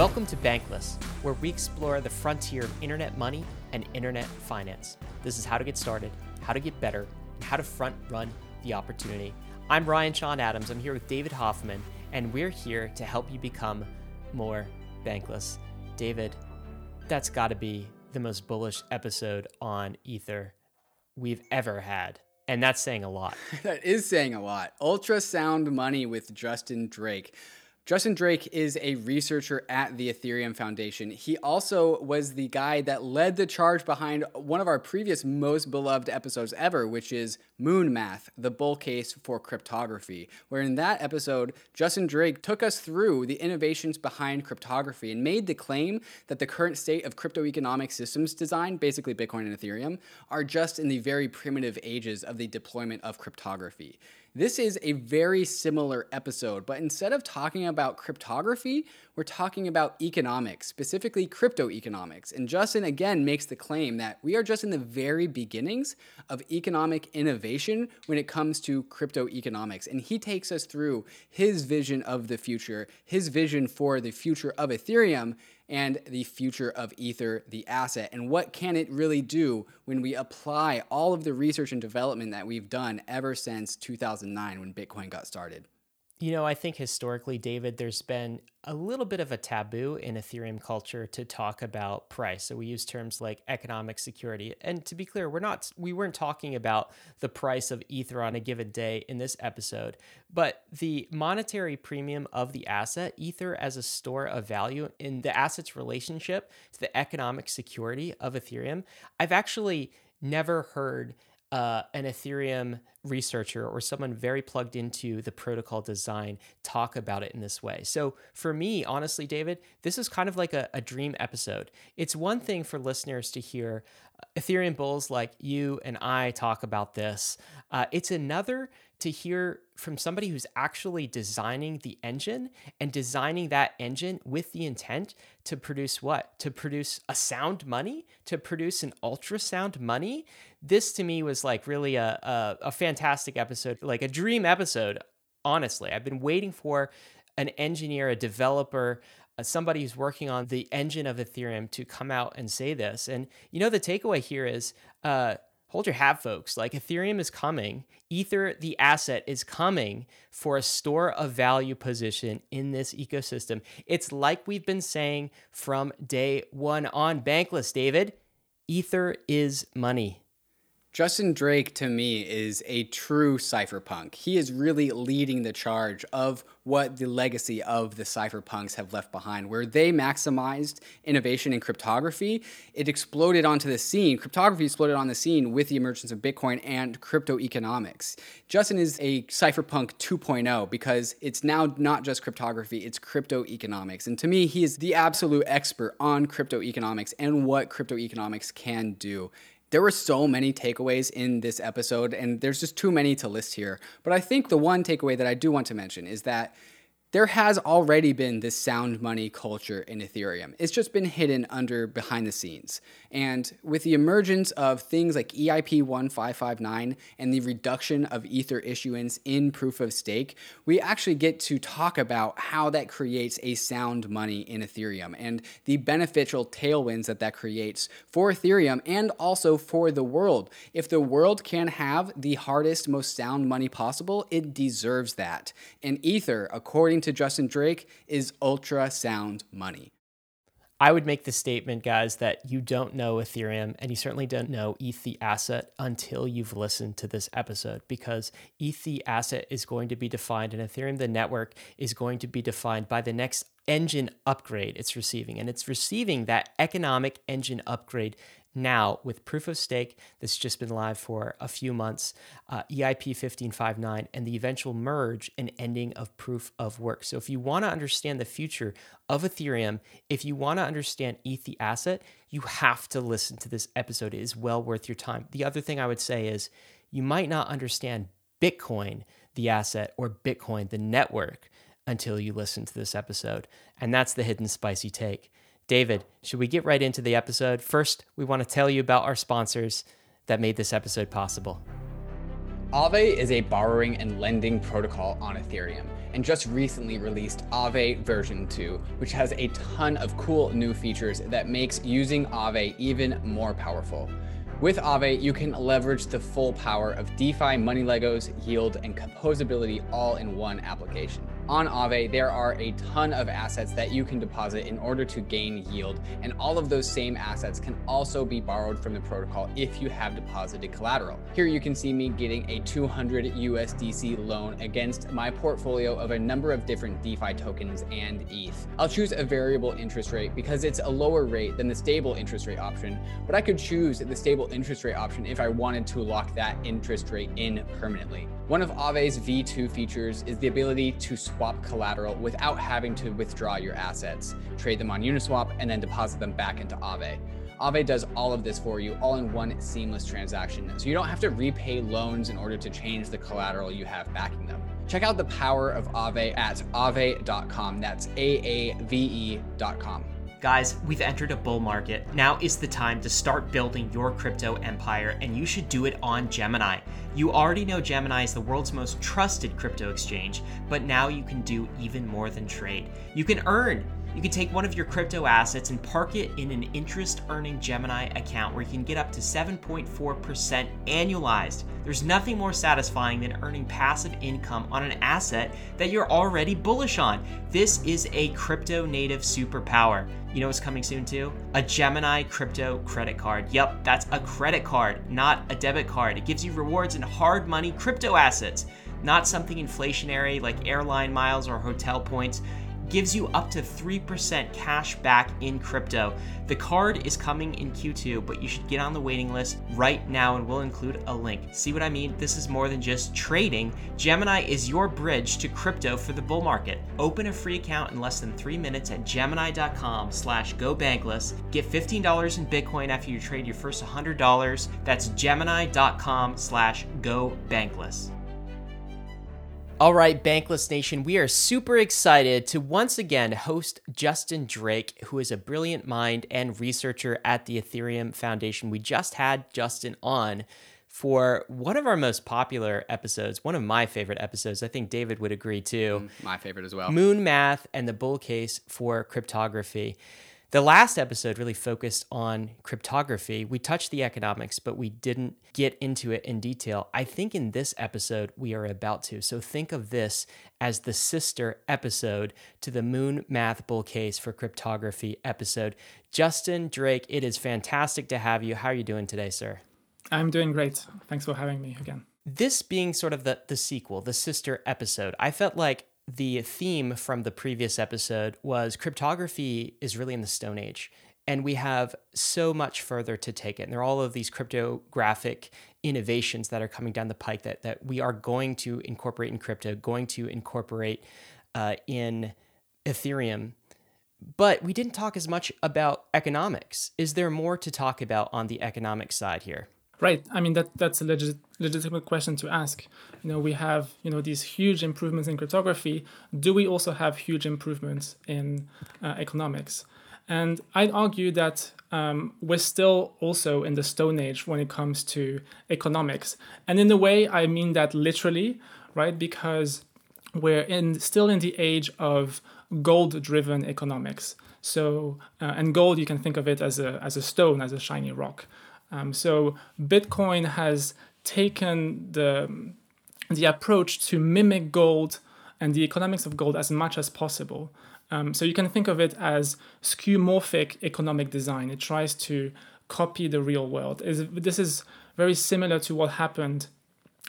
Welcome to Bankless, where we explore the frontier of internet money and internet finance. This is how to get started, how to get better, and how to front run the opportunity. I'm Ryan Sean Adams. I'm here with David Hoffman, and we're here to help you become more bankless. David, that's got to be the most bullish episode on Ether we've ever had. And that's saying a lot. that is saying a lot. Ultrasound Money with Justin Drake. Justin Drake is a researcher at the Ethereum Foundation. He also was the guy that led the charge behind one of our previous most beloved episodes ever, which is Moon Math, the bull case for cryptography. Where in that episode, Justin Drake took us through the innovations behind cryptography and made the claim that the current state of crypto economic systems design, basically Bitcoin and Ethereum, are just in the very primitive ages of the deployment of cryptography. This is a very similar episode, but instead of talking about cryptography, we're talking about economics, specifically crypto economics. And Justin again makes the claim that we are just in the very beginnings of economic innovation when it comes to crypto economics. And he takes us through his vision of the future, his vision for the future of Ethereum and the future of Ether, the asset, and what can it really do when we apply all of the research and development that we've done ever since 2009 when Bitcoin got started. You know, I think historically, David, there's been a little bit of a taboo in Ethereum culture to talk about price. So we use terms like economic security. And to be clear, we're not we weren't talking about the price of Ether on a given day in this episode, but the monetary premium of the asset, Ether as a store of value in the asset's relationship to the economic security of Ethereum. I've actually never heard uh, an Ethereum researcher or someone very plugged into the protocol design talk about it in this way. So for me, honestly, David, this is kind of like a, a dream episode. It's one thing for listeners to hear uh, Ethereum bulls like you and I talk about this. Uh, it's another to hear from somebody who's actually designing the engine and designing that engine with the intent to produce what? To produce a sound money, to produce an ultrasound money. This to me was like really a, a, a fantastic episode, like a dream episode. Honestly, I've been waiting for an engineer, a developer, uh, somebody who's working on the engine of Ethereum to come out and say this. And you know, the takeaway here is uh, hold your hat, folks. Like Ethereum is coming, Ether, the asset, is coming for a store of value position in this ecosystem. It's like we've been saying from day one on Bankless, David. Ether is money. Justin Drake to me is a true cypherpunk. He is really leading the charge of what the legacy of the cypherpunks have left behind, where they maximized innovation in cryptography. It exploded onto the scene. Cryptography exploded on the scene with the emergence of Bitcoin and crypto economics. Justin is a cypherpunk 2.0 because it's now not just cryptography, it's crypto economics. And to me, he is the absolute expert on crypto economics and what crypto economics can do. There were so many takeaways in this episode, and there's just too many to list here. But I think the one takeaway that I do want to mention is that there has already been this sound money culture in Ethereum. It's just been hidden under behind the scenes. And with the emergence of things like EIP 1559 and the reduction of Ether issuance in proof of stake, we actually get to talk about how that creates a sound money in Ethereum and the beneficial tailwinds that that creates for Ethereum and also for the world. If the world can have the hardest, most sound money possible, it deserves that. And Ether, according to Justin Drake is ultrasound money. I would make the statement, guys, that you don't know Ethereum and you certainly don't know ETH the asset until you've listened to this episode because ETH the asset is going to be defined and Ethereum the network is going to be defined by the next engine upgrade it's receiving. And it's receiving that economic engine upgrade now with proof of stake that's just been live for a few months, uh, EIP 1559, and the eventual merge and ending of proof of work. So, if you want to understand the future of Ethereum, if you want to understand ETH the asset, you have to listen to this episode. It is well worth your time. The other thing I would say is you might not understand Bitcoin, the asset, or Bitcoin, the network, until you listen to this episode. And that's the hidden spicy take. David, should we get right into the episode? First, we want to tell you about our sponsors that made this episode possible. Aave is a borrowing and lending protocol on Ethereum and just recently released Aave version 2, which has a ton of cool new features that makes using Aave even more powerful. With Aave, you can leverage the full power of DeFi, money Legos, yield, and composability all in one application. On Aave, there are a ton of assets that you can deposit in order to gain yield, and all of those same assets can also be borrowed from the protocol if you have deposited collateral. Here you can see me getting a 200 USDC loan against my portfolio of a number of different DeFi tokens and ETH. I'll choose a variable interest rate because it's a lower rate than the stable interest rate option, but I could choose the stable interest rate option if I wanted to lock that interest rate in permanently. One of Aave's V2 features is the ability to swap collateral without having to withdraw your assets, trade them on Uniswap, and then deposit them back into Aave. Aave does all of this for you all in one seamless transaction, so you don't have to repay loans in order to change the collateral you have backing them. Check out the power of Aave at aave.com. That's A A V E.com. Guys, we've entered a bull market. Now is the time to start building your crypto empire, and you should do it on Gemini. You already know Gemini is the world's most trusted crypto exchange, but now you can do even more than trade. You can earn. You can take one of your crypto assets and park it in an interest earning Gemini account where you can get up to 7.4% annualized. There's nothing more satisfying than earning passive income on an asset that you're already bullish on. This is a crypto native superpower. You know what's coming soon too? A Gemini crypto credit card. Yep, that's a credit card, not a debit card. It gives you rewards in hard money crypto assets, not something inflationary like airline miles or hotel points gives you up to 3% cash back in crypto. The card is coming in Q2, but you should get on the waiting list right now and we'll include a link. See what I mean? This is more than just trading. Gemini is your bridge to crypto for the bull market. Open a free account in less than three minutes at gemini.com slash go bankless. Get $15 in Bitcoin after you trade your first $100. That's gemini.com slash go bankless. All right, Bankless Nation, we are super excited to once again host Justin Drake, who is a brilliant mind and researcher at the Ethereum Foundation. We just had Justin on for one of our most popular episodes, one of my favorite episodes. I think David would agree too. Mm, my favorite as well. Moon Math and the bull case for cryptography. The last episode really focused on cryptography. We touched the economics, but we didn't get into it in detail. I think in this episode, we are about to. So think of this as the sister episode to the Moon Math Bull Case for Cryptography episode. Justin Drake, it is fantastic to have you. How are you doing today, sir? I'm doing great. Thanks for having me again. This being sort of the, the sequel, the sister episode, I felt like the theme from the previous episode was cryptography is really in the Stone Age. And we have so much further to take it. And there are all of these cryptographic innovations that are coming down the pike that, that we are going to incorporate in crypto, going to incorporate uh, in Ethereum. But we didn't talk as much about economics. Is there more to talk about on the economic side here? Right. I mean that that's a legit, legitimate question to ask. You know, we have you know these huge improvements in cryptography. Do we also have huge improvements in uh, economics? And I'd argue that um, we're still also in the Stone Age when it comes to economics. And in a way, I mean that literally, right? Because we're in still in the age of gold-driven economics. So, uh, and gold, you can think of it as a as a stone, as a shiny rock. Um, so Bitcoin has taken the the approach to mimic gold and the economics of gold as much as possible. Um, so you can think of it as skeuomorphic economic design. It tries to copy the real world. This is very similar to what happened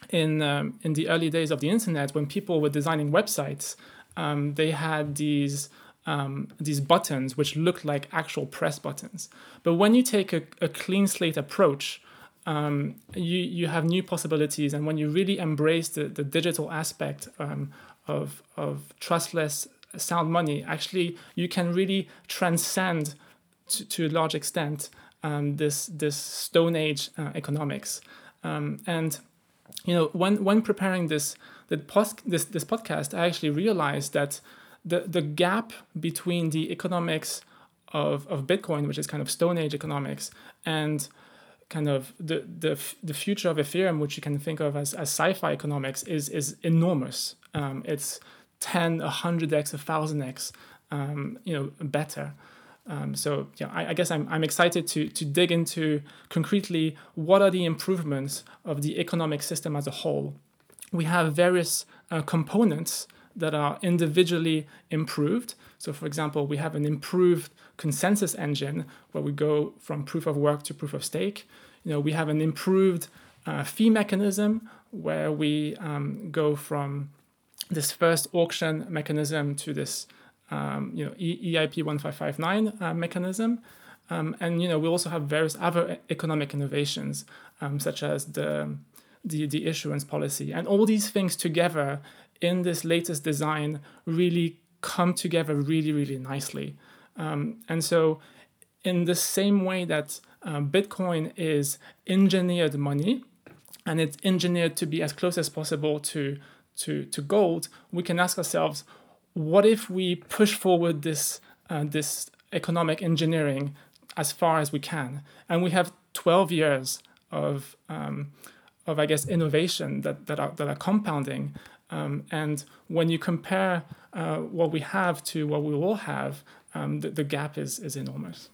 in um, in the early days of the internet when people were designing websites. Um, they had these um, these buttons which look like actual press buttons. But when you take a, a clean slate approach, um, you, you have new possibilities. And when you really embrace the, the digital aspect um, of, of trustless sound money, actually, you can really transcend to, to a large extent um, this, this Stone Age uh, economics. Um, and you know, when, when preparing this, this, this podcast, I actually realized that the, the gap between the economics of, of Bitcoin, which is kind of Stone Age economics, and kind of the, the, the future of Ethereum, which you can think of as, as sci-fi economics, is, is enormous. Um, it's 10, 100x, 1000x, um, you know, better. Um, so yeah, I, I, guess I'm, I'm excited to, to dig into concretely what are the improvements of the economic system as a whole. We have various uh, components that are individually improved. So for example, we have an improved consensus engine where we go from proof of work to proof of stake. You know, we have an improved uh, fee mechanism where we um, go from this first auction mechanism to this um, you know, EIP 1559 uh, mechanism. Um, and you know, we also have various other economic innovations, um, such as the, the, the issuance policy. And all these things together in this latest design really come together really, really nicely. Um, and so, in the same way that uh, Bitcoin is engineered money, and it's engineered to be as close as possible to to, to gold, we can ask ourselves, what if we push forward this uh, this economic engineering as far as we can, and we have 12 years of um, of I guess innovation that that are that are compounding. Um, and when you compare uh, what we have to what we will have, um, the, the gap is is enormous.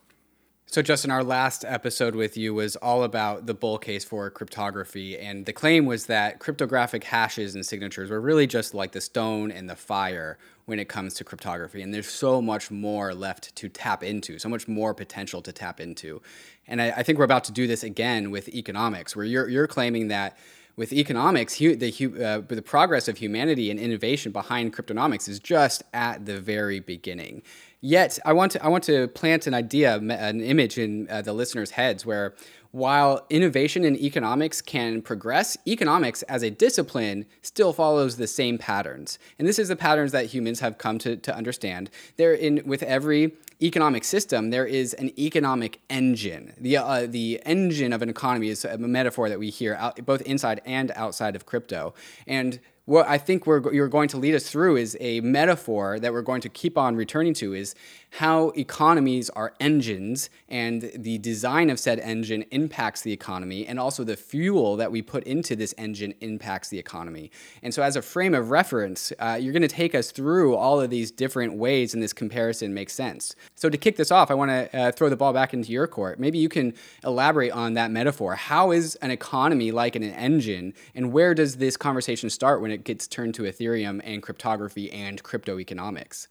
So, Justin, our last episode with you was all about the bull case for cryptography. And the claim was that cryptographic hashes and signatures were really just like the stone and the fire when it comes to cryptography. And there's so much more left to tap into, so much more potential to tap into. And I, I think we're about to do this again with economics, where you're, you're claiming that with economics, the, uh, the progress of humanity and innovation behind cryptonomics is just at the very beginning. Yet, I want to I want to plant an idea, an image in uh, the listeners' heads where while innovation in economics can progress, economics as a discipline still follows the same patterns. And this is the patterns that humans have come to, to understand. There in with every economic system, there is an economic engine. The, uh, the engine of an economy is a metaphor that we hear out, both inside and outside of crypto. And what I think we're, you're going to lead us through is a metaphor that we're going to keep on returning to is how economies are engines and the design of said engine impacts the economy and also the fuel that we put into this engine impacts the economy. And so as a frame of reference, uh, you're going to take us through all of these different ways and this comparison makes sense. So to kick this off, I want to uh, throw the ball back into your court. Maybe you can elaborate on that metaphor. How is an economy like an engine and where does this conversation start when it gets turned to Ethereum and cryptography and crypto economics?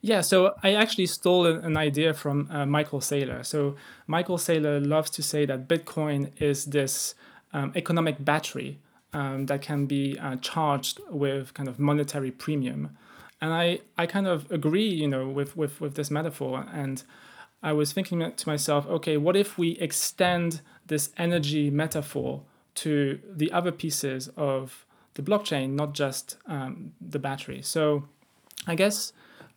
Yeah, so I actually stole an idea from uh, Michael Saylor. So Michael Saylor loves to say that Bitcoin is this um, economic battery um, that can be uh, charged with kind of monetary premium. And I, I kind of agree, you know, with, with, with this metaphor. And I was thinking to myself, okay, what if we extend this energy metaphor to the other pieces of the blockchain, not just um, the battery? So I guess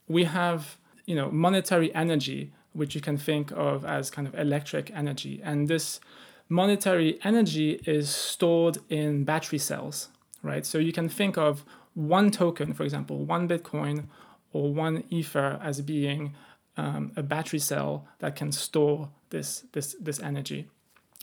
we have you know monetary energy which you can think of as kind of electric energy. And this monetary energy is stored in battery cells right? So you can think of one token for example one bitcoin or one ether as being um, a battery cell that can store this this this energy.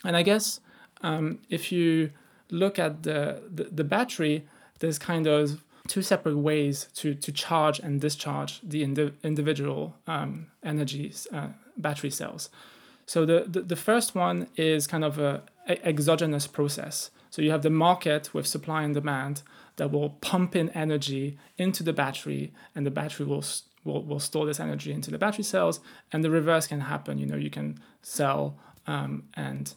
And i guess um, if you look at the, the, the battery there's kind of two separate ways to, to charge and discharge the indi- individual um, uh, battery cells. So the, the, the, first one is kind of a, exogenous process. So you have the market with supply and demand that will pump in energy into the battery, and the battery will, will, will store this energy into the battery cells. And the reverse can happen. You know, you can sell um, and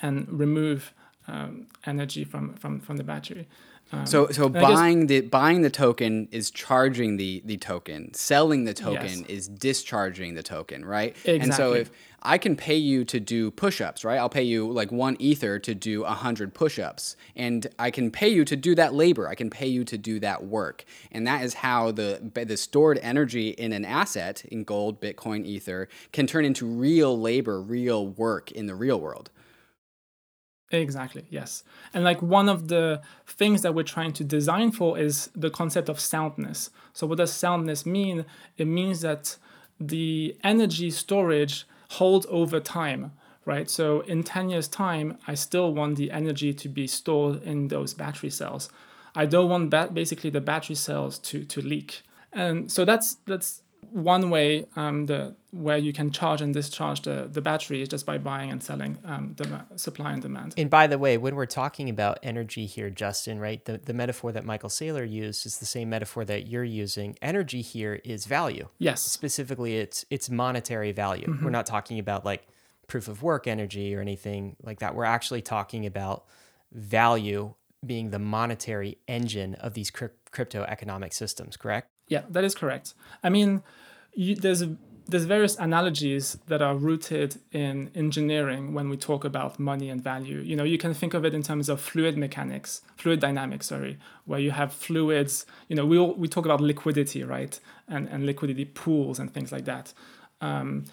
and remove um, energy from, from, from the battery. Um, so so buying guess, the buying the token is charging the the token. Selling the token yes. is discharging the token, right? Exactly. And so if I can pay you to do push-ups, right? I'll pay you like one ether to do a hundred push-ups, and I can pay you to do that labor. I can pay you to do that work, and that is how the the stored energy in an asset in gold, Bitcoin, Ether can turn into real labor, real work in the real world. Exactly, yes. And like one of the things that we're trying to design for is the concept of soundness. So, what does soundness mean? It means that the energy storage holds over time, right? So in 10 years' time, I still want the energy to be stored in those battery cells. I don't want that basically the battery cells to, to leak. And so that's that's one way um, the where you can charge and discharge the, the battery is just by buying and selling um, the supply and demand. And by the way, when we're talking about energy here, Justin, right, the, the metaphor that Michael Saylor used is the same metaphor that you're using. Energy here is value. Yes. Specifically, it's it's monetary value. Mm-hmm. We're not talking about like proof of work energy or anything like that. We're actually talking about value being the monetary engine of these crypto economic systems, correct? Yeah, that is correct. I mean, you, there's there's various analogies that are rooted in engineering when we talk about money and value. You know, you can think of it in terms of fluid mechanics, fluid dynamics, sorry, where you have fluids. You know, we all, we talk about liquidity, right, and and liquidity pools and things like that. Um,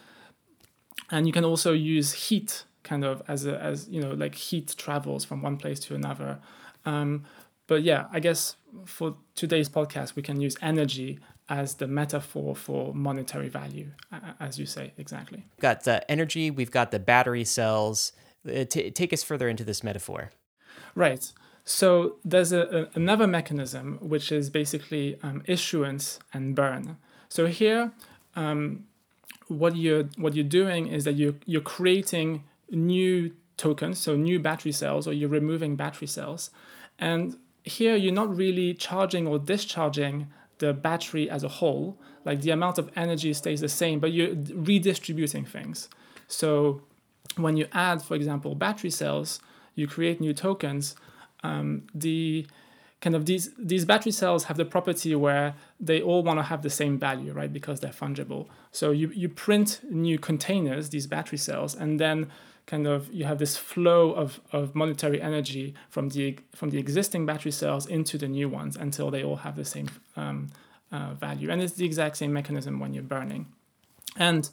and you can also use heat, kind of as a as you know, like heat travels from one place to another. Um, but yeah, I guess for today's podcast, we can use energy as the metaphor for monetary value, as you say, exactly. got the energy, we've got the battery cells. Uh, t- take us further into this metaphor. Right. So there's a, a another mechanism which is basically um, issuance and burn. So here, um, what you're what you're doing is that you're you're creating new tokens, so new battery cells, or you're removing battery cells, and here you're not really charging or discharging the battery as a whole. Like the amount of energy stays the same, but you're redistributing things. So when you add, for example, battery cells, you create new tokens. Um, the kind of these these battery cells have the property where they all want to have the same value, right? Because they're fungible. So you you print new containers, these battery cells, and then kind of you have this flow of, of monetary energy from the from the existing battery cells into the new ones until they all have the same um, uh, value. And it's the exact same mechanism when you're burning. And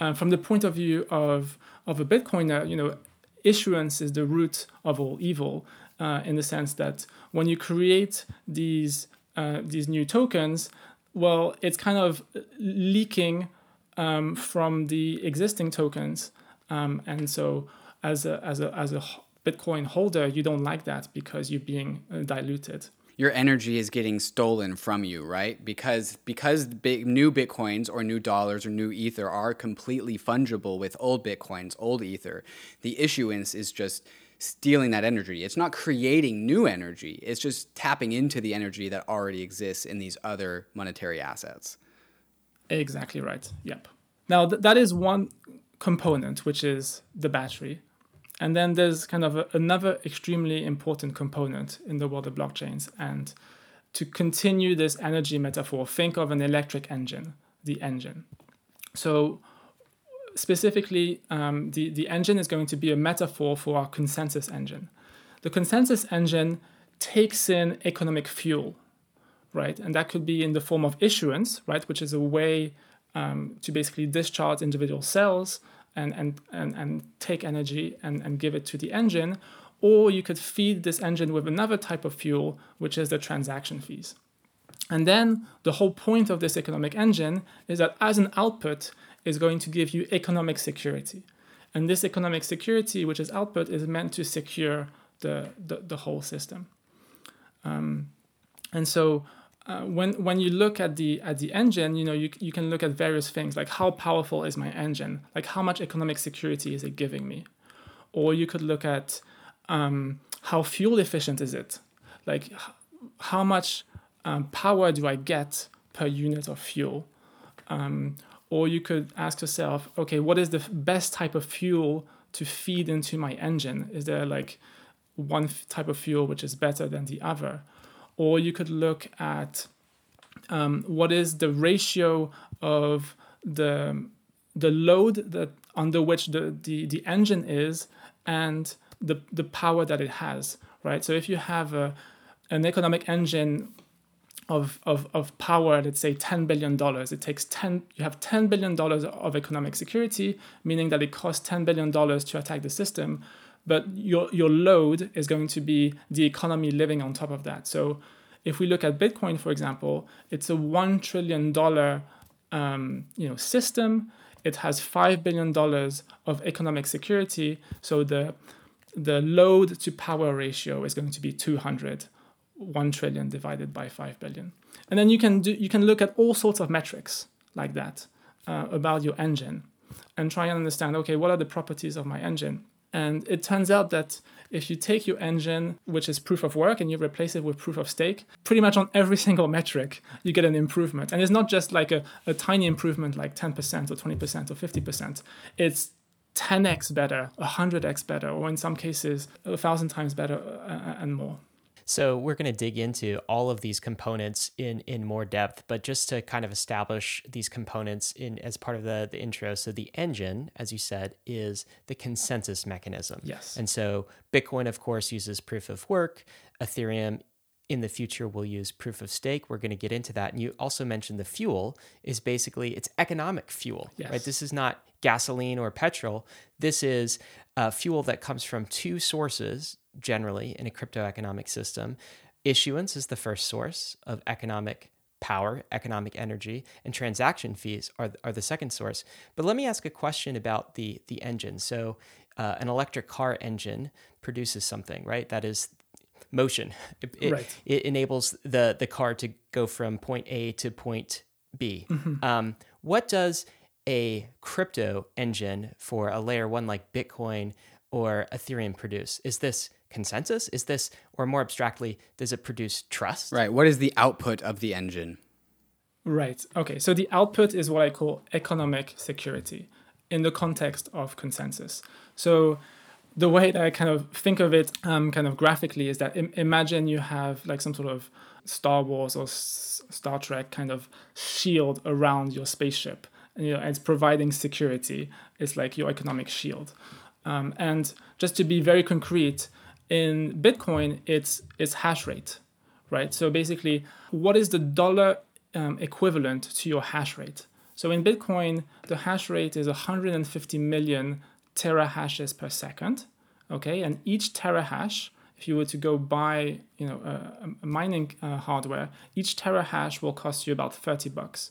uh, from the point of view of of a Bitcoiner, you know, issuance is the root of all evil, uh, in the sense that when you create these uh, these new tokens, well, it's kind of leaking um, from the existing tokens um, and so as a, as, a, as a Bitcoin holder, you don't like that because you're being uh, diluted. Your energy is getting stolen from you, right? Because because big, new bitcoins or new dollars or new ether are completely fungible with old bitcoins, old ether. The issuance is just stealing that energy. It's not creating new energy. It's just tapping into the energy that already exists in these other monetary assets. Exactly right. Yep. Now th- that is one component, which is the battery. And then there's kind of a, another extremely important component in the world of blockchains. And to continue this energy metaphor, think of an electric engine, the engine. So, specifically, um, the, the engine is going to be a metaphor for our consensus engine. The consensus engine takes in economic fuel, right? And that could be in the form of issuance, right? Which is a way um, to basically discharge individual cells and, and, and, and take energy and, and give it to the engine. Or you could feed this engine with another type of fuel, which is the transaction fees. And then the whole point of this economic engine is that as an output is going to give you economic security. And this economic security, which is output, is meant to secure the, the, the whole system. Um, and so uh, when when you look at the at the engine, you know you you can look at various things like how powerful is my engine, like how much economic security is it giving me, or you could look at um, how fuel efficient is it, like how much um, power do I get per unit of fuel, um, or you could ask yourself, okay, what is the best type of fuel to feed into my engine? Is there like one type of fuel which is better than the other? Or you could look at um, what is the ratio of the the load that under which the, the, the engine is and the, the power that it has, right? So if you have a, an economic engine of, of, of power, let's say $10 billion, it takes 10, you have $10 billion of economic security, meaning that it costs $10 billion to attack the system but your, your load is going to be the economy living on top of that. So if we look at Bitcoin, for example, it's a $1 trillion um, you know, system. it has $5 billion of economic security. So the, the load to power ratio is going to be 200, 1 trillion divided by 5 billion. And then you can, do, you can look at all sorts of metrics like that uh, about your engine and try and understand okay, what are the properties of my engine? And it turns out that if you take your engine, which is proof of work, and you replace it with proof of stake, pretty much on every single metric, you get an improvement. And it's not just like a, a tiny improvement like 10% or 20% or 50%. It's 10x better, 100x better, or in some cases, a thousand times better uh, and more. So we're going to dig into all of these components in in more depth, but just to kind of establish these components in as part of the the intro. So the engine, as you said, is the consensus mechanism. Yes. And so Bitcoin, of course, uses proof of work. Ethereum in the future will use proof of stake. We're going to get into that. And you also mentioned the fuel is basically it's economic fuel, yes. right? This is not gasoline or petrol. This is uh, fuel that comes from two sources generally in a crypto economic system. Issuance is the first source of economic power, economic energy, and transaction fees are, are the second source. But let me ask a question about the, the engine. So, uh, an electric car engine produces something, right? That is motion. It, it, right. it enables the, the car to go from point A to point B. Mm-hmm. Um, what does a crypto engine for a layer one like Bitcoin or Ethereum produce? Is this consensus? Is this, or more abstractly, does it produce trust? Right. What is the output of the engine? Right. Okay. So the output is what I call economic security in the context of consensus. So the way that I kind of think of it, um, kind of graphically, is that Im- imagine you have like some sort of Star Wars or S- Star Trek kind of shield around your spaceship, and, you know, it's providing security. It's like your economic shield. Um, and just to be very concrete, in Bitcoin, it's it's hash rate, right? So basically, what is the dollar um, equivalent to your hash rate? So in Bitcoin, the hash rate is 150 million terahashes per second, okay? And each terahash, if you were to go buy, you know, a, mining uh, hardware, each terahash will cost you about 30 bucks.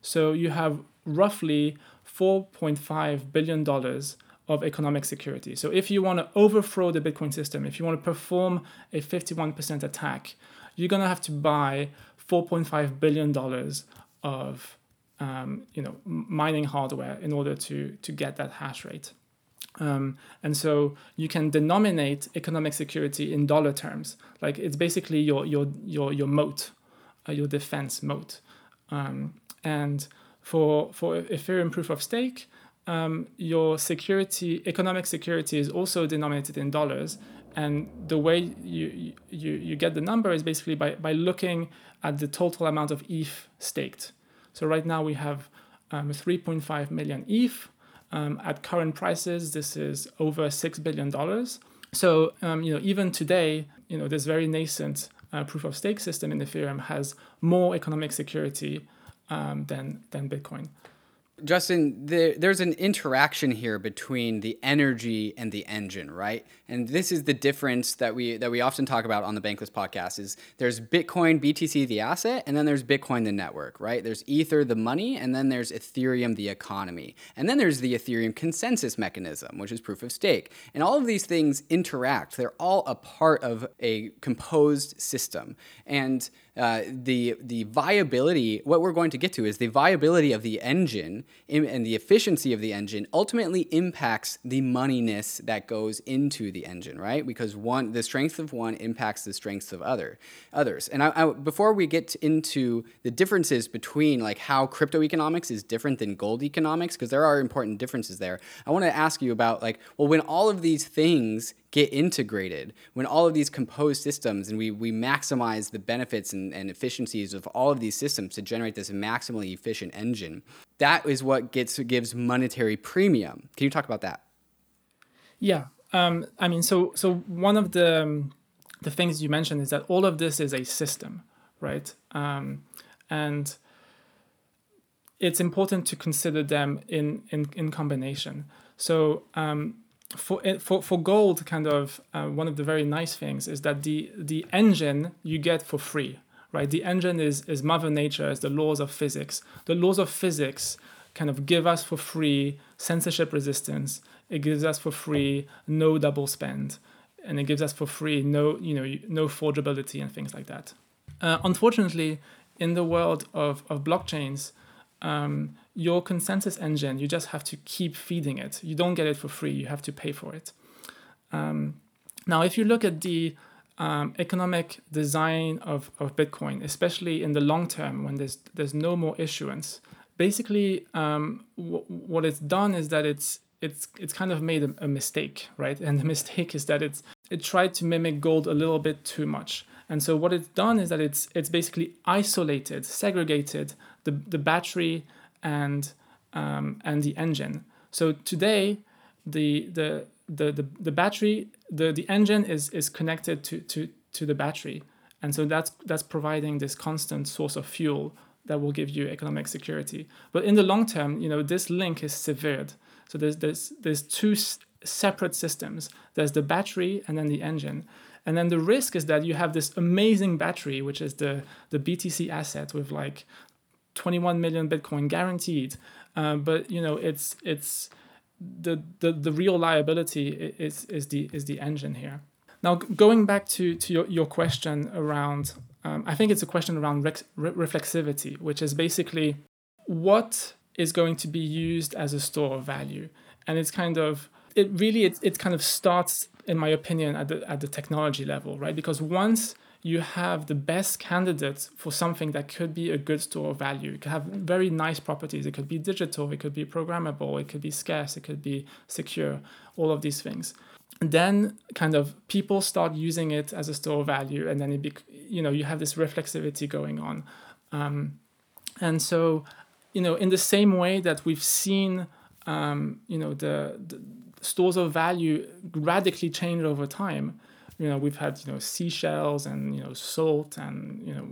So you have roughly 4.5 billion dollars of economic security. So if you want to overthrow the Bitcoin system, if you want to perform a 51% attack, you're going to have to buy 4.5 billion dollars of um, you know mining hardware in order to to get that hash rate. Um, and so you can denominate economic security in dollar terms. Like it's basically your your your your moat, uh, your defense moat. Um, and for for Ethereum proof of stake, um, your security, economic security, is also denominated in dollars. And the way you, you, you get the number is basically by, by looking at the total amount of ETH staked. So right now we have um, 3.5 million ETH. Um, at current prices, this is over $6 billion. So, um, you know, even today, you know, this very nascent uh, proof of stake system in Ethereum has more economic security um, than, than Bitcoin. Justin, the, there's an interaction here between the energy and the engine, right? And this is the difference that we that we often talk about on the Bankless podcast. Is there's Bitcoin, BTC, the asset, and then there's Bitcoin, the network, right? There's Ether, the money, and then there's Ethereum, the economy, and then there's the Ethereum consensus mechanism, which is proof of stake. And all of these things interact. They're all a part of a composed system, and uh, the the viability. What we're going to get to is the viability of the engine and the efficiency of the engine ultimately impacts the moneyness that goes into the engine, right? Because one, the strength of one impacts the strengths of other others. And I, I, before we get into the differences between like how crypto economics is different than gold economics, because there are important differences there, I want to ask you about like, well, when all of these things get integrated, when all of these composed systems and we, we maximize the benefits and, and efficiencies of all of these systems to generate this maximally efficient engine, that is what gets gives monetary premium. Can you talk about that? Yeah, um, I mean, so so one of the um, the things you mentioned is that all of this is a system, right? Um, and it's important to consider them in in, in combination. So um, for for for gold, kind of uh, one of the very nice things is that the the engine you get for free, right? The engine is is Mother Nature, is the laws of physics. The laws of physics kind of give us for free censorship resistance. It gives us for free no double spend, and it gives us for free no you know no forgeability and things like that. Uh, unfortunately, in the world of, of blockchains, um, your consensus engine you just have to keep feeding it. You don't get it for free. You have to pay for it. Um, now, if you look at the um, economic design of, of Bitcoin, especially in the long term when there's there's no more issuance, basically um, w- what it's done is that it's it's it's kind of made a, a, mistake, right? And the mistake is that it's it tried to mimic gold a little bit too much. And so what it's done is that it's it's basically isolated, segregated the the battery and um, and the engine. So today, the the the the, the battery the, the engine is is connected to, to to the battery. And so that's that's providing this constant source of fuel that will give you economic security. But in the long term you know this link is severed. So there's there's there's two s- separate systems. There's the battery and then the engine and then the risk is that you have this amazing battery which is the the btc asset with like 21 million bitcoin guaranteed uh, but you know it's it's the, the, the real liability is, is, the, is the engine here. Now, going back to, to your, your question around, um, I think it's a question around rex, re- reflexivity, which is basically what is going to be used as a store of value. And it's kind of, it really, it, it kind of starts, in my opinion, at the, at the technology level, right? Because once you have the best candidate for something that could be a good store of value. It could have very nice properties. It could be digital, it could be programmable, it could be scarce, it could be secure, all of these things. And then kind of people start using it as a store of value and then it be, you know you have this reflexivity going on. Um, and so, you know, in the same way that we've seen um, you know the, the stores of value radically change over time, you know we've had you know seashells and you know salt and you know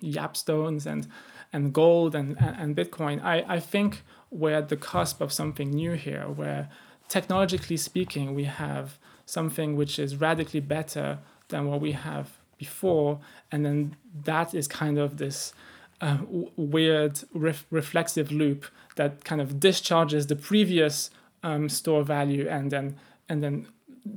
Yap stones and and gold and and bitcoin. I i think we're at the cusp of something new here where technologically speaking we have something which is radically better than what we have before. And then that is kind of this uh, weird ref- reflexive loop that kind of discharges the previous um, store value and then and then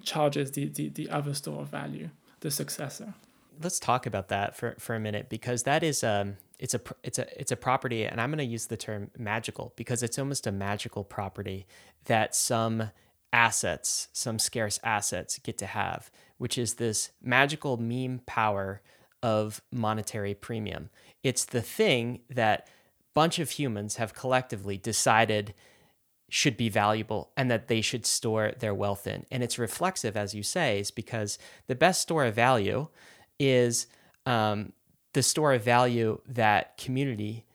charges the, the, the other store of value, the successor. Let's talk about that for, for a minute because that is um it's a it's a it's a property and I'm going to use the term magical because it's almost a magical property that some assets, some scarce assets get to have, which is this magical meme power of monetary premium. It's the thing that bunch of humans have collectively decided should be valuable and that they should store their wealth in. And it's reflexive, as you say, is because the best store of value is um, the store of value that community,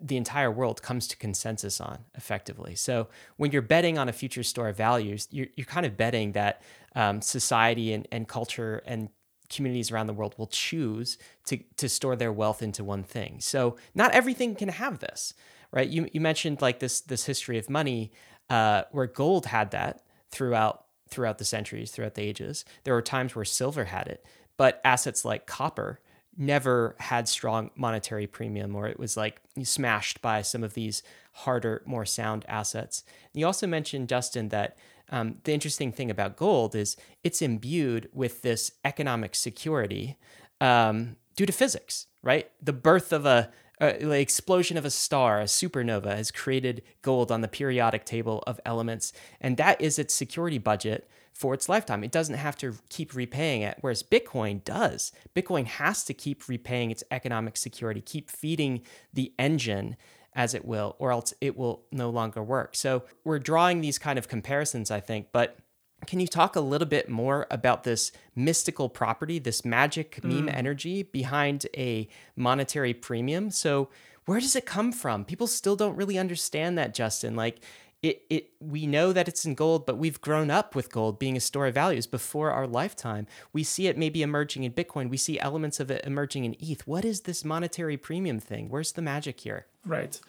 the entire world comes to consensus on effectively. So when you're betting on a future store of values, you're, you're kind of betting that um, society and, and culture and communities around the world will choose to, to store their wealth into one thing. So not everything can have this right? You you mentioned like this this history of money uh, where gold had that throughout throughout the centuries, throughout the ages. There were times where silver had it, but assets like copper never had strong monetary premium or it was like smashed by some of these harder, more sound assets. You also mentioned, Justin, that um, the interesting thing about gold is it's imbued with this economic security um, due to physics, right? The birth of a uh, the explosion of a star, a supernova, has created gold on the periodic table of elements, and that is its security budget for its lifetime. It doesn't have to keep repaying it, whereas Bitcoin does. Bitcoin has to keep repaying its economic security, keep feeding the engine as it will, or else it will no longer work. So we're drawing these kind of comparisons, I think, but can you talk a little bit more about this mystical property, this magic mm. meme energy behind a monetary premium? So, where does it come from? People still don't really understand that, Justin. Like, it, it we know that it's in gold, but we've grown up with gold being a store of values before our lifetime. We see it maybe emerging in Bitcoin. We see elements of it emerging in ETH. What is this monetary premium thing? Where's the magic here? Right.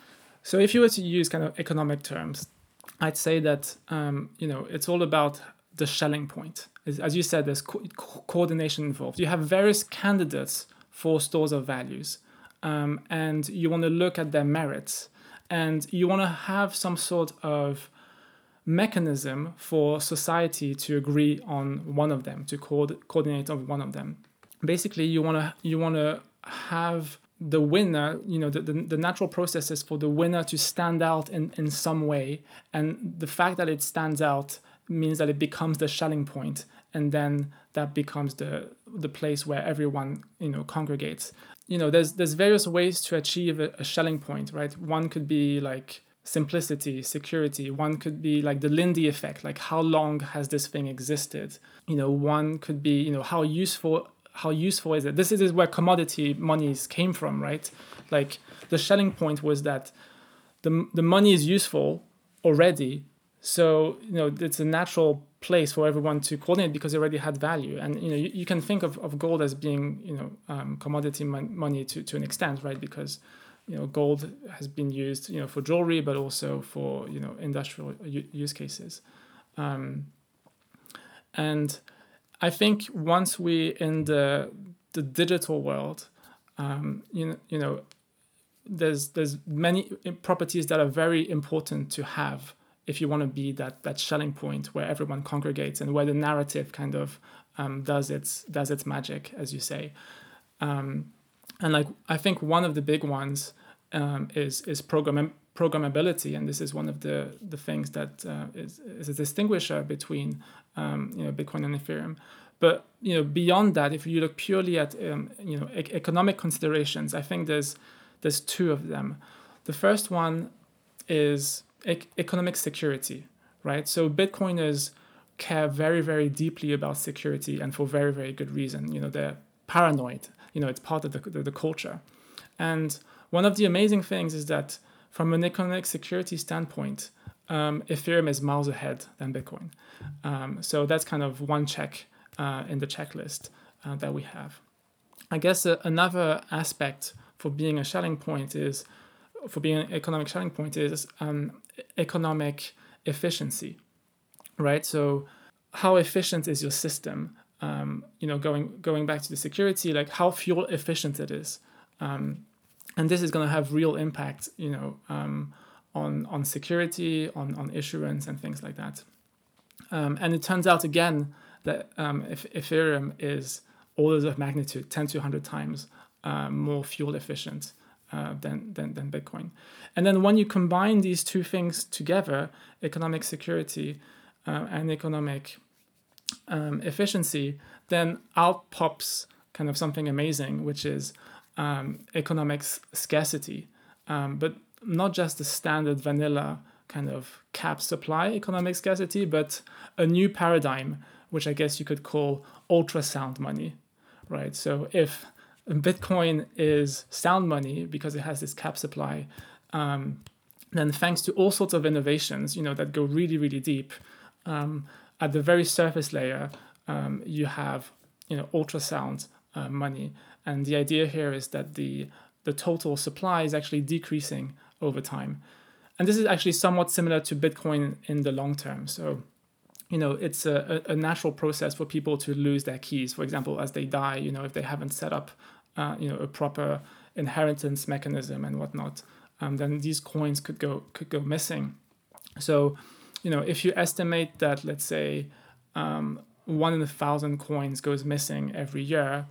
So if you were to use kind of economic terms, I'd say that um, you know it's all about the Schelling point. As you said, there's co- coordination involved. You have various candidates for stores of values, um, and you want to look at their merits. and you want to have some sort of mechanism for society to agree on one of them, to co- coordinate on one of them. Basically, you want to you want to have the winner, you know, the, the, the, natural process is for the winner to stand out in, in some way. And the fact that it stands out means that it becomes the Schelling point, and then that becomes the the place where everyone, you know, congregates. You know, there's there's various ways to achieve a, a Schelling point, right? One could be like simplicity, security. One could be like the Lindy effect, like how long has this thing existed? You know, one could be, you know, how useful how useful is it? This is where commodity monies came from, right? Like the Schelling point was that the the money is useful already, so you know it's a natural place for everyone to coordinate because it already had value. And you know you, you can think of, of gold as being you know um, commodity mon- money to, to an extent, right? Because you know gold has been used you know for jewelry, but also for you know industrial u- use cases. Um, and I think once we in the the digital world, um, you know, you know, there's there's many properties that are very important to have if you want to be that that Schelling point where everyone congregates and where the narrative kind of um, does its does its magic, as you say. Um, and like I think one of the big ones um, is is program programmability, and this is one of the the things that uh, is is a distinguisher between um, you know Bitcoin and Ethereum. But you know beyond that, if you look purely at um, you know e- economic considerations, I think there's there's two of them. The first one is e- economic security, right? So Bitcoiners care very very deeply about security, and for very very good reason. You know they're paranoid. You know it's part of the, the, the culture, and one of the amazing things is that from an economic security standpoint, um, Ethereum is miles ahead than Bitcoin. Um, so that's kind of one check uh, in the checklist uh, that we have. I guess uh, another aspect for being a Schelling point is, for being an economic Schelling point is um, economic efficiency, right? So how efficient is your system? Um, you know, going going back to the security, like how fuel efficient it is. Um, and this is going to have real impact, you know, um, on on security, on on issuance, and things like that. Um, and it turns out again that um, if Ethereum is orders of magnitude, 10 to 100 times uh, more fuel efficient uh, than, than than Bitcoin. And then when you combine these two things together, economic security uh, and economic um, efficiency, then out pops kind of something amazing, which is um, economics scarcity, um, but not just the standard vanilla kind of cap supply economic scarcity, but a new paradigm, which I guess you could call ultrasound money, right? So if Bitcoin is sound money because it has this cap supply, um, then thanks to all sorts of innovations, you know, that go really, really deep, um, at the very surface layer, um, you have, you know, ultrasound uh, money and the idea here is that the, the total supply is actually decreasing over time. And this is actually somewhat similar to Bitcoin in the long term. So, you know, it's a, a natural process for people to lose their keys. For example, as they die, you know, if they haven't set up, uh, you know, a proper inheritance mechanism and whatnot, um, then these coins could go could go missing. So, you know, if you estimate that, let's say, um, one in a thousand coins goes missing every year,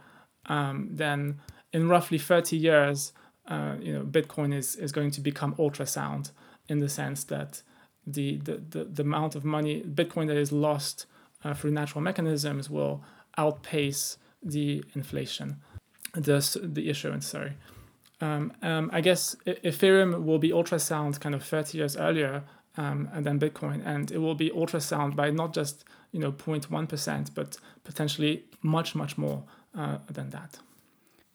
um, then in roughly 30 years, uh, you know, Bitcoin is, is going to become ultrasound in the sense that the, the, the, the amount of money, Bitcoin that is lost uh, through natural mechanisms will outpace the inflation, the, the issuance, sorry. Um, um, I guess Ethereum will be ultrasound kind of 30 years earlier um, then Bitcoin, and it will be ultrasound by not just you know 0.1%, but potentially much, much more uh, than that.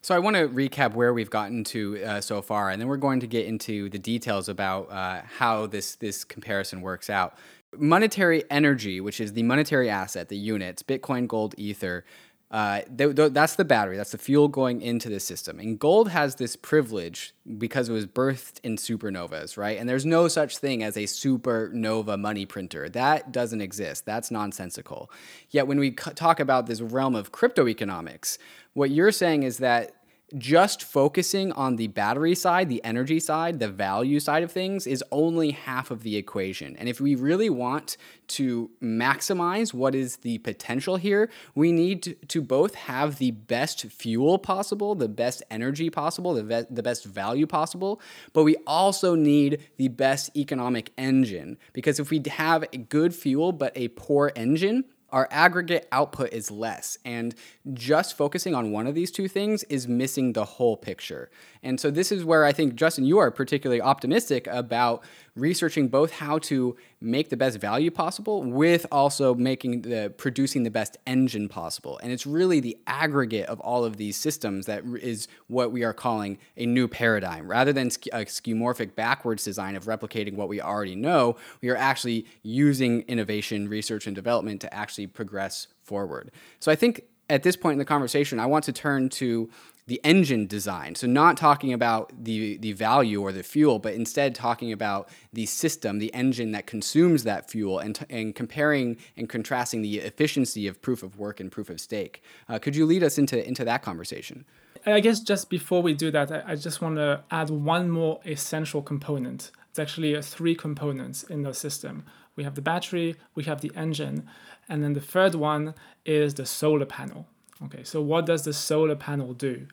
So I want to recap where we've gotten to uh, so far, and then we're going to get into the details about uh, how this this comparison works out. Monetary energy, which is the monetary asset, the units, Bitcoin, gold, ether, uh, th- th- that's the battery. That's the fuel going into the system. And gold has this privilege because it was birthed in supernovas, right? And there's no such thing as a supernova money printer. That doesn't exist. That's nonsensical. Yet when we c- talk about this realm of crypto economics, what you're saying is that just focusing on the battery side, the energy side, the value side of things is only half of the equation. And if we really want to maximize what is the potential here, we need to, both have the best fuel possible, the best energy possible, the, ve- the best value possible, but we also need the best economic engine. Because if we have a good fuel but a poor engine, our aggregate output is less. And just focusing on one of these two things is missing the whole picture. And so, this is where I think, Justin, you are particularly optimistic about researching both how to make the best value possible with also making the producing the best engine possible. And it's really the aggregate of all of these systems that is what we are calling a new paradigm. Rather than a skeuomorphic backwards design of replicating what we already know, we are actually using innovation, research, and development to actually progress forward. So I think at this point in the conversation, I want to turn to the engine design. So not talking about the the value or the fuel, but instead talking about the system, the engine that consumes that fuel, and, t- and comparing and contrasting the efficiency of proof of work and proof of stake. Uh, could you lead us into into that conversation? I guess just before we do that, I, I just want to add one more essential component. It's actually uh, three components in the system. We have the battery, we have the engine, and then the third one is the solar panel. Okay, so what does the solar panel do?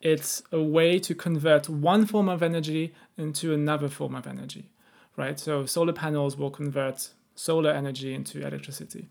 It's a way to convert one form of energy into another form of energy, right? So solar panels will convert solar energy into electricity.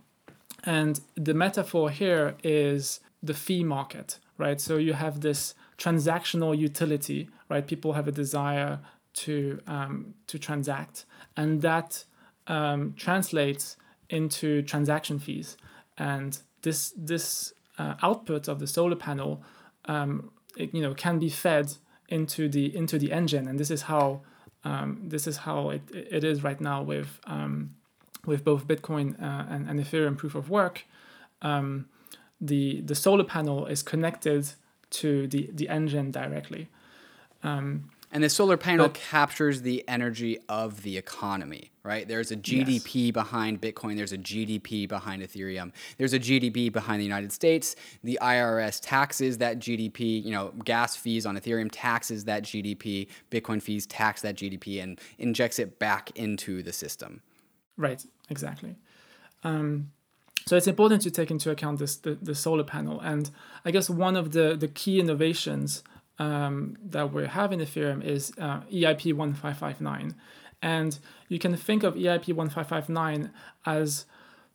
And the metaphor here is the fee market, right? So you have this transactional utility, right? People have a desire to um, to transact, and that um, translates into transaction fees. And this this uh, output of the solar panel, um, it, you know, can be fed into the into the engine, and this is how um, this is how it, it is right now with um, with both Bitcoin uh, and, and Ethereum proof of work. Um, the the solar panel is connected to the the engine directly. Um, and the solar panel but, captures the energy of the economy, right? There's a GDP yes. behind Bitcoin. There's a GDP behind Ethereum. There's a GDP behind the United States. The IRS taxes that GDP. You know, gas fees on Ethereum taxes that GDP. Bitcoin fees tax that GDP and injects it back into the system. Right. Exactly. Um, so it's important to take into account this the, the solar panel, and I guess one of the the key innovations um, that we have in Ethereum is uh, EIP 1559. And you can think of EIP 1559 as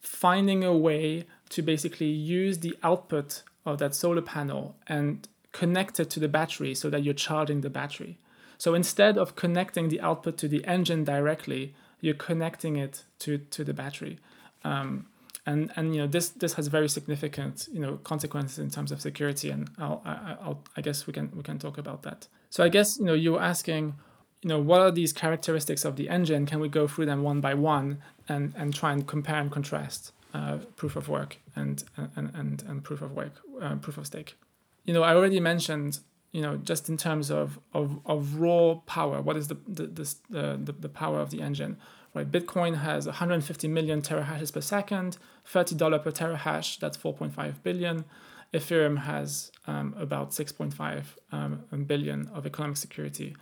finding a way to basically use the output of that solar panel and connect it to the battery so that you're charging the battery. So instead of connecting the output to the engine directly, you're connecting it to, to the battery. Um, and and you know this this has very significant you know consequences in terms of security and I'll, I, I'll I guess we can we can talk about that. So I guess you know you're asking you know what are these characteristics of the engine? Can we go through them one by one and and try and compare and contrast uh, proof of work and and and, and proof of work uh, proof of stake? You know I already mentioned you know just in terms of of, of raw power what is the the, the the the power of the engine right? Bitcoin has 150 million terahashes per second, $30 per terahash, that's 4.5 billion. Ethereum has um, about 6.5 um, billion of economic security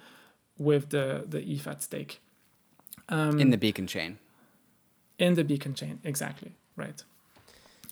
with the, the ETH at stake. Um, in the beacon chain. In the beacon chain, exactly, right.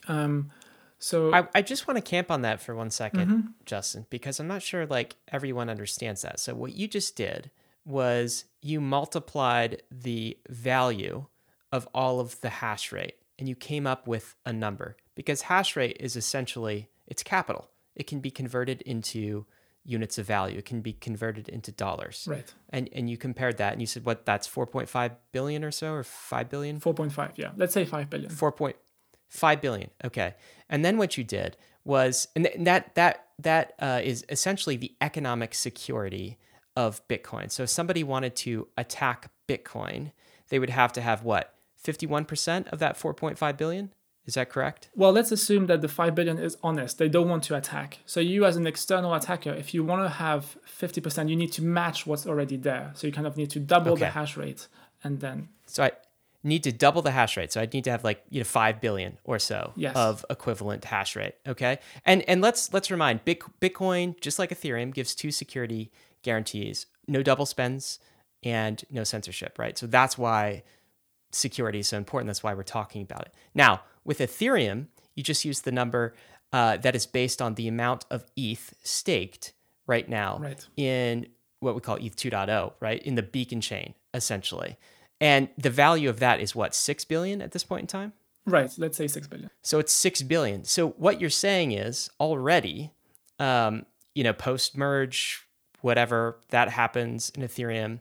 Um, so I, I just want to camp on that for one second, mm-hmm. Justin, because I'm not sure like everyone understands that. So what you just did was you multiplied the value of all of the hash rate and you came up with a number because hash rate is essentially it's capital. It can be converted into units of value. It can be converted into dollars. Right. And and you compared that and you said what that's 4.5 billion or so or 5 billion? 4.5, yeah. Let's say 5 billion. 4.5 billion. Okay. And then what you did was and that that that uh, is essentially the economic security of Bitcoin. So if somebody wanted to attack Bitcoin, they would have to have what? 51% of that 4.5 billion? Is that correct? Well, let's assume that the 5 billion is honest. They don't want to attack. So you as an external attacker, if you want to have 50%, you need to match what's already there. So you kind of need to double okay. the hash rate and then So I need to double the hash rate. So I'd need to have like you know five billion or so Yes. of equivalent hash rate. Okay, and and let's let's remind Bitcoin, just like Ethereum, gives two security guarantees: no double spends and no censorship. Right. So that's why security is so important. That's why we're talking about it now. With Ethereum, you just use the number uh, that is based on the amount of ETH staked right now Right. in what we call ETH 2.0, right? In the beacon chain, essentially. And the value of that is what, 6 billion at this point in time? Right. Let's say six billion. So it's 6 billion. So what you're saying is already, um, you know, post merge, whatever that happens in Ethereum,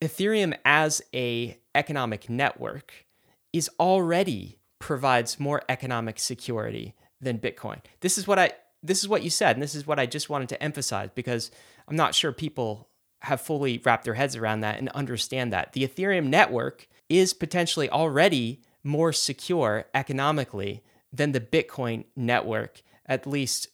Ethereum as a economic network is already provides more economic security than Bitcoin. This is what I this is what you said and this is what I just wanted to emphasize because I'm not sure people have fully wrapped their heads around that and understand that. The Ethereum network is potentially already more secure economically than the Bitcoin network at least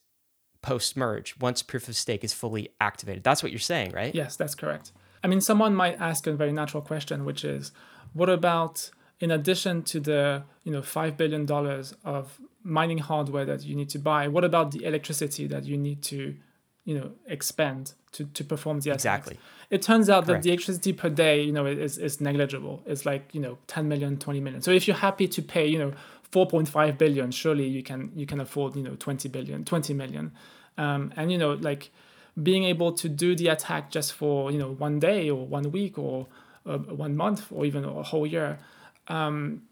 post merge once proof of stake is fully activated. That's what you're saying, right? Yes, that's correct. I mean, someone might ask a very natural question, which is, what about in addition to the you know five billion dollars of mining hardware that you need to buy? What about the electricity that you need to you know expend to, to perform the attacks? Exactly. It turns out Correct. that the electricity per day, you know, is, is negligible. It's like you know 10 million, 20 million. So if you're happy to pay, you know, 4.5 billion, surely you can you can afford you know 20 billion, 20 million, um, and you know like being able to do the attack just for you know one day or one week or uh, one month or even a whole year um,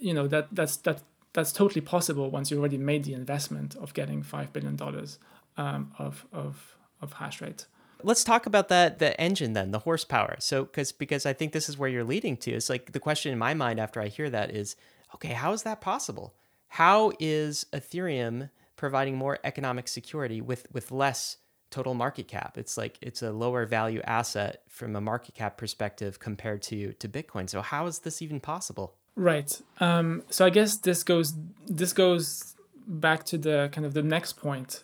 you know that that's that that's totally possible once you already made the investment of getting five billion dollars um, of of of hash rate Let's talk about that the engine then, the horsepower. So cuz because I think this is where you're leading to. It's like the question in my mind after I hear that is, okay, how is that possible? How is Ethereum providing more economic security with with less total market cap? It's like it's a lower value asset from a market cap perspective compared to to Bitcoin. So how is this even possible? Right. Um, so I guess this goes this goes back to the kind of the next point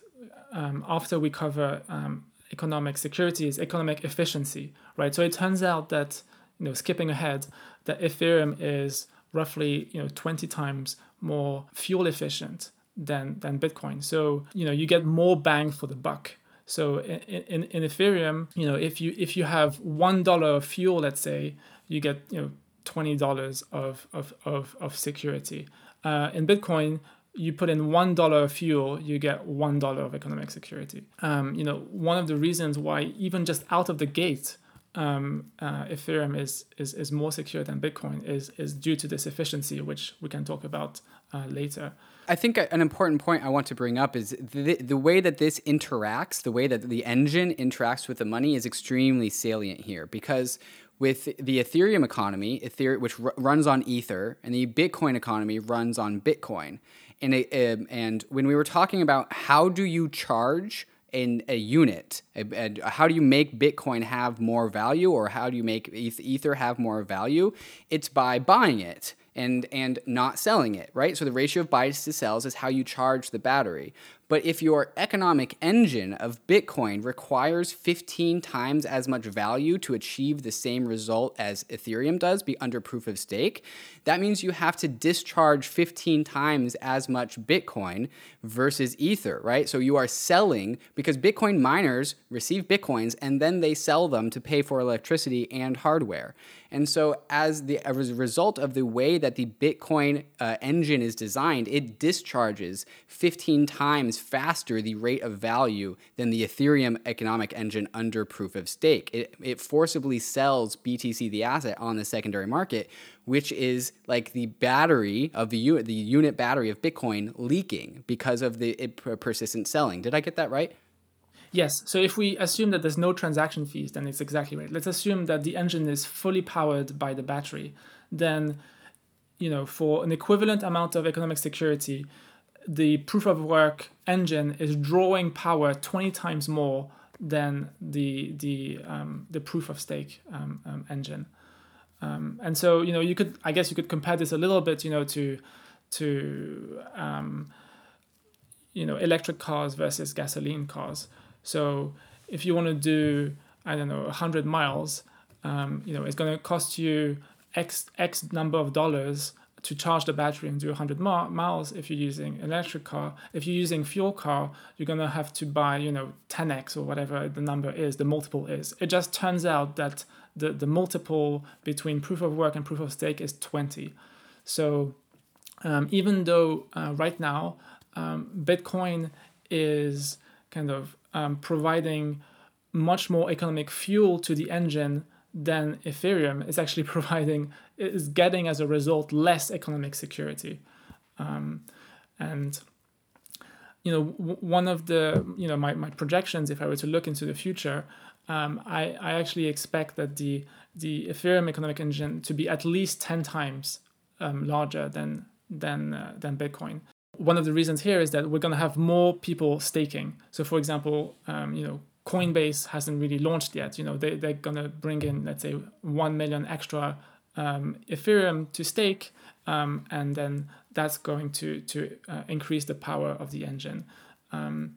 um, after we cover um, economic security is economic efficiency, right? So it turns out that you know skipping ahead, that Ethereum is roughly you know 20 times more fuel efficient than than Bitcoin. So you know you get more bang for the buck. So in, in, in Ethereum, you know if you if you have one dollar of fuel, let's say, you get you know twenty dollars of, of of of security. Uh, in Bitcoin, you put in one dollar of fuel, you get one dollar of economic security. Um, you know, one of the reasons why even just out of the gate, um, uh, Ethereum is, is is more secure than Bitcoin is is due to this efficiency, which we can talk about uh, later. I think an important point I want to bring up is the, the way that this interacts, the way that the engine interacts with the money is extremely salient here because with the Ethereum economy, Ether, which r- runs on Ether, and the Bitcoin economy runs on Bitcoin. And, it, um, and when we were talking about how do you charge in a unit, how do you make Bitcoin have more value, or how do you make Ether have more value? It's by buying it and and not selling it, right? So the ratio of buys to sells is how you charge the battery. But if your economic engine of Bitcoin requires 15 times as much value to achieve the same result as Ethereum does, be under proof of stake, that means you have to discharge 15 times as much Bitcoin versus Ether, right? So you are selling because Bitcoin miners receive Bitcoins and then they sell them to pay for electricity and hardware. And so, as the as a result of the way that the Bitcoin uh, engine is designed, it discharges 15 times faster the rate of value than the Ethereum economic engine under proof of stake. It, it forcibly sells BTC, the asset, on the secondary market, which is like the battery of the unit, the unit battery of Bitcoin leaking because of the persistent selling. Did I get that right? Yes. So if we assume that there's no transaction fees, then it's exactly right. Let's assume that the engine is fully powered by the battery. Then, you know, for an equivalent amount of economic security, the proof of work engine is drawing power 20 times more than the the um, the proof of stake um, um, engine. Um, and so, you know, you could, I guess, you could compare this a little bit, you know, to to um, you know electric cars versus gasoline cars. So if you want to do I don't know 100 miles, you know it's going to cost you X X number of dollars to charge the battery and do 100 miles if you're using electric car. If you're using fuel car you're going to have to buy you know 10x or whatever the number is the multiple is. It just turns out that the, the multiple between proof of work and proof of stake is 20 so um, even though uh, right now um, bitcoin is kind of um, providing much more economic fuel to the engine than Ethereum is actually providing is getting as a result less economic security, um, and you know w- one of the you know my, my projections if I were to look into the future, um, I I actually expect that the the Ethereum economic engine to be at least ten times um, larger than than uh, than Bitcoin. One of the reasons here is that we're going to have more people staking. So, for example, um, you know, Coinbase hasn't really launched yet. You know, they, they're going to bring in, let's say, 1 million extra um, Ethereum to stake, um, and then that's going to, to uh, increase the power of the engine. Um,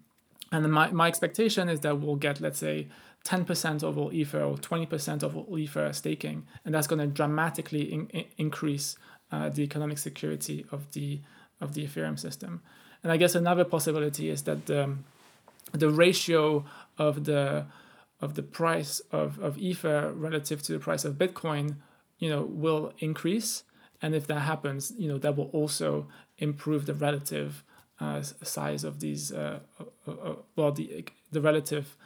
and my, my expectation is that we'll get, let's say, 10% of all Ether or 20% of all Ether staking, and that's going to dramatically in, in, increase uh, the economic security of the of the Ethereum system. And I guess another possibility is that the, the ratio of the of the price of, of Ether relative to the price of Bitcoin, you know, will increase. And if that happens, you know, that will also improve the relative uh, size of these, uh, uh, uh, well, the, the relative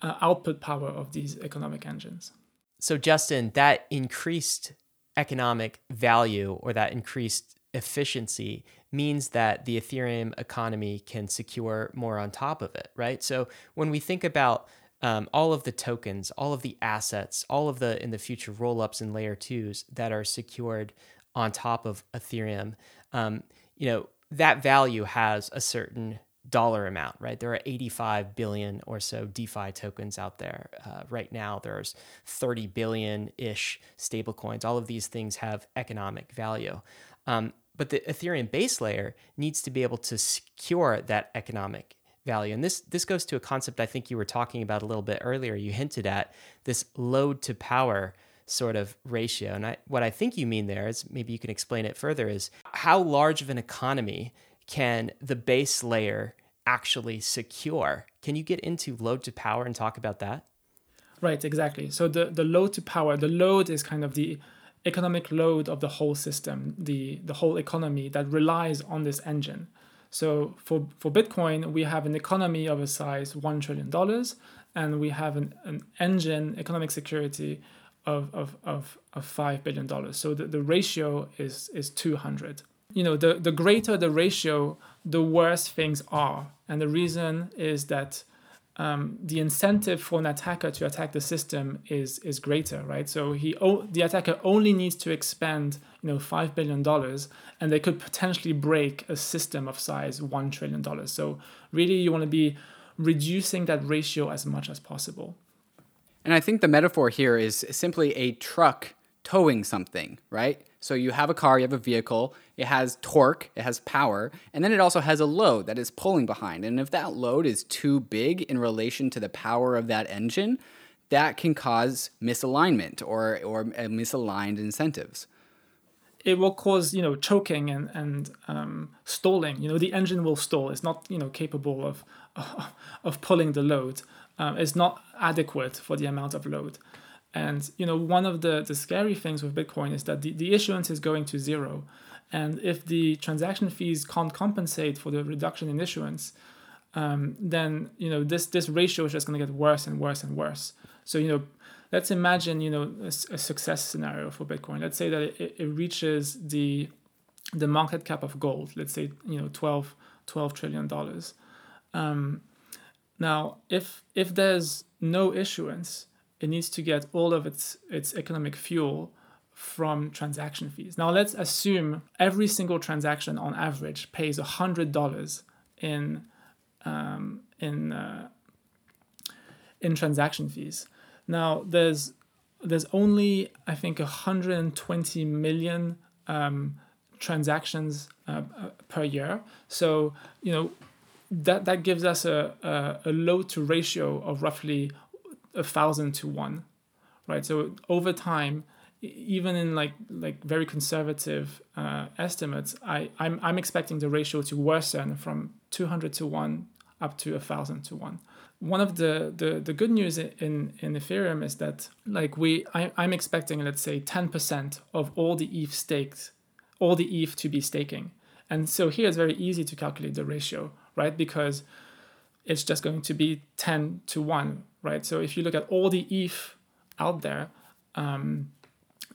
uh, output power of these economic engines. So, Justin, that increased economic value or that increased efficiency means that the Ethereum economy can secure more on top of it, right? So when we think about um, all of the tokens, all of the assets, all of the in the future rollups and layer twos that are secured on top of Ethereum, um, you know that value has a certain dollar amount, right? There are 85 billion or so DeFi tokens out there uh, right now. There's 30 billion ish stablecoins. All of these things have economic value. Um, but the Ethereum base layer needs to be able to secure that economic value. And this this goes to a concept I think you were talking about a little bit earlier. You hinted at this load to power sort of ratio. And I, what I think you mean there is maybe you can explain it further is how large of an economy can the base layer actually secure? Can you get into load to power and talk about that? Right, exactly. So the, the load to power, the load is kind of the economic load of the whole system, the, the whole economy that relies on this engine. So for, for Bitcoin, we have an economy of a size $1 trillion, and we have an, an engine, economic security of, of, of, of $5 billion. So the, the ratio is, is 200. You know, the, the greater the ratio, the worse things are. And the reason is that um, the incentive for an attacker to attack the system is is greater, right? So he the attacker only needs to expend you know five billion dollars, and they could potentially break a system of size one trillion dollars. So really, you want to be reducing that ratio as much as possible. And I think the metaphor here is simply a truck towing something, right? So you have a car, you have a vehicle, it has torque, it has power, and then it also has a load that is pulling behind. And if that load is too big in relation to the power of that engine, that can cause misalignment or, or misaligned incentives. It will cause, you know, choking and, and um, stalling. You know, the engine will stall. It's not, you know, capable of, of pulling the load. Um, it's not adequate for the amount of load. And you know, one of the, the scary things with Bitcoin is that the, the issuance is going to zero. And if the transaction fees can't compensate for the reduction in issuance, um, then you know this this ratio is just going to get worse and worse and worse. So you know, let's imagine you know a, a success scenario for Bitcoin. Let's say that it, it reaches the the market cap of gold. Let's say you know 12, 12 trillion dollars. Um, now, if if there's no issuance, it needs to get all of its its economic fuel from transaction fees. Now let's assume every single transaction on average pays hundred dollars in um, in uh, in transaction fees. Now there's there's only I think 120 million um, transactions uh, uh, per year. So you know that that gives us a, a, a load to ratio of roughly a thousand to one, right? So over time, even in like like very conservative uh, estimates, I I'm I'm expecting the ratio to worsen from 200 to one up to a thousand to one. One of the, the the good news in in Ethereum is that like we I, I'm expecting let's say 10% of all the ETH staked, all the ETH to be staking, and so here it's very easy to calculate the ratio, right? Because it's just going to be 10 to 1, right? So if you look at all the ETH out there, um,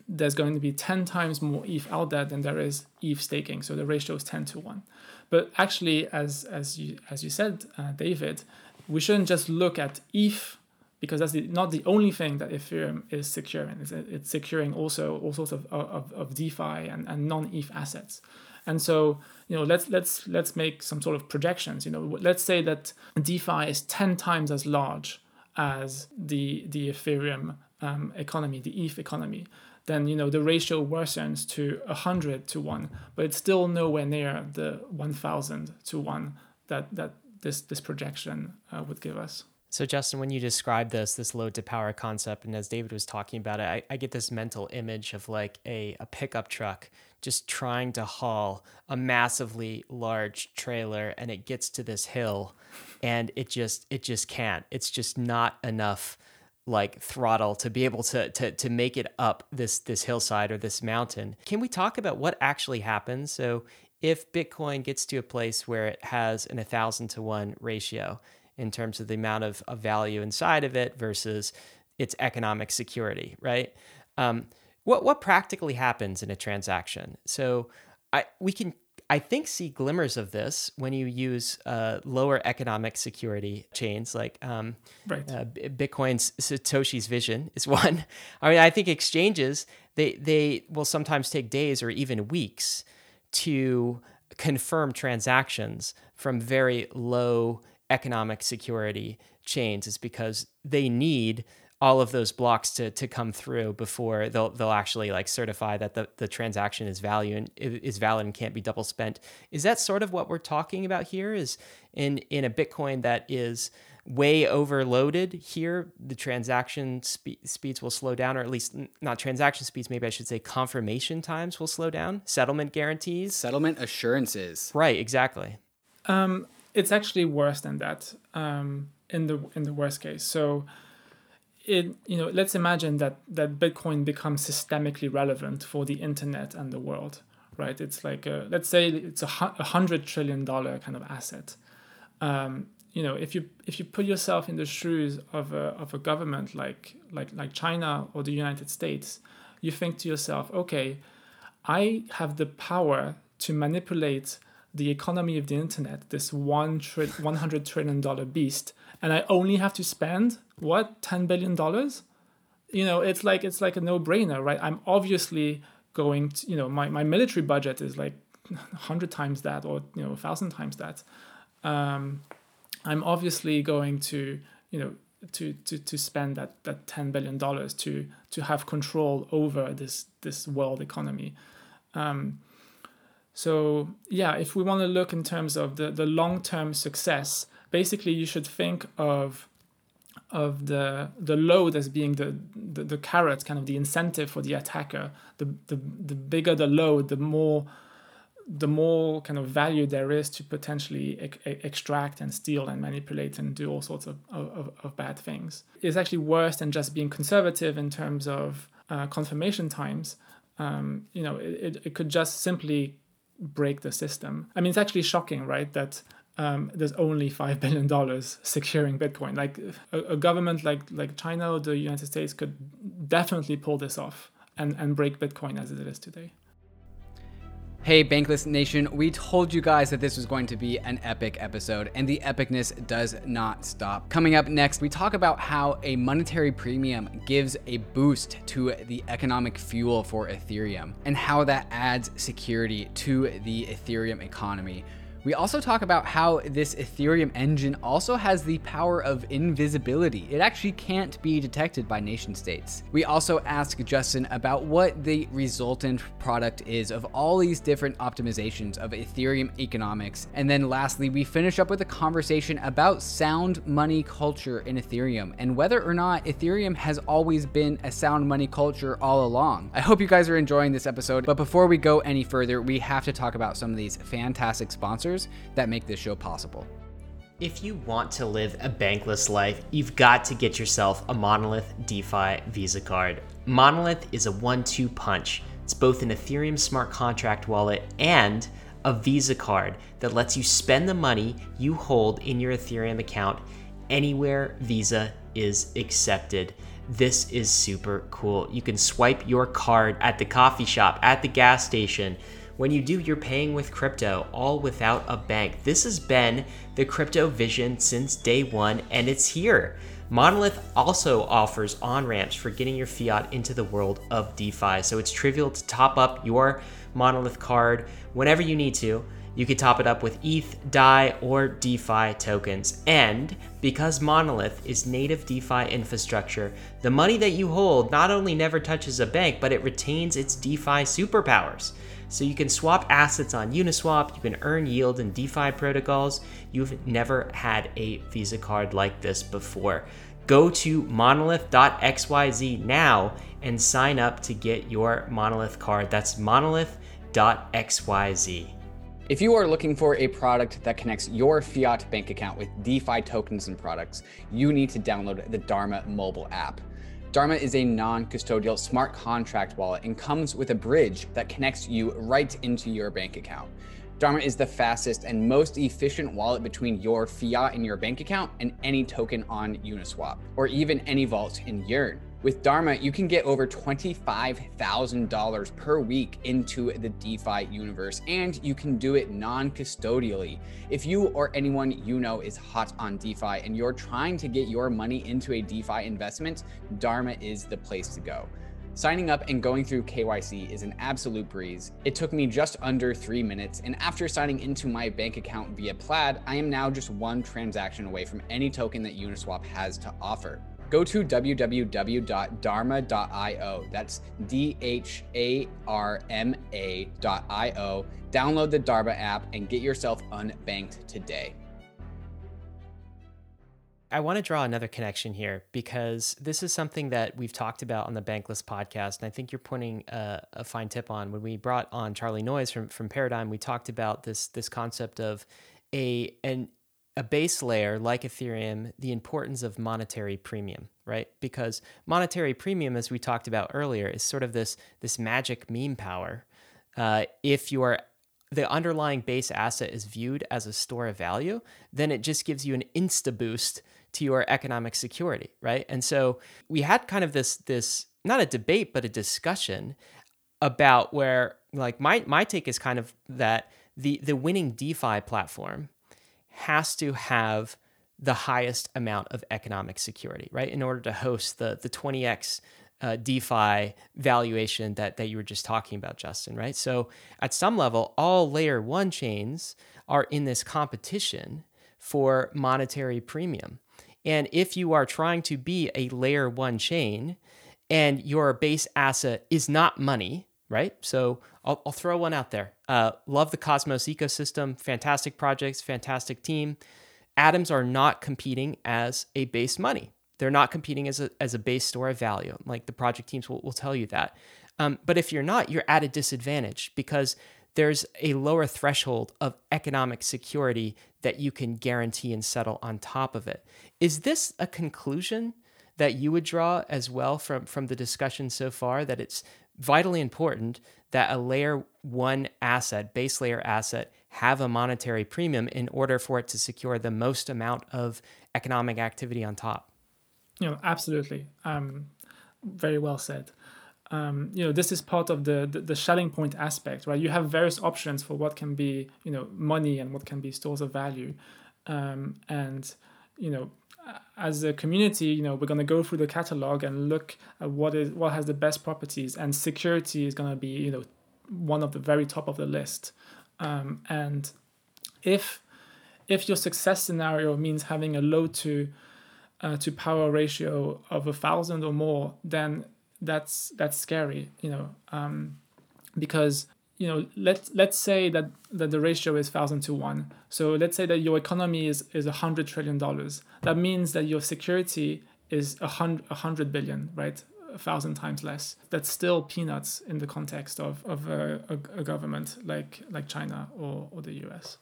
there's going to be 10 times more ETH out there than there is ETH staking. So the ratio is 10 to 1. But actually, as, as, you, as you said, uh, David, we shouldn't just look at ETH because that's the, not the only thing that Ethereum is securing. It's, it's securing also all sorts of, of, of DeFi and, and non-ETH assets. And so, you know, let's let's let's make some sort of projections. You know, let's say that DeFi is 10 times as large as the the Ethereum um, economy, the ETH economy then you know the ratio worsens to 100 to 1 but it's still nowhere near the 1000 to 1 that that this this projection uh, would give us. So justin when you describe this this load to power concept and as david was talking about it i, I get this mental image of like a, a pickup truck just trying to haul a massively large trailer and it gets to this hill and it just it just can't. It's just not enough like throttle to be able to to to make it up this this hillside or this mountain. Can we talk about what actually happens? So if Bitcoin gets to a place where it has an a thousand to one ratio in terms of the amount of, of value inside of it versus its economic security, right? Um, what what practically happens in a transaction? So I we can I think see glimmers of this when you use uh, lower economic security chains like um, right. uh, Bitcoin's Satoshi's Vision is one. I mean, I think exchanges they they will sometimes take days or even weeks to confirm transactions from very low economic security chains. Is because they need all of those blocks to to come through before they'll they'll actually like certify that the, the transaction is value and is valid and can't be double spent. Is that sort of what we're talking about here? Is in in a Bitcoin that is way overloaded here, the transaction spe- speeds will slow down, or at least not transaction speeds, maybe I should say confirmation times will slow down, settlement guarantees, settlement assurances. Right, exactly. Um, it's actually worse than that um, in the in the worst case. So it you know let's imagine that that bitcoin becomes systemically relevant for the internet and the world right? It's like a, let's say it's a hundred trillion dollar kind of asset. Um, you know if you if you put yourself in the shoes of a, of a government like like like china or the united states you think to yourself okay i have the power to manipulate the economy of the internet this one tri- 100 trillion dollar beast and i only have to spend what 10 billion dollars? You know it's like it's like a no-brainer right? I'm obviously going to you know my, my military budget is like 100 times that or you know 1000 times that. Um, i'm obviously going to you know to, to, to spend that, that 10 billion dollars to to have control over this this world economy. Um, so yeah if we want to look in terms of the, the long-term success basically you should think of of the the load as being the, the, the carrot, kind of the incentive for the attacker. The, the the bigger the load, the more the more kind of value there is to potentially e- extract and steal and manipulate and do all sorts of, of, of, bad things. It's actually worse than just being conservative in terms of uh, confirmation times. Um, you know, it, it could just simply break the system. I mean, it's actually shocking, right? That um, there's only five billion dollars securing Bitcoin. Like a, a, government like like China or the United States could definitely pull this off and and break Bitcoin as it is today. Hey, Bankless Nation, we told you guys that this was going to be an epic episode, and the epicness does not stop. Coming up next, we talk about how a monetary premium gives a boost to the economic fuel for Ethereum, and how that adds security to the Ethereum economy. We also talk about how this Ethereum engine also has the power of invisibility. It actually can't be detected by nation states. We also ask Justin about what the resultant product is of all these different optimizations of Ethereum economics. And then lastly, we finish up with a conversation about sound money culture in Ethereum and whether or not Ethereum has always been a sound money culture all along. I hope you guys are enjoying this episode, but before we go any further, we have to talk about some of these fantastic sponsors that make this show possible. If you want to live a bankless life, you've got to get yourself a Monolith DeFi Visa card. Monolith is a one two punch. It's both an Ethereum smart contract wallet and a Visa card that lets you spend the money you hold in your Ethereum account anywhere Visa is accepted. This is super cool. You can swipe your card at the coffee shop, at the gas station when you do, you're paying with crypto, all without a bank. This has been the crypto vision since day one, and it's here. Monolith also offers on ramps for getting your fiat into the world of DeFi. So it's trivial to top up your Monolith card whenever you need to. You can top it up with ETH, DAI, or DeFi tokens. And because Monolith is native DeFi infrastructure, the money that you hold not only never touches a bank, but it retains its DeFi superpowers. So you can swap assets on Uniswap, you can earn yield in DeFi protocols. You've never had a Visa card like this before. Go to monolith.xyz now and sign up to get your Monolith card. That's monolith.xyz. If you are looking for a product that connects your fiat bank account with DeFi tokens and products, you need to download the Dharma mobile app. Dharma is a non custodial smart contract wallet and comes with a bridge that connects you right into your bank account. Dharma is the fastest and most efficient wallet between your fiat in your bank account and any token on Uniswap, or even any vault in Yearn. With Dharma, you can get over $25,000 per week into the DeFi universe, and you can do it non custodially. If you or anyone you know is hot on DeFi and you're trying to get your money into a DeFi investment, Dharma is the place to go. Signing up and going through KYC is an absolute breeze. It took me just under three minutes, and after signing into my bank account via Plaid, I am now just one transaction away from any token that Uniswap has to offer go to www.dharma.io. That's D H A R M A.io. Download the Dharma app and get yourself unbanked today. I want to draw another connection here because this is something that we've talked about on the Bankless podcast. And I think you're pointing a, a fine tip on. When we brought on Charlie Noyes from, from Paradigm, we talked about this, this concept of a an a base layer like Ethereum, the importance of monetary premium, right? Because monetary premium, as we talked about earlier, is sort of this this magic meme power. Uh, if are the underlying base asset is viewed as a store of value, then it just gives you an insta boost to your economic security, right? And so we had kind of this this not a debate but a discussion about where like my my take is kind of that the the winning DeFi platform has to have the highest amount of economic security, right? In order to host the the 20x uh, DeFi valuation that that you were just talking about, Justin, right? So at some level, all layer one chains are in this competition for monetary premium. And if you are trying to be a layer one chain and your base asset is not money, right? So I'll, I'll throw one out there. Uh, love the Cosmos ecosystem, fantastic projects, fantastic team. Atoms are not competing as a base money. They're not competing as a, as a base store of value. Like the project teams will, will tell you that. Um, but if you're not, you're at a disadvantage because there's a lower threshold of economic security that you can guarantee and settle on top of it. Is this a conclusion that you would draw as well from, from the discussion so far that it's vitally important that a layer one asset, base layer asset, have a monetary premium in order for it to secure the most amount of economic activity on top. You know, absolutely. Um, very well said. Um, you know, this is part of the, the, the Schelling point aspect, right? You have various options for what can be, you know, money and what can be stores of value, um, and you know, as a community, you know, we're going to go through the catalog and look at what is what has the best properties, and security is going to be, you know, one of the very top of the list. Um, and if if your success scenario means having a load to uh, to power ratio of a thousand or more, then that's that's scary, you know, um, because you know let let's say that that the ratio is thousand to one. So let's say that your economy is is a hundred trillion dollars. That means that your security is a hundred a hundred billion, right? A thousand times less. That's still peanuts in the context of of a, a, a government like like China or or the U.S.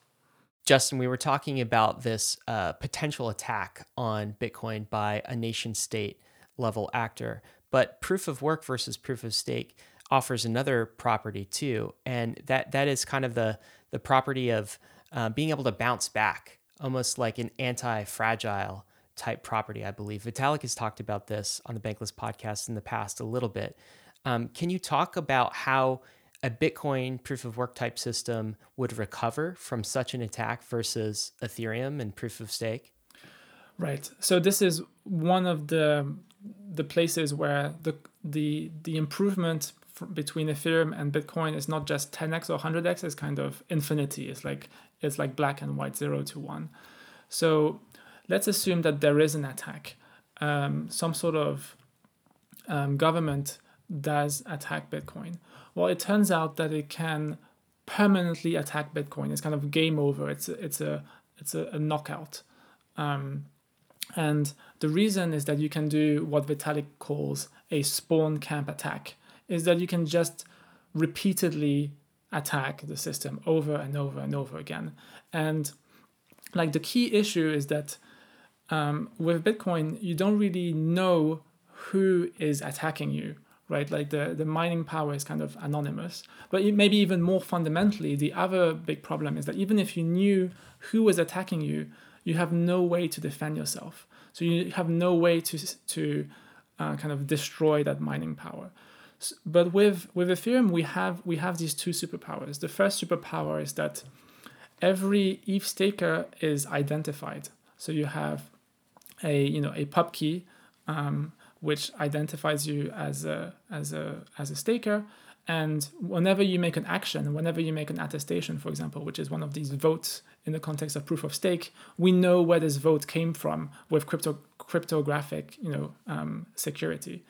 Justin, we were talking about this uh, potential attack on Bitcoin by a nation state level actor, but proof of work versus proof of stake offers another property too, and that that is kind of the the property of uh, being able to bounce back, almost like an anti-fragile type property. I believe Vitalik has talked about this on the Bankless podcast in the past a little bit. Um, can you talk about how a Bitcoin proof of work type system would recover from such an attack versus Ethereum and proof of stake? Right. So this is one of the the places where the the the improvement between Ethereum and Bitcoin is not just 10x or 100x; it's kind of infinity. It's like it's like black and white, zero to one. So let's assume that there is an attack, um, some sort of um, government does attack Bitcoin. Well, it turns out that it can permanently attack Bitcoin. It's kind of game over. It's a, it's a it's a, a knockout. Um, and the reason is that you can do what Vitalik calls a spawn camp attack, is that you can just repeatedly attack the system over and over and over again. And like the key issue is that um, with Bitcoin, you don't really know who is attacking you right? Like the, the mining power is kind of anonymous. But maybe even more fundamentally, the other big problem is that even if you knew who was attacking you, you have no way to defend yourself. So you have no way to, to uh, kind of destroy that mining power. But with, with Ethereum, we have, we have these two superpowers. The first superpower is that every ETH staker is identified. So you have a, you know, a pub key um, which identifies you as a as a as a staker. And whenever you make an action, whenever you make an attestation, for example, which is one of these votes in the context of proof of stake, we know where this vote came from with crypto cryptographic, you know, um, security.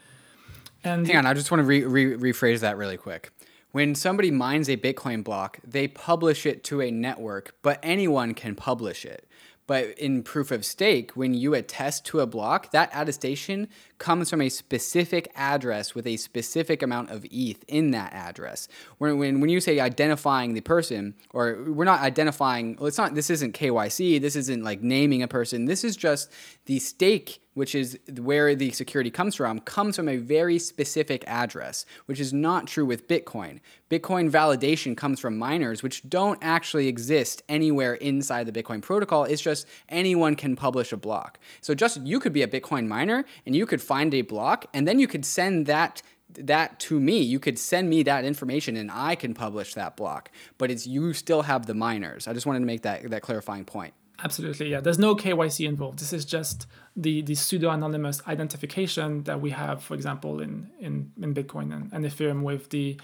And hang on, I just want to re- re- rephrase that really quick. When somebody mines a Bitcoin block, they publish it to a network, but anyone can publish it. But in proof of stake, when you attest to a block, that attestation comes from a specific address with a specific amount of ETH in that address. When, when, when you say identifying the person, or we're not identifying, well, it's not, this isn't KYC, this isn't like naming a person, this is just the stake which is where the security comes from, comes from a very specific address, which is not true with Bitcoin. Bitcoin validation comes from miners, which don't actually exist anywhere inside the Bitcoin protocol. It's just anyone can publish a block. So just you could be a Bitcoin miner and you could find a block, and then you could send that that to me you could send me that information and i can publish that block but it's you still have the miners i just wanted to make that that clarifying point Absolutely, yeah. There's no KYC involved. This is just the, the pseudo anonymous identification that we have, for example, in in, in Bitcoin and, and Ethereum with the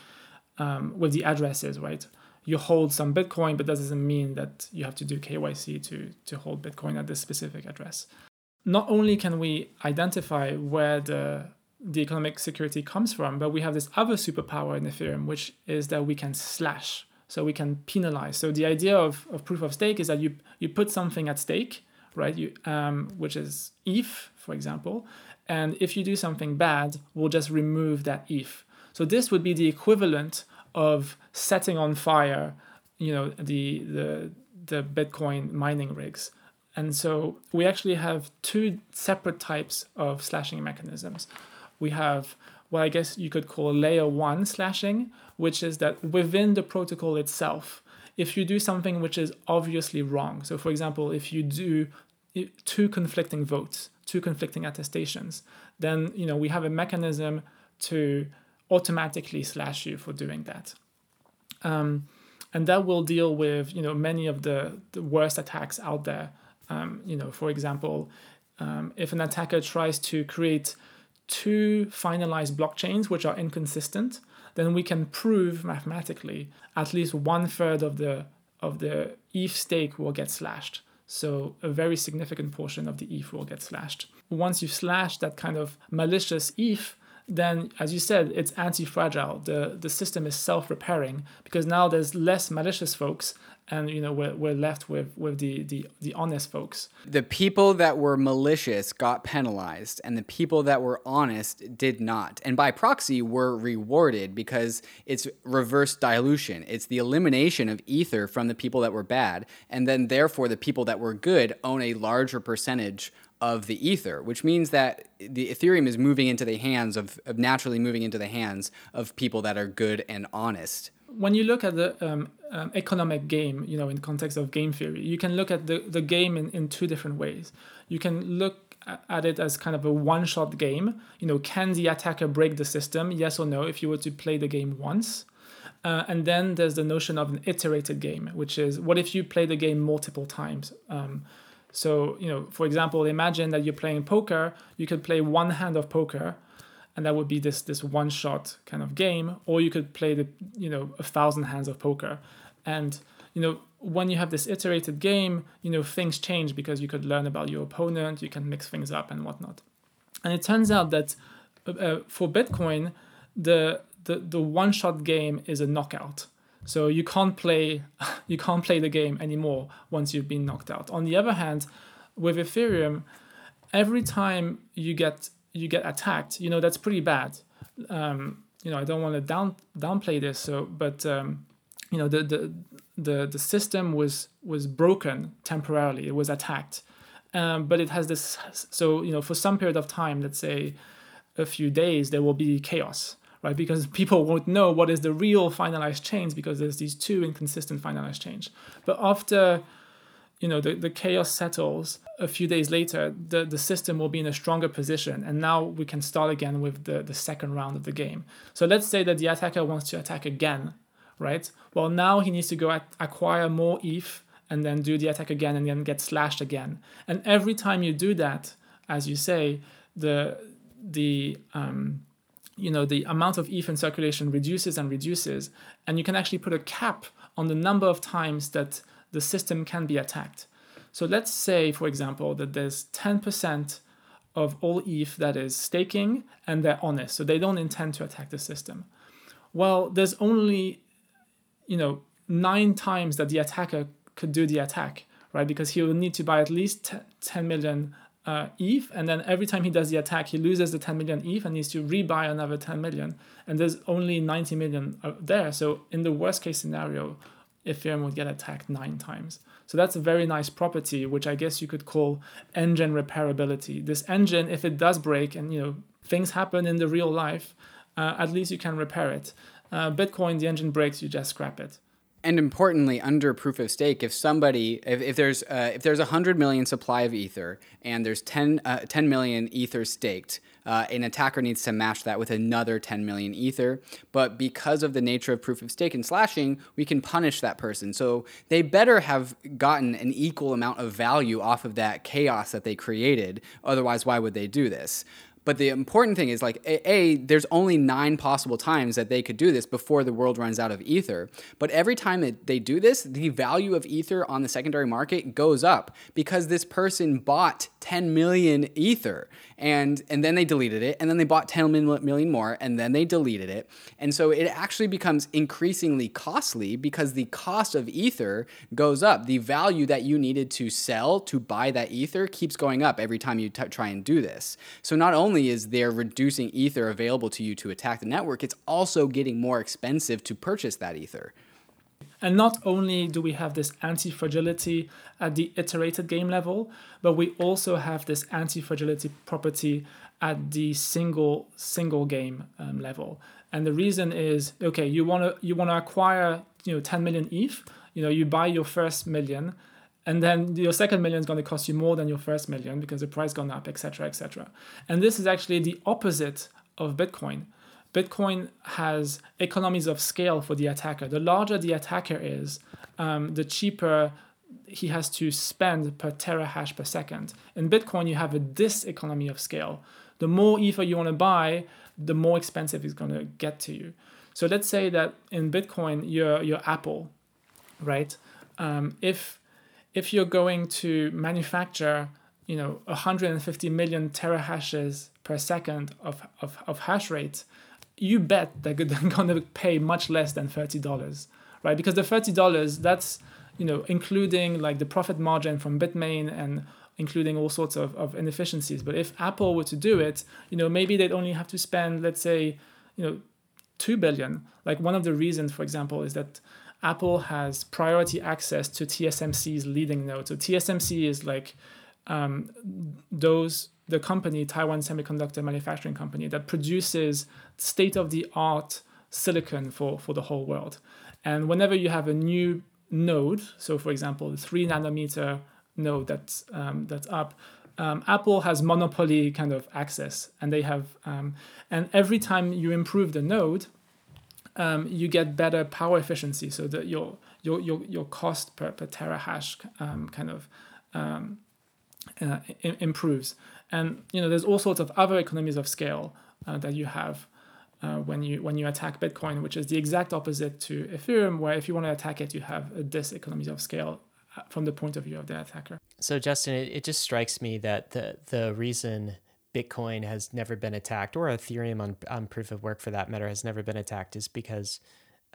um, with the addresses, right? You hold some Bitcoin, but that doesn't mean that you have to do KYC to to hold Bitcoin at this specific address. Not only can we identify where the the economic security comes from, but we have this other superpower in Ethereum, which is that we can slash so we can penalize. So the idea of, of proof of stake is that you you put something at stake, right? You um, which is ETH, for example, and if you do something bad, we'll just remove that ETH. So this would be the equivalent of setting on fire, you know, the the the Bitcoin mining rigs. And so we actually have two separate types of slashing mechanisms. We have what I guess you could call layer one slashing, which is that within the protocol itself, if you do something which is obviously wrong, so for example, if you do two conflicting votes, two conflicting attestations, then you know we have a mechanism to automatically slash you for doing that. Um, and that will deal with you know many of the, the worst attacks out there. Um, you know, for example, um, if an attacker tries to create two finalized blockchains which are inconsistent, then we can prove mathematically at least one third of the of the ETH stake will get slashed. So a very significant portion of the ETH will get slashed. Once you slash that kind of malicious ETH, then as you said, it's anti-fragile. The the system is self-repairing because now there's less malicious folks and you know we're, we're left with with the, the the honest folks. The people that were malicious got penalized and the people that were honest did not. And by proxy were rewarded because it's reverse dilution. It's the elimination of ether from the people that were bad and then therefore the people that were good own a larger percentage of the ether, which means that the Ethereum is moving into the hands of, of, naturally moving into the hands of people that are good and honest. When you look at the um, um, economic game, you know, in context of game theory, you can look at the, the game in, in two different ways. You can look at it as kind of a one shot game. You know, can the attacker break the system? Yes or no, if you were to play the game once. Uh, and then there's the notion of an iterated game, which is what if you play the game multiple times? Um, so, you know, for example, imagine that you're playing poker, you could play one hand of poker and that would be this this one shot kind of game or you could play the you know a thousand hands of poker. And you know when you have this iterated game you know things change because you could learn about your opponent you can mix things up and whatnot. And it turns out that uh, uh for bitcoin the the, the one shot game is a knockout so you can't play you can't play the game anymore once you've been knocked out. On the other hand, with Ethereum, every time you get you get attacked, you know that's pretty bad. Um, you know I don't want to down downplay this. So, but um, you know the, the the the system was was broken temporarily. It was attacked, um, but it has this. So you know for some period of time, let's say a few days, there will be chaos right? Because people won't know what is the real finalized change because there's these two inconsistent finalized change. But after you know the, the chaos settles a few days later the, the system will be in a stronger position and now we can start again with the, the second round of the game so let's say that the attacker wants to attack again right well now he needs to go at, acquire more eth and then do the attack again and then get slashed again and every time you do that as you say the the um, you know the amount of ETH in circulation reduces and reduces, and you can actually put a cap on the number of times that the system can be attacked. So let's say, for example, that there's 10% of all ETH that is staking and they're honest, so they don't intend to attack the system. Well, there's only, you know, nine times that the attacker could do the attack, right? Because he will need to buy at least 10 million uh, ETH, and then every time he does the attack, he loses the 10 million ETH and needs to rebuy another 10 million. And there's only 90 million there. So in the worst case scenario, Ethereum would get attacked nine times. So that's a very nice property, which I guess you could call engine repairability. This engine, if it does break and you know things happen in the real life, uh, at least you can repair it. Uh, Bitcoin, the engine breaks, you just scrap it and importantly, under proof of stake, if somebody, if, if there's uh, if there's a hundred million supply of ether and there's 10, uh, 10 million ether staked, uh, an attacker needs to match that with another 10 million ether. But because of the nature of proof of stake and slashing, we can punish that person. So they better have gotten an equal amount of value off of that chaos that they created. Otherwise, why would they do this? But the important thing is like a, a, there's only nine possible times that they could do this before the world runs out of ether. But every time that they do this, the value of ether on the secondary market goes up because this person bought 10 million ether and and then they deleted it and then they bought 10 million more and then they deleted it. And so it actually becomes increasingly costly because the cost of ether goes up. The value that you needed to sell to buy that ether keeps going up every time you t- try and do this. So not only is there reducing ether available to you to attack the network, it's also getting more expensive to purchase that ether. And not only do we have this anti fragility at the iterated game level, but we also have this anti fragility property at the single single game um, level. And the reason is okay, you want to you want to acquire you know 10 million ETH. You know, you buy your first million, and then your second million is going to cost you more than your first million because the price gone up etc etc and this is actually the opposite of bitcoin bitcoin has economies of scale for the attacker. The larger the attacker is um, the cheaper he has to spend per terahash per second. In bitcoin you have a diseconomy of scale. The more ether you want to buy the more expensive it's going to get to you. So let's say that in bitcoin you're, you're apple right? Um, if if you're going to manufacture you know 150 million terahashes per second of, of, of hash rate you bet they're to pay much less than $30 right? Because the $30 that's you know including like the profit margin from bitmain and including all sorts of, of inefficiencies. But if apple were to do it you know maybe they'd only have to spend let's say you know 2 billion. Like one of the reasons for example is that apple has priority access to tsmc's leading node. So tsmc is like um, those the company Taiwan Semiconductor Manufacturing Company that produces state of the art silicon for for the whole world. And whenever you have a new node, so for example, the three nanometer node that's um, that's up, um, Apple has monopoly kind of access, and they have um, and every time you improve the node, um, you get better power efficiency, so that your your your your cost per per terahash um, kind of um, uh, improves. And you know, there's all sorts of other economies of scale uh, that you have uh, when you when you attack Bitcoin, which is the exact opposite to Ethereum, where if you want to attack it, you have a diseconomies of scale uh, from the point of view of the attacker. So, Justin, it, it just strikes me that the the reason Bitcoin has never been attacked, or Ethereum on, on proof of work for that matter, has never been attacked, is because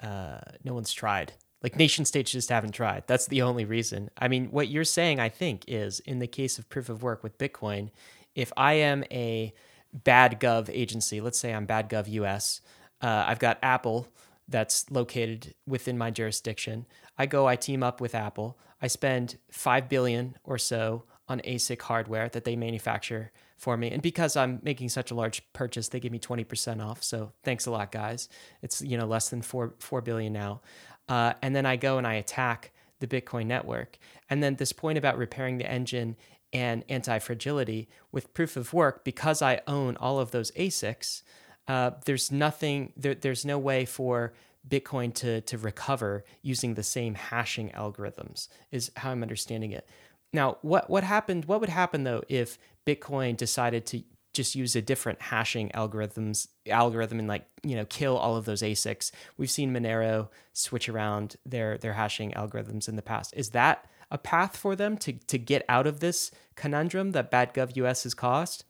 uh, no one's tried. Like nation states just haven't tried. That's the only reason. I mean, what you're saying, I think, is in the case of proof of work with Bitcoin, if I am a bad gov agency, let's say I'm bad gov US, uh, I've got Apple that's located within my jurisdiction. I go, I team up with Apple. I spend five billion or so on ASIC hardware that they manufacture for me. And because I'm making such a large purchase, they give me 20% off. So thanks a lot, guys. It's, you know, less than four, 4 billion now. Uh, and then I go and I attack the Bitcoin network. And then this point about repairing the engine and anti fragility with proof of work, because I own all of those ASICs, uh, there's nothing, there, there's no way for Bitcoin to, to recover using the same hashing algorithms, is how I'm understanding it. Now, what, what happened, what would happen though if Bitcoin decided to just use a different hashing algorithms algorithm and like you know kill all of those ASICs. We've seen Monero switch around their their hashing algorithms in the past. Is that a path for them to to get out of this conundrum that bad gov US has caused?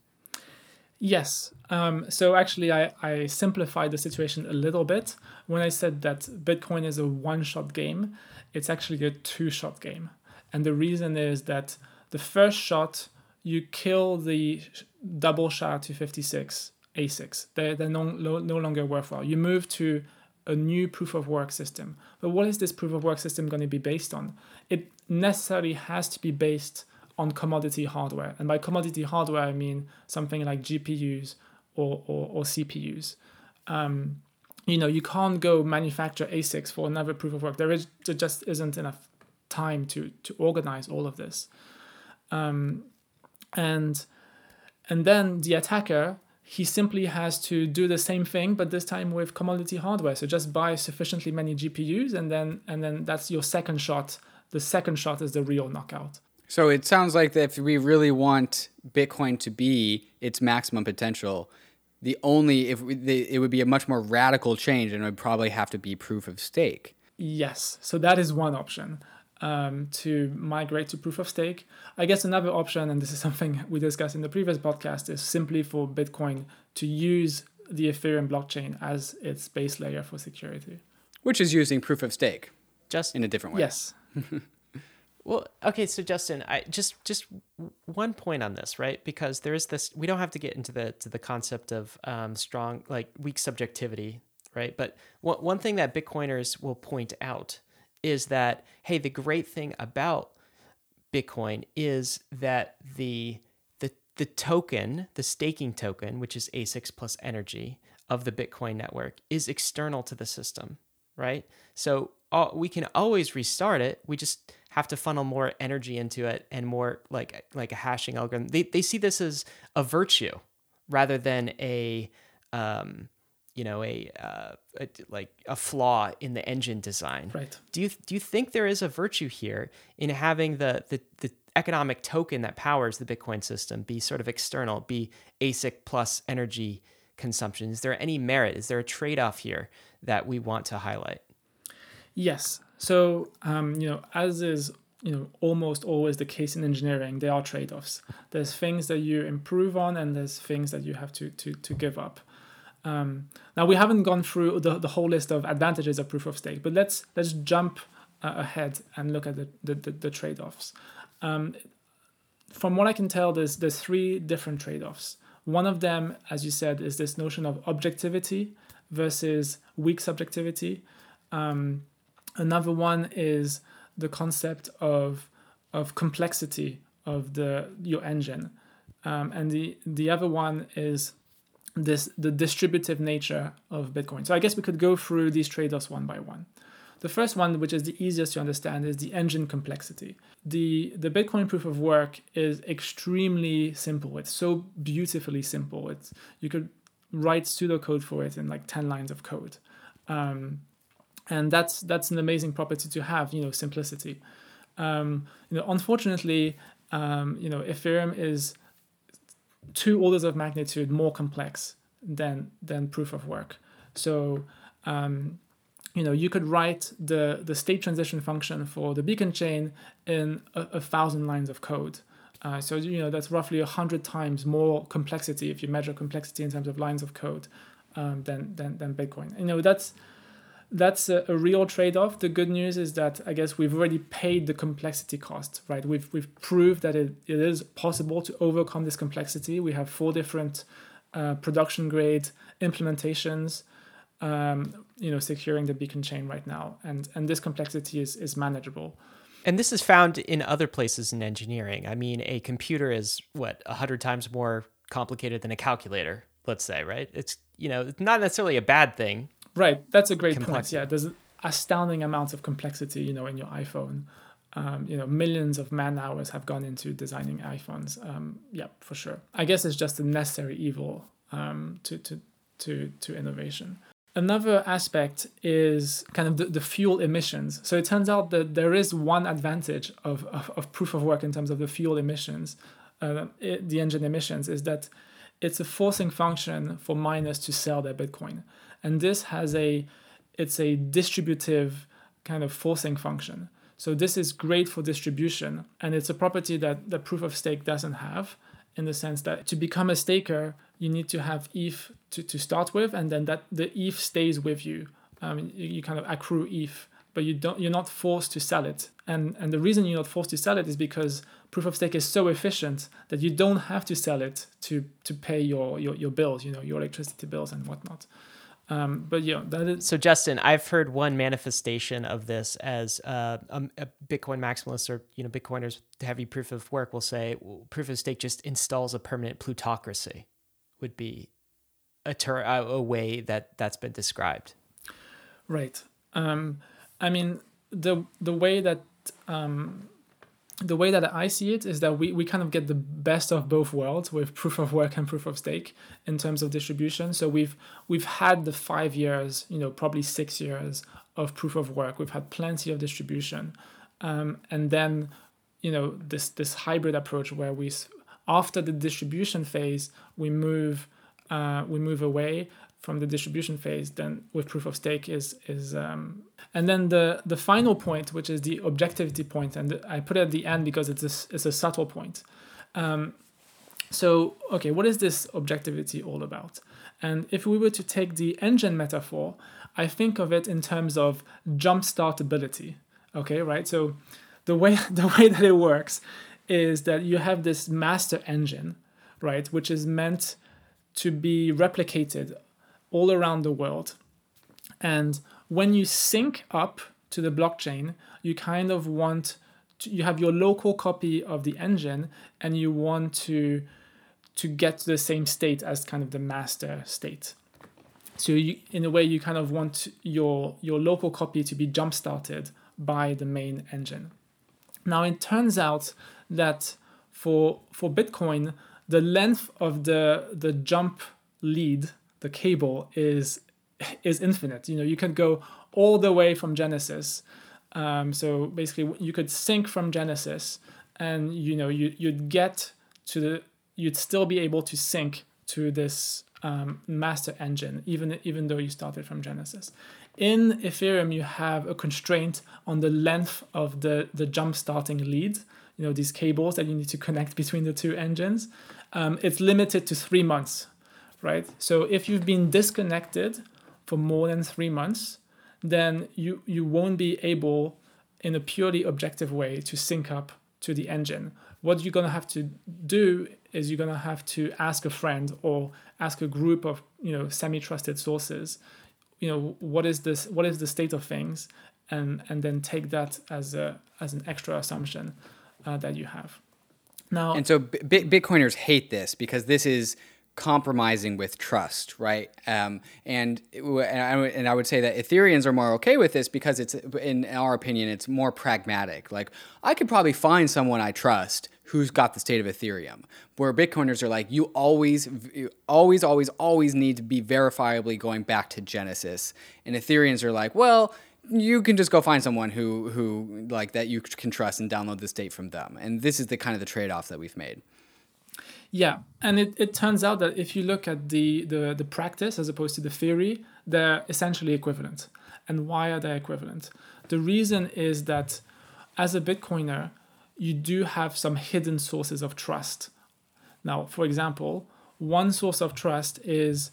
Yes. Um, so actually, I, I simplified the situation a little bit when I said that Bitcoin is a one shot game. It's actually a two shot game. And the reason is that the first shot, you kill the double SHA-256 ASICs. They're, they're no, no longer worthwhile. You move to a new proof of work system. But what is this proof of work system going to be based on? It necessarily has to be based on commodity hardware. And by commodity hardware, I mean something like GPUs or, or, or CPUs. Um, you know, you can't go manufacture ASICs for another proof of work. There is there just isn't enough time to to organize all of this. Um, and and then the attacker, he simply has to do the same thing, but this time with commodity hardware. So just buy sufficiently many GPUs, and then and then that's your second shot. The second shot is the real knockout. So it sounds like that if we really want Bitcoin to be its maximum potential, the only if we, the, it would be a much more radical change, and it would probably have to be proof of stake. Yes, so that is one option um, to migrate to proof of stake. I guess another option, and this is something we discussed in the previous podcast, is simply for Bitcoin to use the Ethereum blockchain as its base layer for security. Which is using proof of stake, just in a different way. Yes. well, okay, so Justin, I just just one point on this, right? Because there is this. We don't have to get into the to the concept of um, strong, like weak subjectivity, right? But one one thing that Bitcoiners will point out is that hey, the great thing about Bitcoin is that the the the token, the staking token, which is ASICs plus energy of the Bitcoin network, is external to the system, right? So uh, we can always restart it. We just have to funnel more energy into it and more like like a hashing algorithm. They they see this as a virtue rather than a um, you know a, uh, a, like a flaw in the engine design. Right. Do you do you think there is a virtue here in having the the the economic token that powers the Bitcoin system be sort of external, be ASIC plus energy consumption? Is there any merit? Is there a trade off here that we want to highlight? Yes. So, um, you know, as is you know almost always the case in engineering, there are trade-offs. There's things that you improve on, and there's things that you have to to to give up. Um, now we haven't gone through the, the whole list of advantages of proof of stake, but let's let's jump uh, ahead and look at the the, the, the trade-offs. Um, from what I can tell, there's there's three different trade-offs. One of them, as you said, is this notion of objectivity versus weak subjectivity. Um, another one is the concept of of complexity of the your engine, um, and the the other one is this the distributive nature of Bitcoin. So I guess we could go through these trade-offs one by one. The first one, which is the easiest to understand, is the engine complexity. The the Bitcoin proof of work is extremely simple. It's so beautifully simple. It's you could write pseudocode for it in like 10 lines of code. Um, and that's that's an amazing property to have, you know, simplicity. Um, you know, unfortunately, um, you know, Ethereum is two orders of magnitude more complex than than proof of work. So um, you know you could write the the state transition function for the beacon chain in a, a thousand lines of code. Uh, so you know that's roughly a hundred times more complexity if you measure complexity in terms of lines of code um, than, than than Bitcoin. You know that's that's a, a, real trade-off. The good news is that I guess we've already paid the complexity cost, right? We've we've proved that it, it is possible to overcome this complexity. We have four different uh, production grade implementations, um, you know, securing the beacon chain right now, and and this complexity is is manageable. And this is found in other places in engineering. I mean, a computer is what a hundred times more complicated than a calculator. Let's say, right? It's you know, it's not necessarily a bad thing Right, that's a great complexity. point. Yeah, there's astounding amounts of complexity, you know, in your iPhone. Um, you know, millions of man hours have gone into designing iPhones. Um, yeah, for sure. I guess it's just a necessary evil um, to, to, to, to innovation. Another aspect is kind of the, the fuel emissions. So it turns out that there is one advantage of, of, of proof of work in terms of the fuel emissions, uh, it, the engine emissions, is that it's a forcing function for miners to sell their Bitcoin and this has a it's a distributive kind of forcing function. So this is great for distribution, and it's a property that the proof of stake doesn't have, in the sense that to become a staker, you need to have ETH to, to start with, and then that the ETH stays with you. Um, you, you kind of accrue ETH, but you don't you're not forced to sell it. And and the reason you're not forced to sell it is because proof of stake is so efficient that you don't have to sell it to to pay your your, your bills, you know, your electricity bills and whatnot. Um, but yeah, that is. So Justin, I've heard one manifestation of this as uh, a, a, Bitcoin maximalist or you know Bitcoiners heavy proof of work will say well, proof of stake just installs a permanent plutocracy, would be a ter- a way that that's been described. Right. Um, I mean the the way that um, the way that I see it is that we, we kind of get the best of both worlds with proof of work and proof of stake in terms of distribution. So we've we've had the five years, you know, probably six years of proof of work. We've had plenty of distribution, um, and then you know this this hybrid approach where we after the distribution phase we move uh, we move away from the distribution phase then with proof of stake is is um, and then the the final point which is the objectivity point and i put it at the end because it's a, it's a subtle point. Um, so okay what is this objectivity all about? And if we were to take the engine metaphor i think of it in terms of jump startability okay right? So the way the way that it works is that you have this master engine right which is meant to be replicated all around the world. And when you sync up to the blockchain, you kind of want to, you have your local copy of the engine and you want to to get to the same state as kind of the master state. So you, in a way, you kind of want your your local copy to be jump started by the main engine. Now it turns out that for for Bitcoin, the length of the the jump lead the cable is is infinite. You know, you can go all the way from Genesis. Um, so basically, you could sync from Genesis, and you know, you you'd get to the you'd still be able to sync to this um, master engine, even even though you started from Genesis. In Ethereum, you have a constraint on the length of the, the jump starting lead, you know, these cables that you need to connect between the two engines. Um, it's limited to three months, right? So if you've been disconnected for more than three months, then you, you won't be able, in a purely objective way, to sync up to the engine. What you're going to have to do is you're going to have to ask a friend or ask a group of you know semi-trusted sources you know what is this what is the state of things and and then take that as a as an extra assumption uh, that you have now and so B- bitcoiners hate this because this is compromising with trust, right? Um, and and I would say that Ethereans are more okay with this because it's, in our opinion, it's more pragmatic. Like I could probably find someone I trust who's got the state of Ethereum. Where Bitcoiners are like, you always, always, always, always need to be verifiably going back to Genesis, and Ethereans are like, well, you can just go find someone who who like that you can trust and download the state from them. And this is the kind of the trade off that we've made. Yeah, and it, it turns out that if you look at the, the the practice as opposed to the theory, they're essentially equivalent. And why are they equivalent? The reason is that as a Bitcoiner, you do have some hidden sources of trust. Now, for example, one source of trust is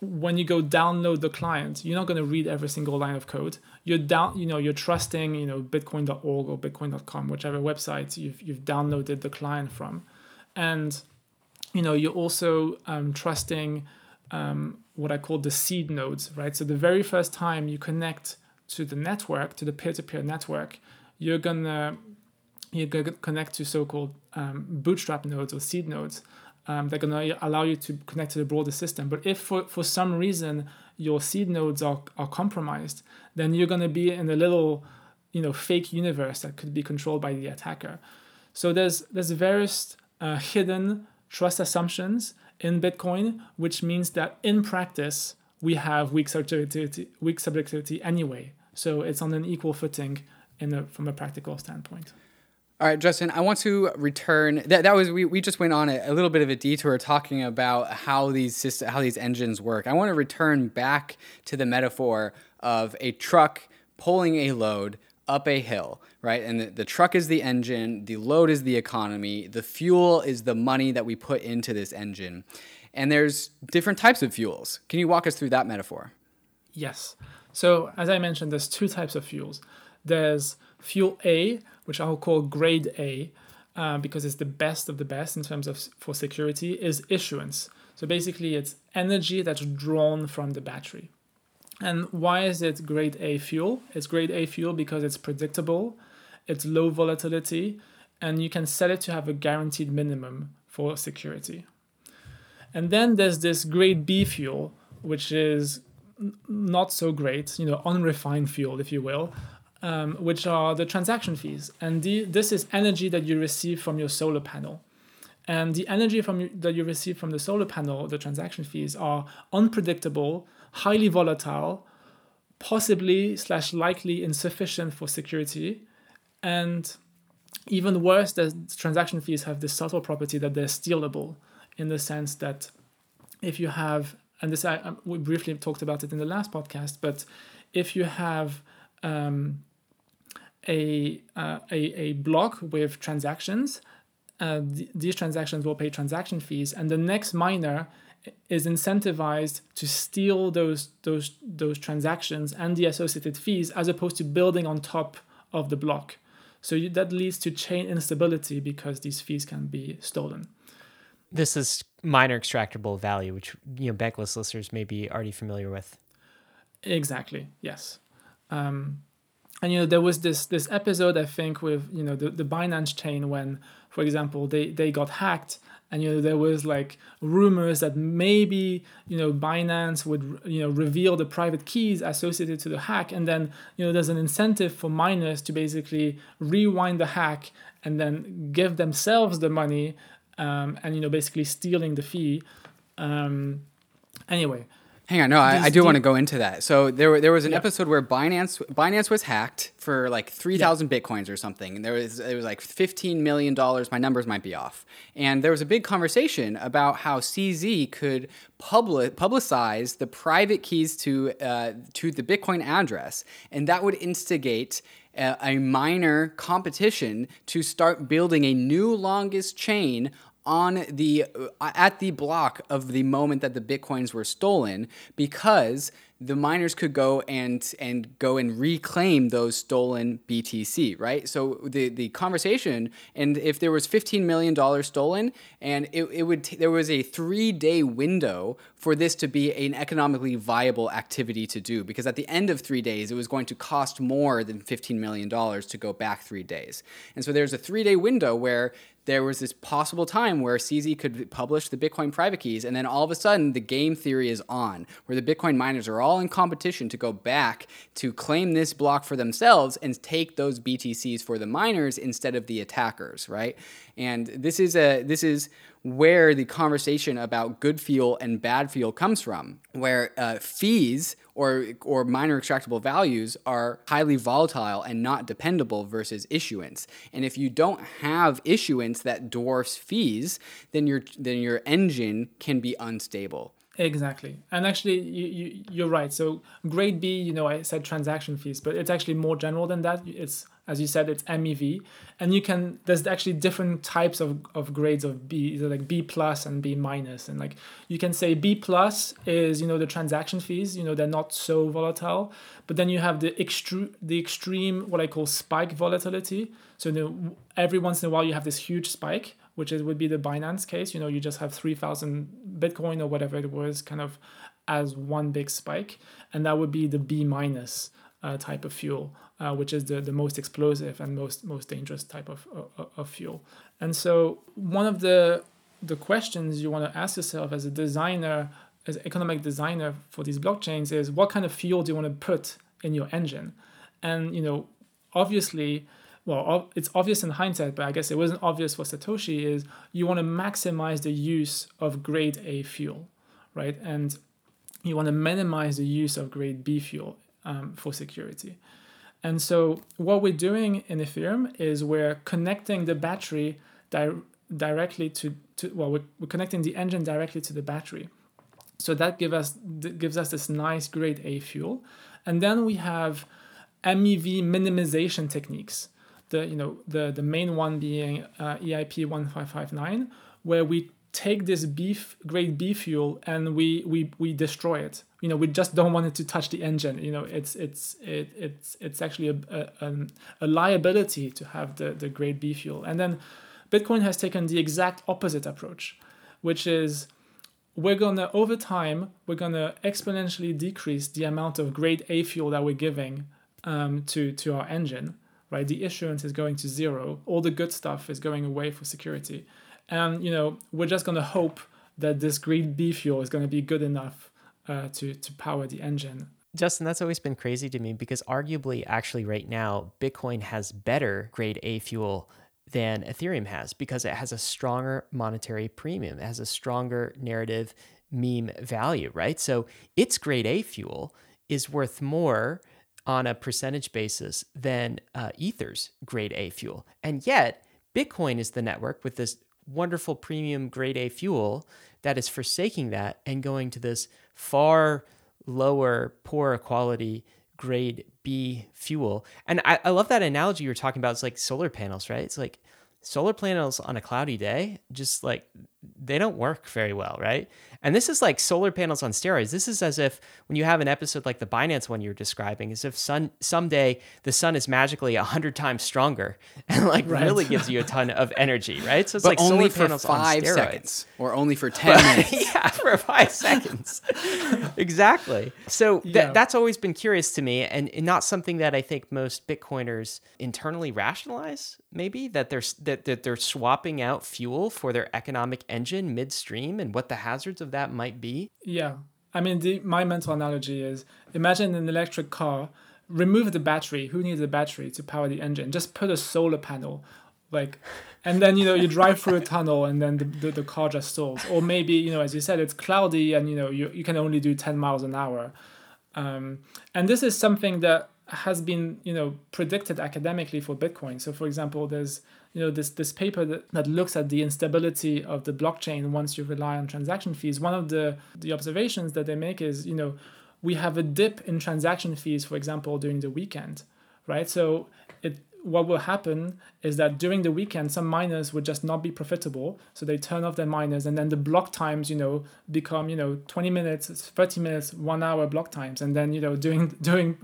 when you go download the client, you're not going to read every single line of code. You're down, you know, you're trusting, you know, bitcoin.org or bitcoin.com, whichever website you've you've downloaded the client from, and you know, you're also um, trusting um, what I call the seed nodes, right? So the very first time you connect to the network, to the peer-to-peer network, you're gonna you're gonna connect to so-called um, bootstrap nodes or seed nodes um, going to allow you to connect to the broader system. But if for, for some reason your seed nodes are, are compromised, then you're to be in a little you know fake universe that could be controlled by the attacker. So there's there's various uh, hidden trust assumptions in Bitcoin, which means that in practice we have weak subjectivity, weak subjectivity anyway. So it's on an equal footing in a, from a practical standpoint. All right, Justin, I want to return. That, that was we, we just went on a, a little bit of a detour talking about how these system, how these engines work. I want to return back to the metaphor of a truck pulling a load up a hill, right? And the, the truck is the engine, the load is the economy, the fuel is the money that we put into this engine. And there's different types of fuels. Can you walk us through that metaphor? Yes. So, as I mentioned, there's two types of fuels. There's fuel A, which I'll call grade A, uh, because it's the best of the best in terms of for security, is issuance. So basically, it's energy that's drawn from the battery. And why is it grade A fuel? It's grade A fuel because it's predictable, it's low volatility, and you can set it to have a guaranteed minimum for security. And then there's this grade B fuel, which is not so great, you know, unrefined fuel, if you will, um, which are the transaction fees. And the, this is energy that you receive from your solar panel. And the energy from that you receive from the solar panel, the transaction fees, are unpredictable, highly volatile, possibly slash likely insufficient for security, and even worse, the transaction fees have this subtle property that they're stealable, in the sense that if you have, and this I we briefly talked about it in the last podcast, but if you have um, a, uh, a, a block with transactions. Uh, th- these transactions will pay transaction fees, and the next miner is incentivized to steal those those those transactions and the associated fees, as opposed to building on top of the block. So you, that leads to chain instability because these fees can be stolen. This is miner extractable value, which you know bankless listeners may be already familiar with. Exactly. Yes. Um, and you know there was this this episode I think with you know the, the Binance chain when for example they they got hacked and you know there was like rumors that maybe you know Binance would you know reveal the private keys associated to the hack. And then you know there's an incentive for miners to basically rewind the hack and then give themselves the money um, and you know basically stealing the fee. Um, anyway Hang on, no, I, I do want to go into that. So there, there was an Yeah. episode where Binance, Binance was hacked for like three thousand bitcoins or something, and there was it was like fifteen million dollars. My numbers might be off, and there was a big conversation about how CZ could public publicize the private keys to uh, to the Bitcoin address, and that would instigate a miner competition to start building a new longest chain on the uh, at the block of the moment that the bitcoins were stolen because the miners could go and and go and reclaim those stolen BTC, right? So the the conversation and if there was 15 million dollars stolen and it, it would t- there was a 3-day window for this to be an economically viable activity to do because at the end of 3 days it was going to cost more than 15 million dollars to go back 3 days. And so there's a 3-day window where there was this possible time where CZ could publish the Bitcoin private keys, and then all of a sudden the game theory is on, where the Bitcoin miners are all in competition to go back to claim this block for themselves and take those BTCs for the miners instead of the attackers, right? And this is a this is where the conversation about good fuel and bad fuel comes from, where uh, fees or or miner extractable values are highly volatile and not dependable versus issuance. And if you don't have issuance that dwarfs fees, then your then your engine can be unstable. Exactly. And actually, you, you, you're right. So, grade B, you know, I said transaction fees, but it's actually more general than that. It's, as you said, it's MEV. And you can, there's actually different types of, of grades of B, like B plus and B. And like, you can say B plus is, you know, the transaction fees, you know, they're not so volatile. But then you have the extreme, the extreme, what I call spike volatility. So, you know, every once in a while, you have this huge spike which is, would be the Binance case. You know, you just have 3,000 Bitcoin or whatever it was kind of as one big spike. And that would be the B minus uh, type of fuel, uh, which is the, the most explosive and most, most dangerous type of, of, of fuel. And so one of the, the questions you want to ask yourself as a designer, as economic designer for these blockchains is what kind of fuel do you want to put in your engine? And, you know, obviously, well, it's obvious in hindsight, but I guess it wasn't obvious for Satoshi, is you want to maximize the use of grade A fuel, right? And you want to minimize the use of grade B fuel um, for security. And so what we're doing in Ethereum is we're connecting the battery di- directly to, to well, we're, we're connecting the engine directly to the battery. So that give us gives us this nice grade A fuel. And then we have MEV minimization techniques the you know the the main one being uh, EIP 1559 where we take this beef grade B fuel and we we we destroy it you know we just don't want it to touch the engine you know it's it's it, it's it's actually a, a, a liability to have the the grade B fuel and then Bitcoin has taken the exact opposite approach which is we're gonna over time we're gonna exponentially decrease the amount of grade A fuel that we're giving um, to to our engine right? The issuance is going to zero. All the good stuff is going away for security. And, you know, we're just to hope that this green B fuel is to be good enough uh, to, to power the engine. Justin, that's always been crazy to me because arguably, actually, right now, Bitcoin has better grade A fuel than Ethereum has because it has a stronger monetary premium. It has a stronger narrative meme value, right? So its grade A fuel is worth more on a percentage basis than uh, Ether's grade A fuel. And yet, Bitcoin is the network with this wonderful premium grade A fuel that is forsaking that and going to this far lower, poorer quality grade B fuel. And I, I love that analogy you were talking about. It's like solar panels, right? It's like solar panels on a cloudy day, just like they don't work very well, right? And this is like solar panels on steroids. This is as if when you have an episode like the Binance one you're describing, as if sun someday the sun is magically a hundred times stronger and like right. really gives you a ton of energy, right? So it's but like only solar for panels five on steroids. seconds, or only for ten minutes. yeah, for five seconds. exactly. So th- Yeah. that's always been curious to me, and, and not something that I think most Bitcoiners internally rationalize. Maybe that they're that, that they're swapping out fuel for their economic engine midstream, and what the hazards of that might be. Yeah. I mean, the, my mental analogy is imagine an electric car, remove the battery. Who needs a battery to power the engine? Just put a solar panel like and then you know you drive through a tunnel and then the, the, the, car just stalls or maybe you know as you said it's cloudy and you know you, you can only do 10 miles an hour um, and this is something that has been you know predicted academically for bitcoin so for example there's you know this this paper that, that looks at the instability of the blockchain once you rely on transaction fees one of the the observations that they make is you know we have a dip in transaction fees for example during the weekend right? So it what will happen is that during the weekend some miners would just not be profitable. So they turn off their miners and then the block times you know become you know 20 minutes 30 minutes one hour block times. And then you know during during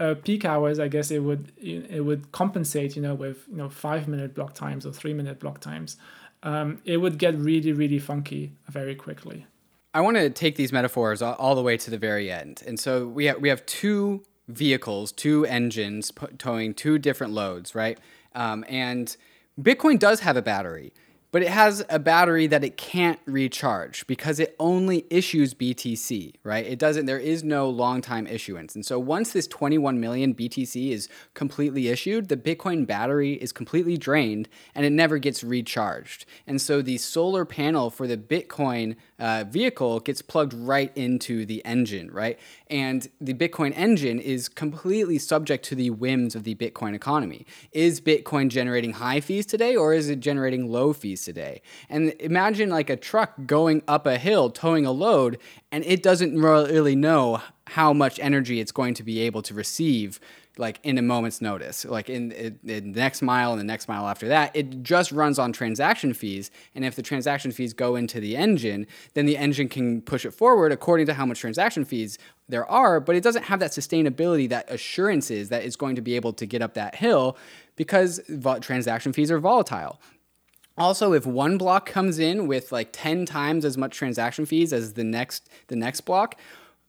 uh, peak hours i guess it would it would compensate you know with you know five minute block times or three minute block times. Um, it would get really really funky very quickly. I want to take these metaphors all, the way to the very end. And so we have we have two vehicles, two engines towing two different loads, right? Um, and Bitcoin does have a battery but it has a battery that it can't recharge because it only issues BTC, right? It doesn't, there is no long time issuance. And so once this 21 million BTC is completely issued, the Bitcoin battery is completely drained and it never gets recharged. And so the solar panel for the Bitcoin uh, vehicle gets plugged right into the engine, right? And the Bitcoin engine is completely subject to the whims of the Bitcoin economy. Is Bitcoin generating high fees today or is it generating low fees? today. And imagine like a truck going up a hill towing a load and it doesn't really know how much energy it's going to be able to receive like in a moment's notice like in, in, in, the next mile and the next mile after that it just runs on transaction fees. And if the transaction fees go into the engine then the engine can push it forward according to how much transaction fees there are. But it doesn't have that sustainability that assurances that it's going to be able to get up that hill because transaction fees are volatile. Also, if one block comes in with like 10 times as much transaction fees as the next the next block,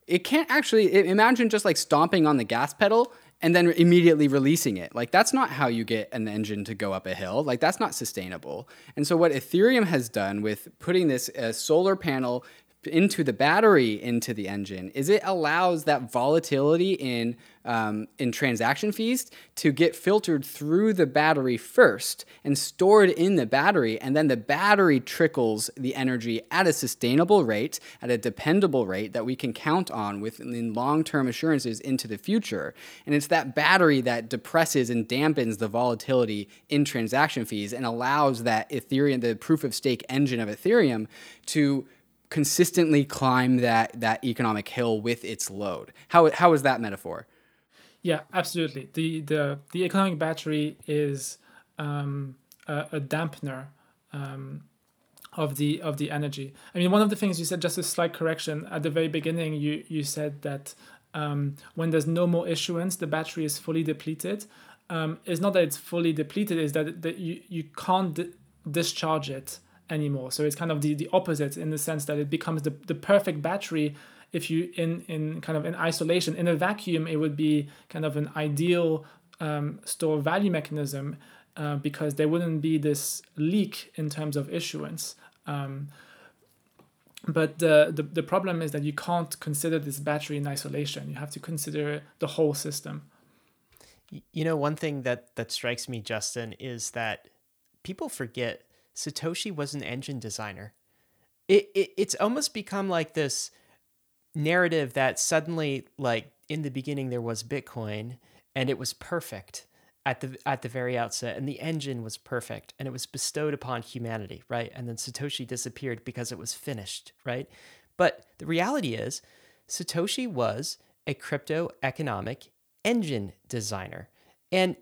it can't actually imagine just like stomping on the gas pedal and then immediately releasing it. Like that's not how you get an engine to go up a hill. Like that's not sustainable. And so what Ethereum has done with putting this uh, solar panel into the battery into the engine is it allows that volatility in um, in transaction fees to get filtered through the battery first and stored in the battery and then the battery trickles the energy at a sustainable rate at a dependable rate that we can count on with long-term assurances into the future and it's that battery that depresses and dampens the volatility in transaction fees and allows that ethereum the proof of stake engine of ethereum to consistently climb that that economic hill with its load. How how is that metaphor? Yeah, absolutely. The the the economic battery is um, a, a, dampener um, of the of the energy. I mean, one of the things you said, just a slight correction at the very beginning, you you said that um, when there's no more issuance, the battery is fully depleted. Um, it's not that it's fully depleted; is that that you you can't di- discharge it anymore. So it's kind of the, the opposite in the sense that it becomes the, the perfect battery if you in in kind of in isolation. In a vacuum, it would be kind of an ideal um, store value mechanism uh, because there wouldn't be this leak in terms of issuance. Um, but the, the, the problem is that you can't consider this battery in isolation. You have to consider the whole system. You know, one thing that that strikes me, Justin, is that people forget Satoshi was an engine designer. It, it it's almost become like this narrative that suddenly like in the beginning there was Bitcoin and it was perfect at the at the very outset and the engine was perfect and it was bestowed upon humanity, right? And then Satoshi disappeared because it was finished, right? But the reality is Satoshi was a crypto economic engine designer. And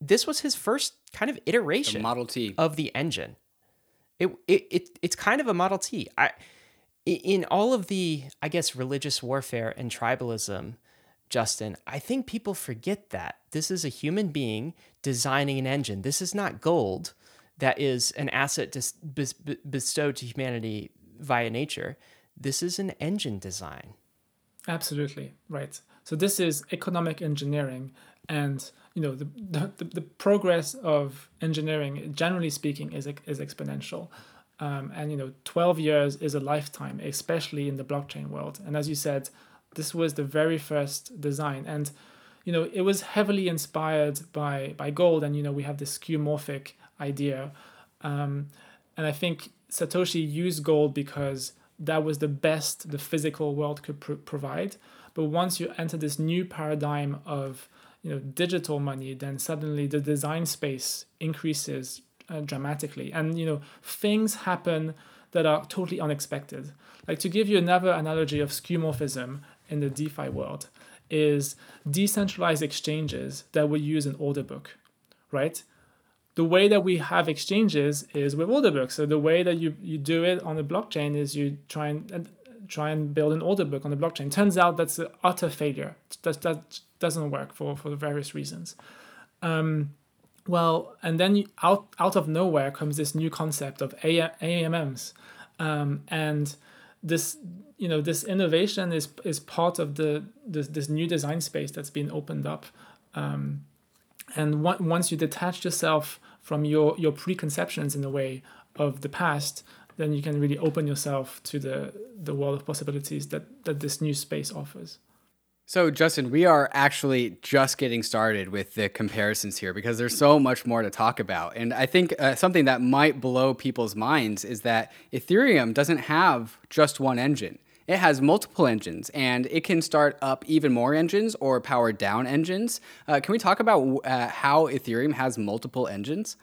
this was his first kind of iteration the Model T of the engine. It, it, it it's kind of a Model T. I in all of the I guess religious warfare and tribalism, Justin, I think people forget that this is a human being designing an engine. This is not gold that is an asset bestowed to humanity via nature. This is an engine design. Absolutely right. So this is economic engineering, and you know the, the, the progress of engineering generally speaking is, is exponential um, and you know 12 years is a lifetime especially in the blockchain world. And as you said this was the very first design. And you know, it was heavily inspired by by gold, and you know, we have this skeuomorphic idea, um, and I think Satoshi used gold because that was the best the physical world could pr- provide. But once you enter this new paradigm of you know digital money, then suddenly the design space increases uh, dramatically, and you know things happen that are totally unexpected. Like to give you another analogy of skeuomorphism in the DeFi world is decentralized exchanges that would use an order book, right? The way that we have exchanges is with order books. So the way that you, you do it on the blockchain is you try and try and build an order book on the blockchain. Turns out that's an utter failure. That, that doesn't work for, for various reasons. Um, well, and then out out of nowhere comes this new concept of AMMs, um, and this you know this innovation is is part of the this, this new design space that's been opened up, um, and one, once you detach yourself from your your preconceptions in a way of the past, then you can really open yourself to the the world of possibilities that that this new space offers. So, Justin, we are actually just getting started with the comparisons here because there's so much more to talk about. And I think uh, something that might blow people's minds is that Ethereum doesn't have just one engine. It has multiple engines and it can start up even more engines or power down engines. Uh, can we talk about uh, how Ethereum has multiple engines?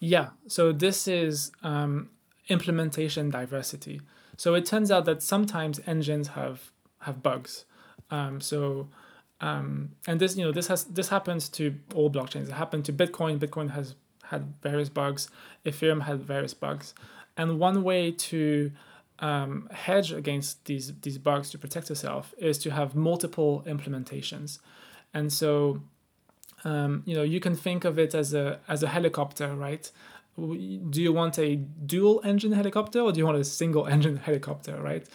Yeah, so this is um, implementation diversity. So it turns out that sometimes engines have have bugs. Um, so, um, and this, you know, this has this happens to all blockchains. It happened to Bitcoin. Bitcoin has had various bugs. Ethereum had various bugs, and one way to um, hedge against these these bugs to protect yourself is to have multiple implementations, and so. Um, you know, you can think of it as a as a helicopter, right? Do you want a dual engine helicopter or do you want a single engine helicopter, right?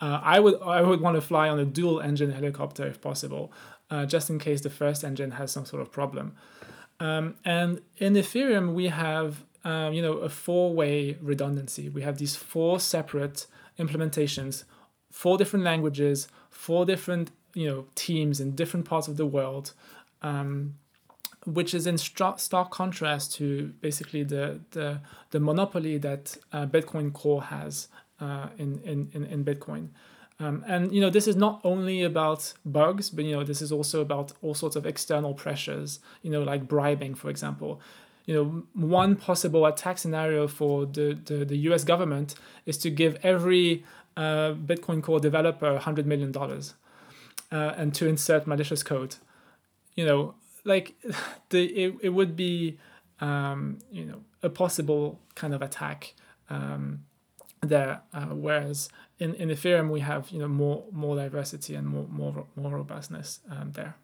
Uh, I would I would want to fly on a dual engine helicopter if possible, uh, just in case the first engine has some sort of problem. Um, and in Ethereum, we have um, you know a four-way redundancy. We have these four separate implementations, four different languages, four different you know teams in different parts of the world. Um, which is in stark contrast to basically the the, the monopoly that uh, Bitcoin Core has uh, in, in, in Bitcoin. Um, and you know this is not only about bugs, but you know this is also about all sorts of external pressures. You know, like bribing, for example. You know, one possible attack scenario for the, the, the U.S. government is to give every uh, Bitcoin Core developer hundred million dollars, uh, and to insert malicious code. You know, like the it, it would be um, you know a possible kind of attack. Um, there. Uh, whereas in, in Ethereum, we have you know more more diversity and more more more robustness um, there.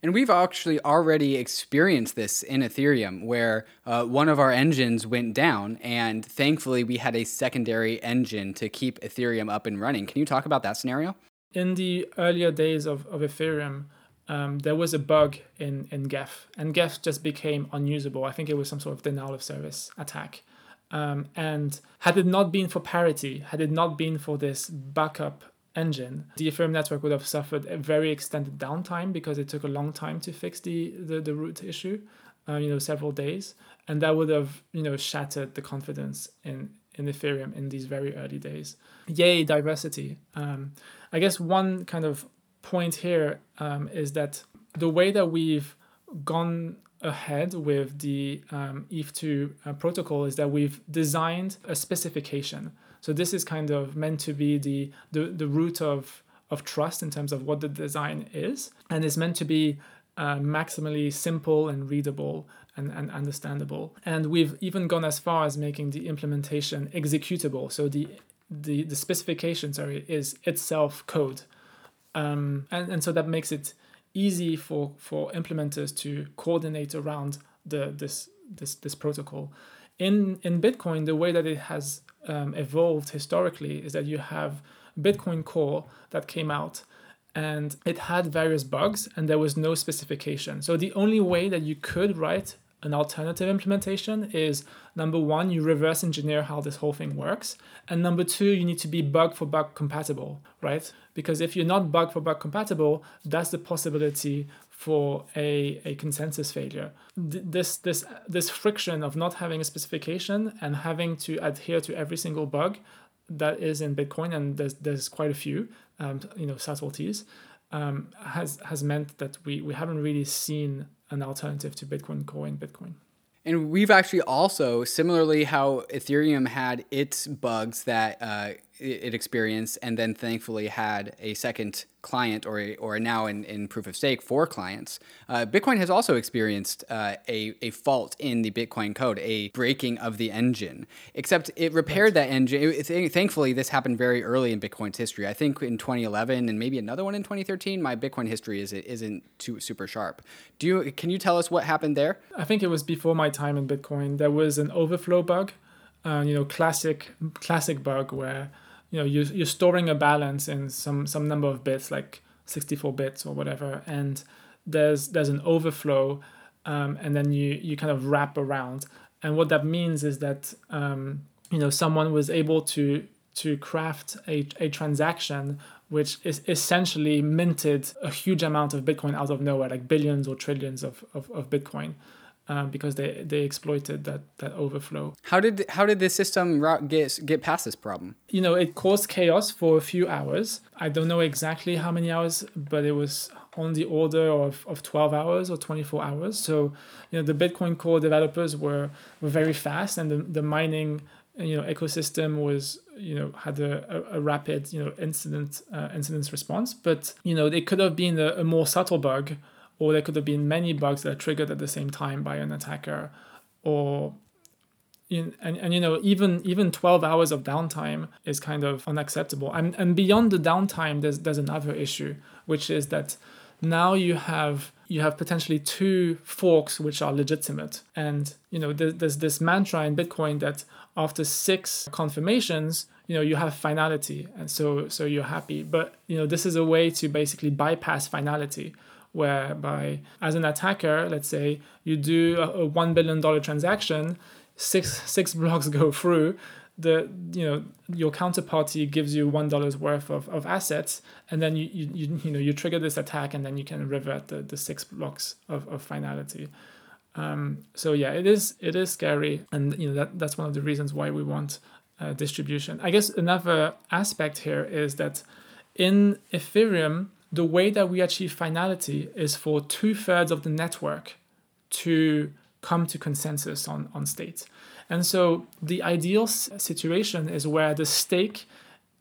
And we've actually already experienced this in Ethereum, where uh, one of our engines went down, and thankfully we had a secondary engine to keep Ethereum up and running. Can you talk about that scenario? In the earlier days of, of Ethereum, um, there was a bug in, in Geth, and Geth just became unusable. I think it was some sort of denial of service attack. Um, and had it not been for parity, had it not been for this backup engine, the Ethereum network would have suffered a very extended downtime because it took a long time to fix the the, the root issue, uh, you know, several days, and that would have you know shattered the confidence in in Ethereum in these very early days. Yay, diversity. Um, I guess one kind of point here um, is that the way that we've gone ahead with the um, ETH2 uh, protocol is that we've designed a specification. So this is kind of meant to be the, the, the root of, of trust in terms of what the design is, and is meant to be uh, maximally simple and readable and, and understandable. And we've even gone as far as making the implementation executable. So the the, the specification sorry is itself code. Um, and, and so that makes it easy for for implementers to coordinate around the this this this protocol. In in Bitcoin, the way that it has um, evolved historically is that you have Bitcoin Core that came out and it had various bugs and there was no specification. So the only way that you could write an alternative implementation is number one, you reverse engineer how this whole thing works. And number two, you need to be bug for bug compatible, right? Because if you're not bug for bug compatible, that's the possibility for a, a consensus failure. This, this, this friction of not having a specification and having to adhere to every single bug that is in Bitcoin, and there's, there's quite a few, um, you know, subtleties, um, has, has meant that we, we haven't really seen an alternative to Bitcoin Core in Bitcoin. And we've actually also, similarly, how Ethereum had its bugs that uh, it experienced, and then thankfully had a second client or a, or now in, in proof of stake four clients. Uh, Bitcoin has also experienced uh, a, a fault in the Bitcoin code, a breaking of the engine. Except it repaired that engine. It, it, thankfully, this happened very early in Bitcoin's history. I think in 2011 and maybe another one in 2013. My Bitcoin history is isn't too super sharp. Do you can you tell us what happened there? I think it was before my time in Bitcoin. There was an overflow bug. Uh, you know, classic classic bug where you know you're, you're storing a balance in some some number of bits like 64 bits or whatever and there's there's an overflow um, and then you you kind of wrap around. And what that means is that um, you know someone was able to to craft a, a transaction which is essentially minted a huge amount of bitcoin out of nowhere like billions or trillions of, of, of bitcoin um, because they, they exploited that, that overflow. How did how did the system get get past this problem? You know, it caused chaos for a few hours. I don't know exactly how many hours, but it was on the order of, of 12 hours or 24 hours. So, you know, the Bitcoin core developers were, were very fast and the, the mining you know ecosystem was you know had a, a, a rapid you know incident uh, incident response but you know it could have been a, a more subtle bug or there could have been many bugs that are triggered at the same time by an attacker or in, and, and you know even even 12 hours of downtime is kind of unacceptable. And, and beyond the downtime there's there's another issue which is that now you have you have potentially two forks which are legitimate. And you know there's, there's this mantra in bitcoin that after six confirmations you know you have finality and so so you're happy. But you know this is a way to basically bypass finality whereby as an attacker, let's say you do a, a one billion dollar transaction, six six blocks go through, the you know your counterparty gives you one worth of, of assets, and then you, you you you know you trigger this attack, and then you can revert the, the six blocks of, of finality. Um, so yeah, it is it is scary, and you know that that's one of the reasons why we want uh, distribution. I guess another aspect here is that in Ethereum, the way that we achieve finality is for two thirds of the network to come to consensus on, on state. And so the ideal situation is where the stake,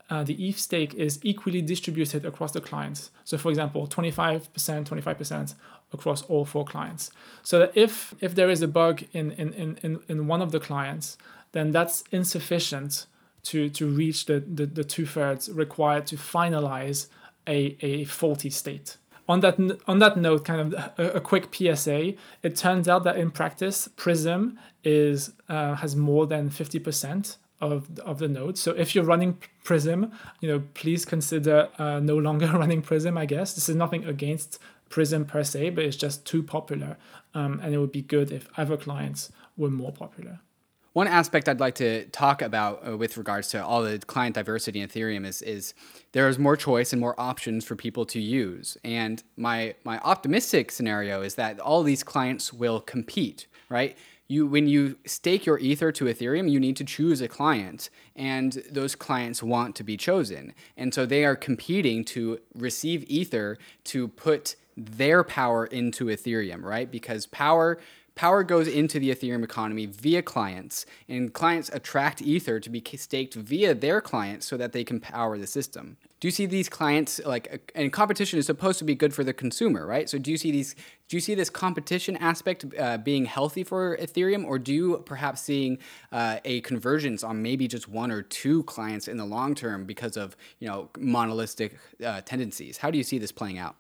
uh, the ETH stake, is equally distributed across the clients. So, for example, 25%, 25% across all four clients. So that if, if there is a bug in, in, in, in one of the clients, then that's insufficient to, to reach the, the, the two thirds required to finalize a, a faulty state. On that, on that note, kind of a, a quick PSA, it turns out that in practice, Prism is uh, has more than 50% of, of the nodes. So if you're running Prism, you know, please consider uh, no longer running Prism, I guess. This is nothing against Prism per se, but it's just too popular. Um, and it would be good if other clients were more popular. One aspect I'd like to talk about uh, with regards to all the client diversity in Ethereum is, is there is more choice and more options for people to use. And my, my optimistic scenario is that all these clients will compete, right? You, when you stake your ether to ethereum you need to choose a client and those clients want to be chosen and so they are competing to receive ether to put their power into ethereum right because power Power goes into the Ethereum economy via clients, and clients attract Ether to be staked via their clients so that they can power the system. Do you see these clients like and competition is supposed to be good for the consumer, right? So do you see these do you see this competition aspect uh, being healthy for Ethereum, or do you perhaps seeing uh, a convergence on maybe just one or two clients in the long term because of you know monolithic uh, tendencies? How do you see this playing out?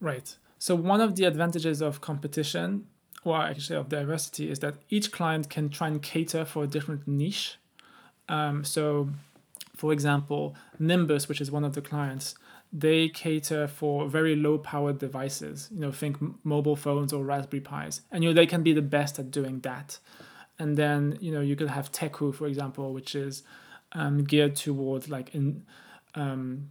Right. So one of the advantages of competition or actually of diversity, is that each client can try and cater for a different niche. Um, so, for example, Nimbus, which is one of the clients, they cater for very low powered devices. You know, think mobile phones or Raspberry Pis, and you know they can be the best at doing that. And then you know you could have Teku, for example, which is um, geared towards like in um,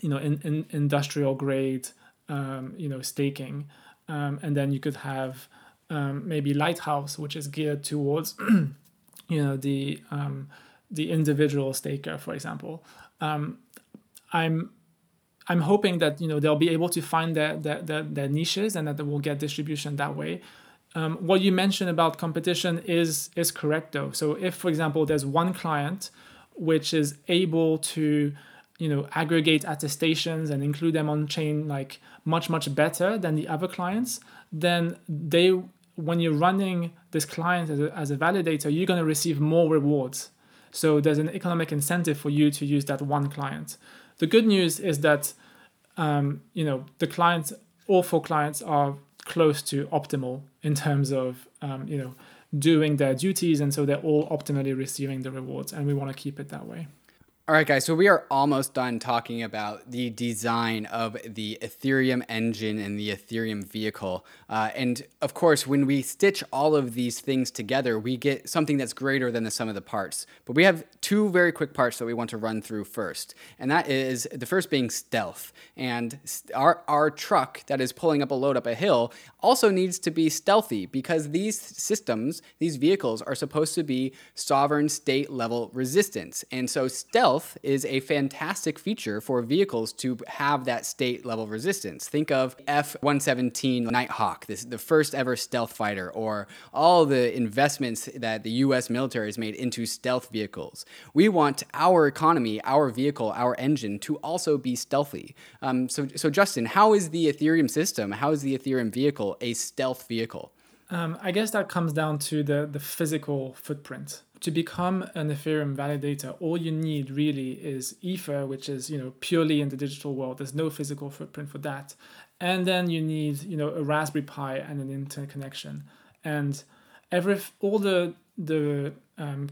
you know in, in industrial grade um, you know staking, um, and then you could have um, maybe Lighthouse, which is geared towards you know the um, the individual staker, for example. Um, I'm I'm hoping that you know they'll be able to find their their, their, their niches and that they will get distribution that way. Um, what you mentioned about competition is is correct though. So if, for example, there's one client which is able to you know aggregate attestations and include them on chain like much much better than the other clients, then they when you're running this client as a, as a validator, you're going to receive more rewards. So there's an economic incentive for you to use that one client. The good news is that um, you know the clients, all four clients are close to optimal in terms of um, you know doing their duties, and so they're all optimally receiving the rewards, and we want to keep it that way. All right, guys, so we are almost done talking about the design of the Ethereum engine and the Ethereum vehicle. Uh, and of course, when we stitch all of these things together, we get something that's greater than the sum of the parts. But we have two very quick parts that we want to run through first. And that is the first being stealth. And our, our truck that is pulling up a load up a hill also needs to be stealthy because these systems, these vehicles, are supposed to be sovereign state level resistance. And so stealth stealth is a fantastic feature for vehicles to have that state level resistance. Think of F-117 Nighthawk, this the first ever stealth fighter, or all the investments that the U.S. military has made into stealth vehicles. We want our economy, our vehicle, our engine to also be stealthy. Um, so, so Justin, how is the Ethereum system? How is the Ethereum vehicle a stealth vehicle? Um, I guess that comes down to the, the physical footprint. To become an Ethereum validator, all you need really is Ether, which is you know purely in the digital world. There's no physical footprint for that, and then you need you know a Raspberry Pi and an internet connection, and every all the the um,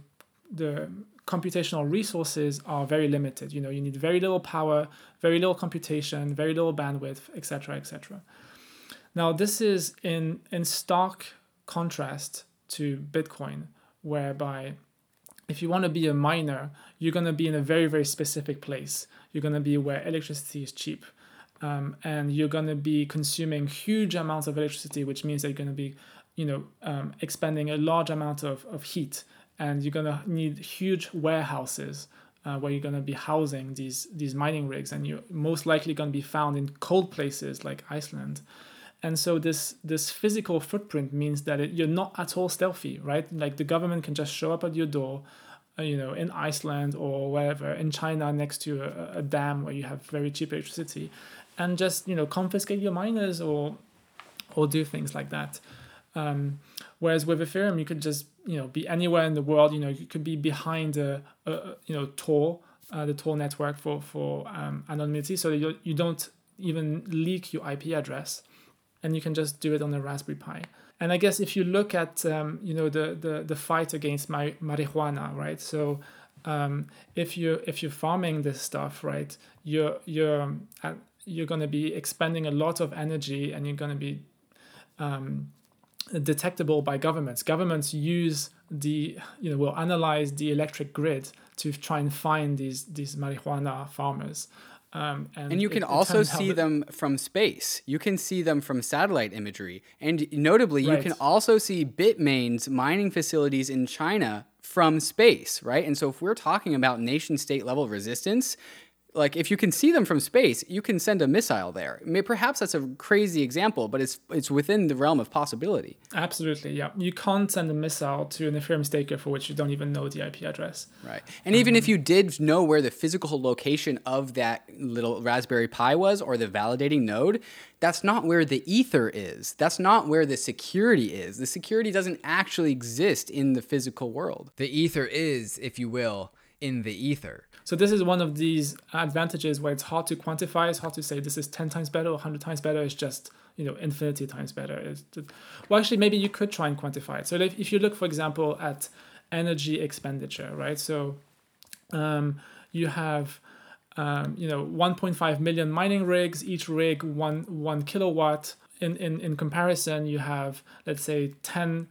the computational resources are very limited. You know, you need very little power, very little computation, very little bandwidth, etc., etc. Now, this is in, in stark contrast to Bitcoin, whereby if you want to be a miner, you're going to be in a very, very specific place. You're going to be where electricity is cheap. Um, and you're going to be consuming huge amounts of electricity, which means that you're going to be, you know, um, expending a large amount of, of heat. And you're going to need huge warehouses uh, where you're going to be housing these, these mining rigs. And you're most likely going to be found in cold places like Iceland and so this this physical footprint means that it, you're not at all stealthy right? Like the government can just show up at your door uh, you know in iceland or wherever in china next to a, a, dam where you have very cheap electricity and just you know confiscate your miners or or do things like that. Um, whereas with ethereum you could just you know be anywhere in the world you know you could be behind a, a you know tor uh, the tor network for for um, anonymity. So you, you don't even leak your ip address and you can just do it on a Raspberry Pi. And I guess if you look at um, you know the, the the fight against my marijuana, right? So um, if you if you're farming this stuff, right, you're you're uh, you're going to be expending a lot of energy, and you're going to be um, detectable by governments. Governments use the you know will analyze the electric grid to try and find these these marijuana farmers. Um, and, and, you can it, also see them from space. You can see them from satellite imagery. And notably, right. you can also see Bitmain's mining facilities in China from space, right? And so if we're talking about nation state level resistance, like if you can see them from space, you can send a missile there. I mean, perhaps that's a crazy example, but it's it's within the realm of possibility. Absolutely, yeah. You can't send a missile to an Ethereum staker for which you don't even know the IP address. Right, and um, even if you did know where the physical location of that little Raspberry Pi was or the validating node, that's not where the ether is. That's not where the security is. The security doesn't actually exist in the physical world. The ether is, if you will, in the ether. So this is one of these advantages where it's hard to quantify. It's hard to say this is 10 times better or 100 times better. It's just, you know, infinity times better. It's, well, actually, maybe you could try and quantify it. So if, if you look, for example, at energy expenditure, right? So um, you have um, you know 1.5 million mining rigs, each rig one one kilowatt. In, in, in comparison, you have let's say 10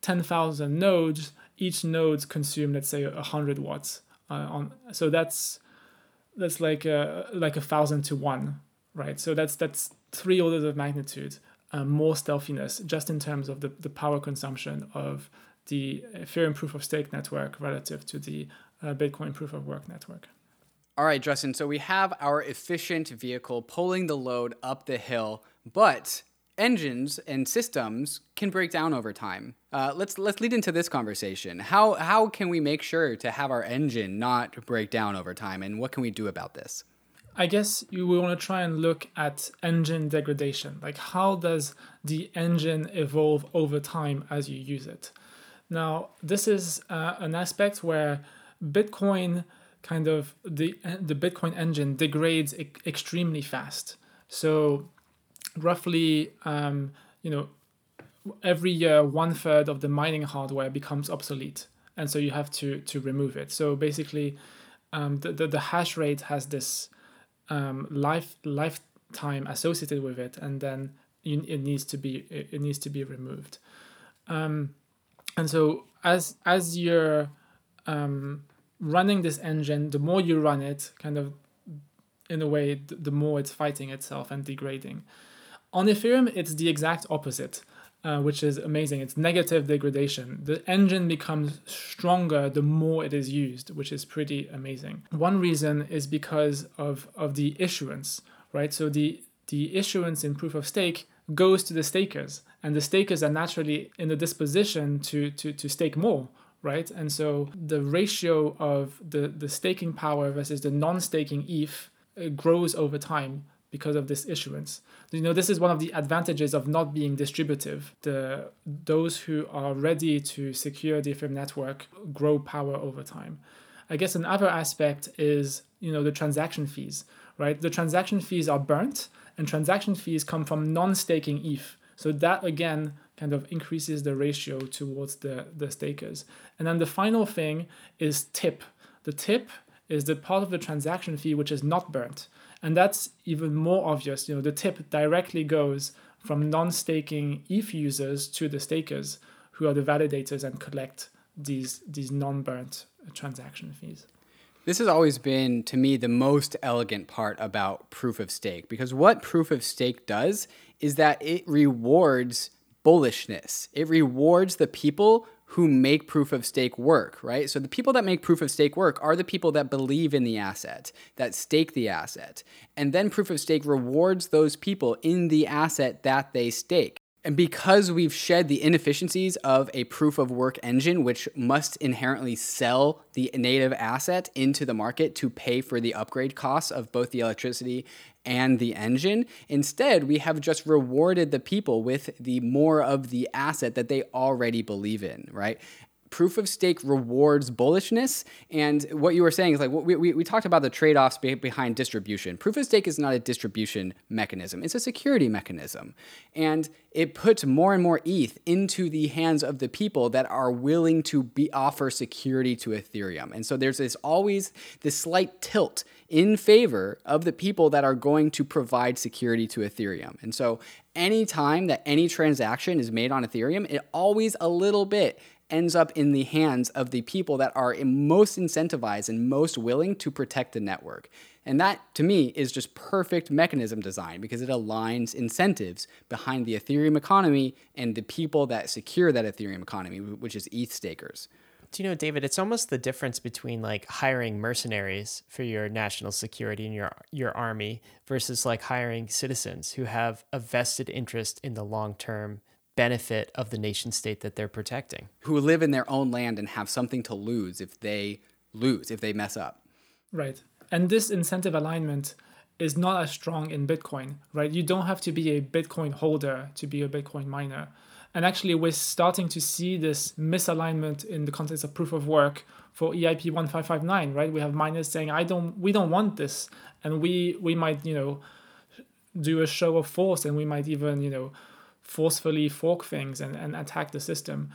10,000 nodes. Each nodes consume let's say 100 watts. Uh, on so that's that's like a like a thousand to one, right? So that's that's three orders of magnitude uh, more stealthiness just in terms of the, the power consumption of the Ethereum proof of stake network relative to the uh, Bitcoin proof of work network. All right, Justin. So we have our efficient vehicle pulling the load up the hill, but engines and systems can break down over time. Uh, let's let's lead into this conversation. How how can we make sure to have our engine not break down over time, and what can we do about this? I guess you want to try and look at engine degradation. Like how does the engine evolve over time as you use it? Now, this is uh, an aspect where Bitcoin kind of the the Bitcoin engine degrades e- extremely fast. So, roughly, um, you know, every year one third of the mining hardware becomes obsolete, and so you have to to remove it. So basically, um, the, the the hash rate has this um, life lifetime associated with it, and then you, it needs to be it needs to be removed. Um, and so as as you're um, running this engine, the more you run it, kind of in a way, the more it's fighting itself and degrading. On Ethereum, it's the exact opposite, uh, which is amazing. It's negative degradation. The engine becomes stronger the more it is used, which is pretty amazing. One reason is because of, of the issuance, right? So the, the issuance in proof of stake goes to the stakers, and the stakers are naturally in the disposition to, to, to stake more, right? And so the ratio of the, the staking power versus the non staking ETH uh, grows over time because of this issuance. You know, this is one of the advantages of not being distributive. The those who are ready to secure the Ethereum network grow power over time. I guess another aspect is, you know, the transaction fees, right? The transaction fees are burnt and transaction fees come from non-staking ETH. So that again kind of increases the ratio towards the, the stakers. And then the final thing is tip. The tip is the part of the transaction fee which is not burnt. And that's even more obvious. You know, the tip directly goes from non-staking ETH users to the stakers, who are the validators and collect these these non-burnt transaction fees. This has always been, to me, the most elegant part about proof of stake because what proof of stake does is that it rewards bullishness. It rewards the people who make proof of stake work, right? So the people that make proof of stake work are the people that believe in the asset, that stake the asset. And then proof of stake rewards those people in the asset that they stake. And because we've shed the inefficiencies of a proof of work engine, which must inherently sell the native asset into the market to pay for the upgrade costs of both the electricity and the engine, instead, we have just rewarded the people with the more of the asset that they already believe in, right? Proof of stake rewards bullishness. And what you were saying is like we, we, we talked about the trade offs be- behind distribution. Proof of stake is not a distribution mechanism, it's a security mechanism. And it puts more and more ETH into the hands of the people that are willing to be offer security to Ethereum. And so there's this always this slight tilt in favor of the people that are going to provide security to Ethereum. And so anytime that any transaction is made on Ethereum, it always a little bit ends up in the hands of the people that are most incentivized and most willing to protect the network. And that, to me, is just perfect mechanism design because it aligns incentives behind the Ethereum economy and the people that secure that Ethereum economy, which is ETH stakers. Do you know, David, it's almost the difference between like hiring mercenaries for your national security and your your army versus like hiring citizens who have a vested interest in the long term benefit of the nation state that they're protecting. Who live in their own land and have something to lose if they lose, if they mess up. Right. And this incentive alignment is not as strong in Bitcoin, right? You don't have to be a Bitcoin holder to be a Bitcoin miner. And actually, we're starting to see this misalignment in the context of proof of work for EIP 1559, right? We have miners saying, I don't, we don't want this. And we, we might, you know, do a show of force and we might even, you know, forcefully fork things and, and attack the system.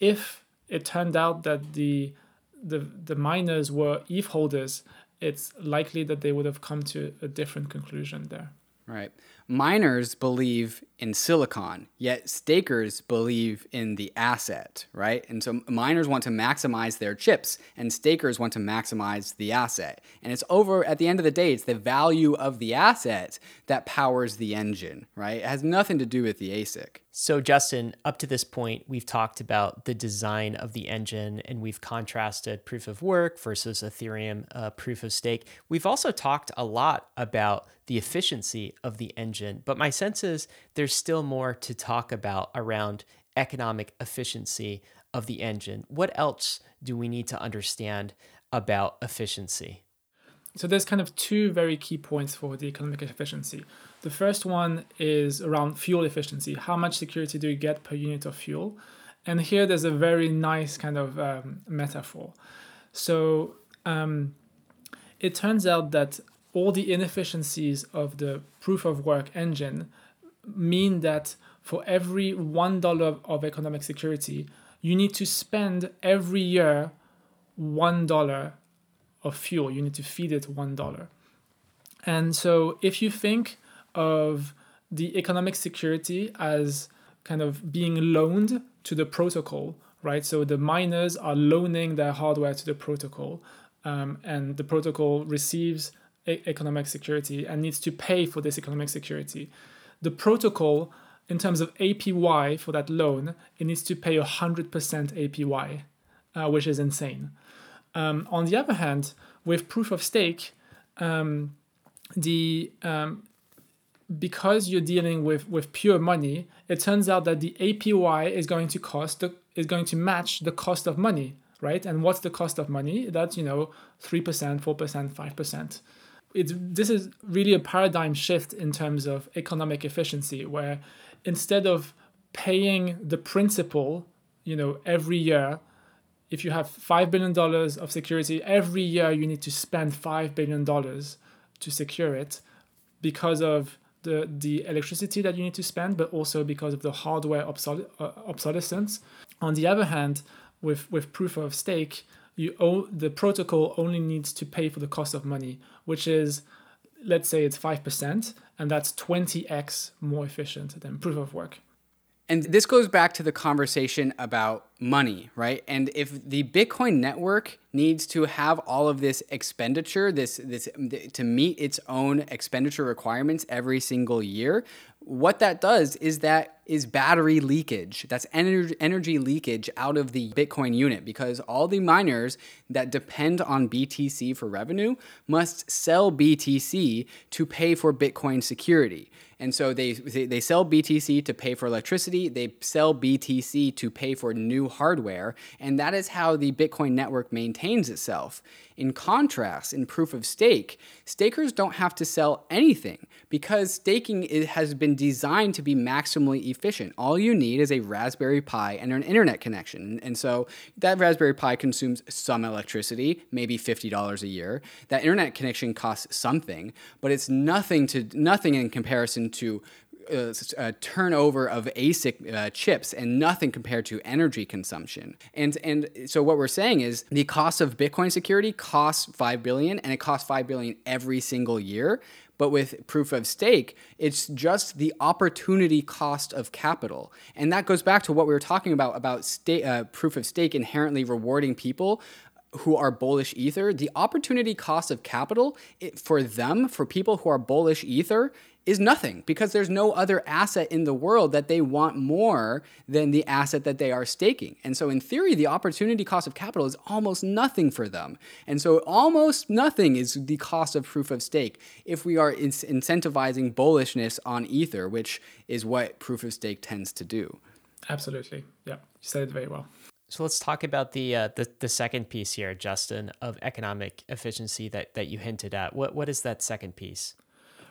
If it turned out that the the, the miners were ETH holders it's likely that they would have come to a different conclusion there. Right. Miners believe in silicon, yet stakers believe in the asset, right? And so miners want to maximize their chips, and stakers want to maximize the asset. And it's over, at the end of the day, it's the value of the asset that powers the engine, right? It has nothing to do with the ASIC. So, Justin, up to this point, we've talked about the design of the engine and we've contrasted proof of work versus Ethereum uh, proof of stake. We've also talked a lot about the efficiency of the engine, but my sense is there's still more to talk about around economic efficiency of the engine. What else do we need to understand about efficiency? So there's kind of two very key points for the economic efficiency. The first one is around fuel efficiency. How much security do you get per unit of fuel? And here there's a very nice kind of um, metaphor. So um, it turns out that all the inefficiencies of the proof of work engine mean that for every $1 of economic security, you need to spend every year $1 of fuel. You need to feed it $1. And so if you think of the economic security as kind of being loaned to the protocol, right? So the miners are loaning their hardware to the protocol, um, and the protocol receives e- economic security and needs to pay for this economic security. The protocol, in terms of APY for that loan, it needs to pay 100% APY, uh, which is insane. Um, on the other hand, with proof of stake, um, the um, because you're dealing with with pure money, it turns out that the APY is going to cost the, is going to match the cost of money, right? And what's the cost of money? That's you know three percent, four percent, five percent. It's this is really a paradigm shift in terms of economic efficiency, where instead of paying the principal, you know, every year if you have $5 billion of security, every year you need to spend $5 billion to secure it because of the, the electricity that you need to spend, but also because of the hardware obsol- uh, obsolescence. On the other hand, with, with proof of stake, you owe, the protocol only needs to pay for the cost of money, which is, let's say it's 5%, and that's 20x more efficient than proof of work. And this goes back to the conversation about money, right? And if the Bitcoin network needs to have all of this expenditure, this this to meet its own expenditure requirements every single year, what that does is that is battery leakage. That's energy energy leakage out of the Bitcoin unit because all the miners that depend on BTC for revenue must sell BTC to pay for Bitcoin security. And so they, they sell BTC to pay for electricity, they sell BTC to pay for new hardware, and that is how the Bitcoin network maintains itself. In contrast, in proof of stake, stakers don't have to sell anything because staking has been designed to be maximally efficient. All you need is a Raspberry Pi and an internet connection. And so that Raspberry Pi consumes some electricity, maybe $50 a year. That internet connection costs something, but it's nothing to nothing in comparison to uh, uh, turnover of ASIC uh, chips and nothing compared to energy consumption. And and so what we're saying is the cost of Bitcoin security costs 5 billion and it costs 5 billion every single year. But with proof of stake, it's just the opportunity cost of capital. And that goes back to what we were talking about about sta- uh, proof of stake inherently rewarding people who are bullish ether the opportunity cost of capital it, for them for people who are bullish ether is nothing because there's no other asset in the world that they want more than the asset that they are staking. And so, in theory, the opportunity cost of capital is almost nothing for them. And so, almost nothing is the cost of proof of stake if we are in- incentivizing bullishness on Ether, which is what proof of stake tends to do. Absolutely. Yeah, you said it very well. So let's talk about the uh, the the second piece here, Justin, of economic efficiency that that you hinted at. What what is that second piece?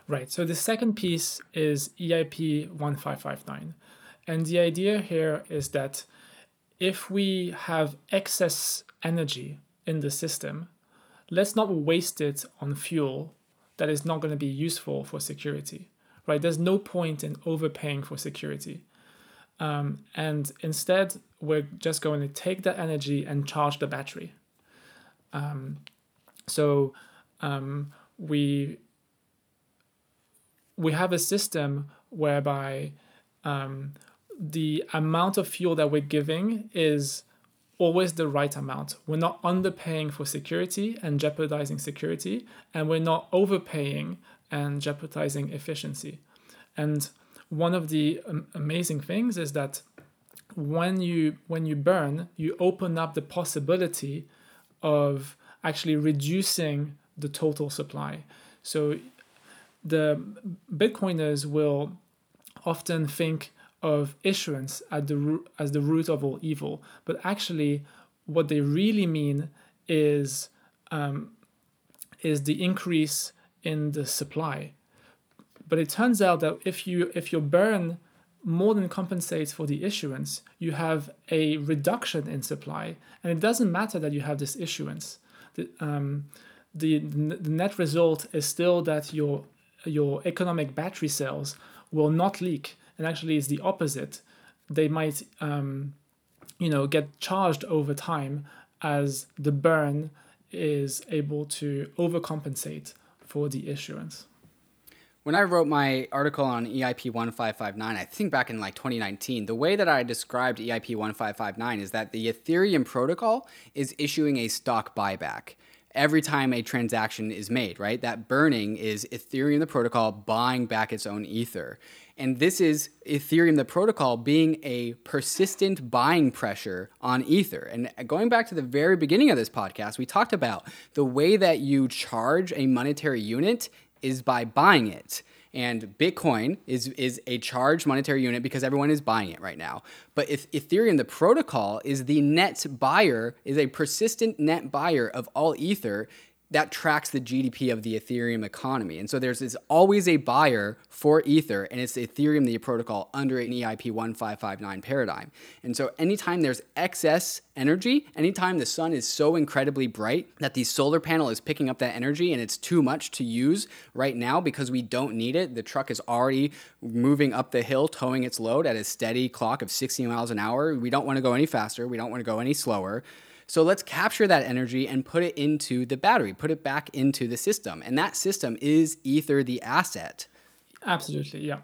Right. So the second piece is EIP 1559. And the idea here is that if we have excess energy in the system, let's not waste it on fuel that is not going to be useful for security. Right? There's no point in overpaying for security. Um, and instead, we're just going to take that energy and charge the battery. Um, so um, we we have a system whereby um, the amount of fuel that we're giving is always the right amount. We're not underpaying for security and jeopardizing security, and we're not overpaying and jeopardizing efficiency. And one of the um, amazing things is that when you when you burn, you open up the possibility of actually reducing the total supply. So the Bitcoiners will often think of issuance at the, as the root of all evil, but actually, what they really mean is um, is the increase in the supply. But it turns out that if you if your burn more than compensates for the issuance, you have a reduction in supply, and it doesn't matter that you have this issuance. The, um, the, the net result is still that your your economic battery cells will not leak, and actually it's the opposite. They might um, you know get charged over time as the burn is able to overcompensate for the issuance. When I wrote my article on EIP 1559, I think back in like 2019, the way that I described EIP 1559 is that the Ethereum protocol is issuing a stock buyback every time a transaction is made, right? That burning is Ethereum, the protocol, buying back its own Ether. And this is Ethereum, the protocol, being a persistent buying pressure on Ether. And going back to the very beginning of this podcast, we talked about the way that you charge a monetary unit is by buying it. And Bitcoin is, is a charged monetary unit because everyone is buying it right now. But if Ethereum, the protocol, is the net buyer, is a persistent net buyer of all Ether, that tracks the GDP of the Ethereum economy. And so there's, always a buyer for Ether, and it's Ethereum, the protocol, under an EIP 1559 paradigm. And so anytime there's excess energy, anytime the sun is so incredibly bright that the solar panel is picking up that energy and it's too much to use right now because we don't need it, the truck is already moving up the hill, towing its load at a steady clock of 60 miles an hour. We don't want to go any faster, we don't want to go any slower. So let's capture that energy and put it into the battery, put it back into the system. And that system is Ether, the asset. Absolutely, yeah.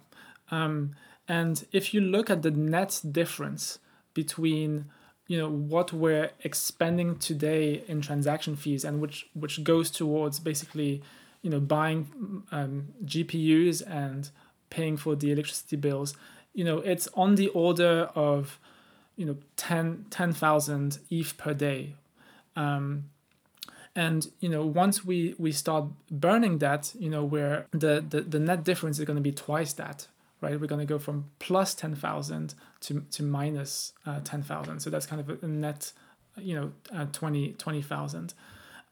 Um, and if you look at the net difference between you know what we're expending today in transaction fees and which which goes towards basically you know buying um, GPUs and paying for the electricity bills you know it's on the order of you know 10 10,000 ETH per day. Um, and you know once we we start burning that you know where the, the the net difference is going to be twice that right? We're going to go from plus 10,000 to to minus, uh, 10,000 so that's kind of a net you know uh, 20 20,000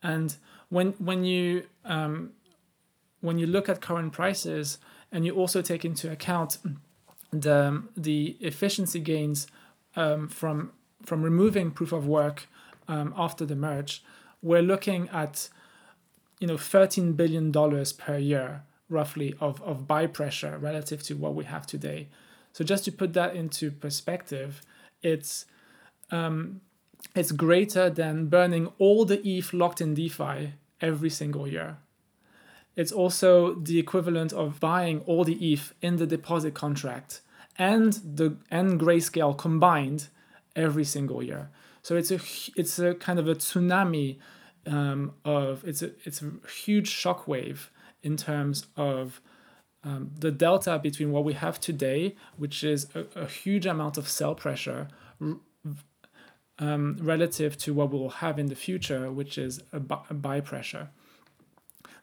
and when when you um, when you look at current prices and you also take into account the the efficiency gains um, from from removing proof of work um, after the merge, we're looking at you know 13 billion dollars per year roughly of, of buy pressure relative to what we have today. So just to put that into perspective, it's um, it's greater than burning all the ETH locked in DeFi every single year. It's also the equivalent of buying all the ETH in the deposit contract and the and grayscale combined every single year. So it's a it's a kind of a tsunami um, of it's a it's a huge shockwave in terms of um, the delta between what we have today, which is a, a huge amount of sell pressure, um, relative to what we'll have in the future, which is a, bu- a buy pressure.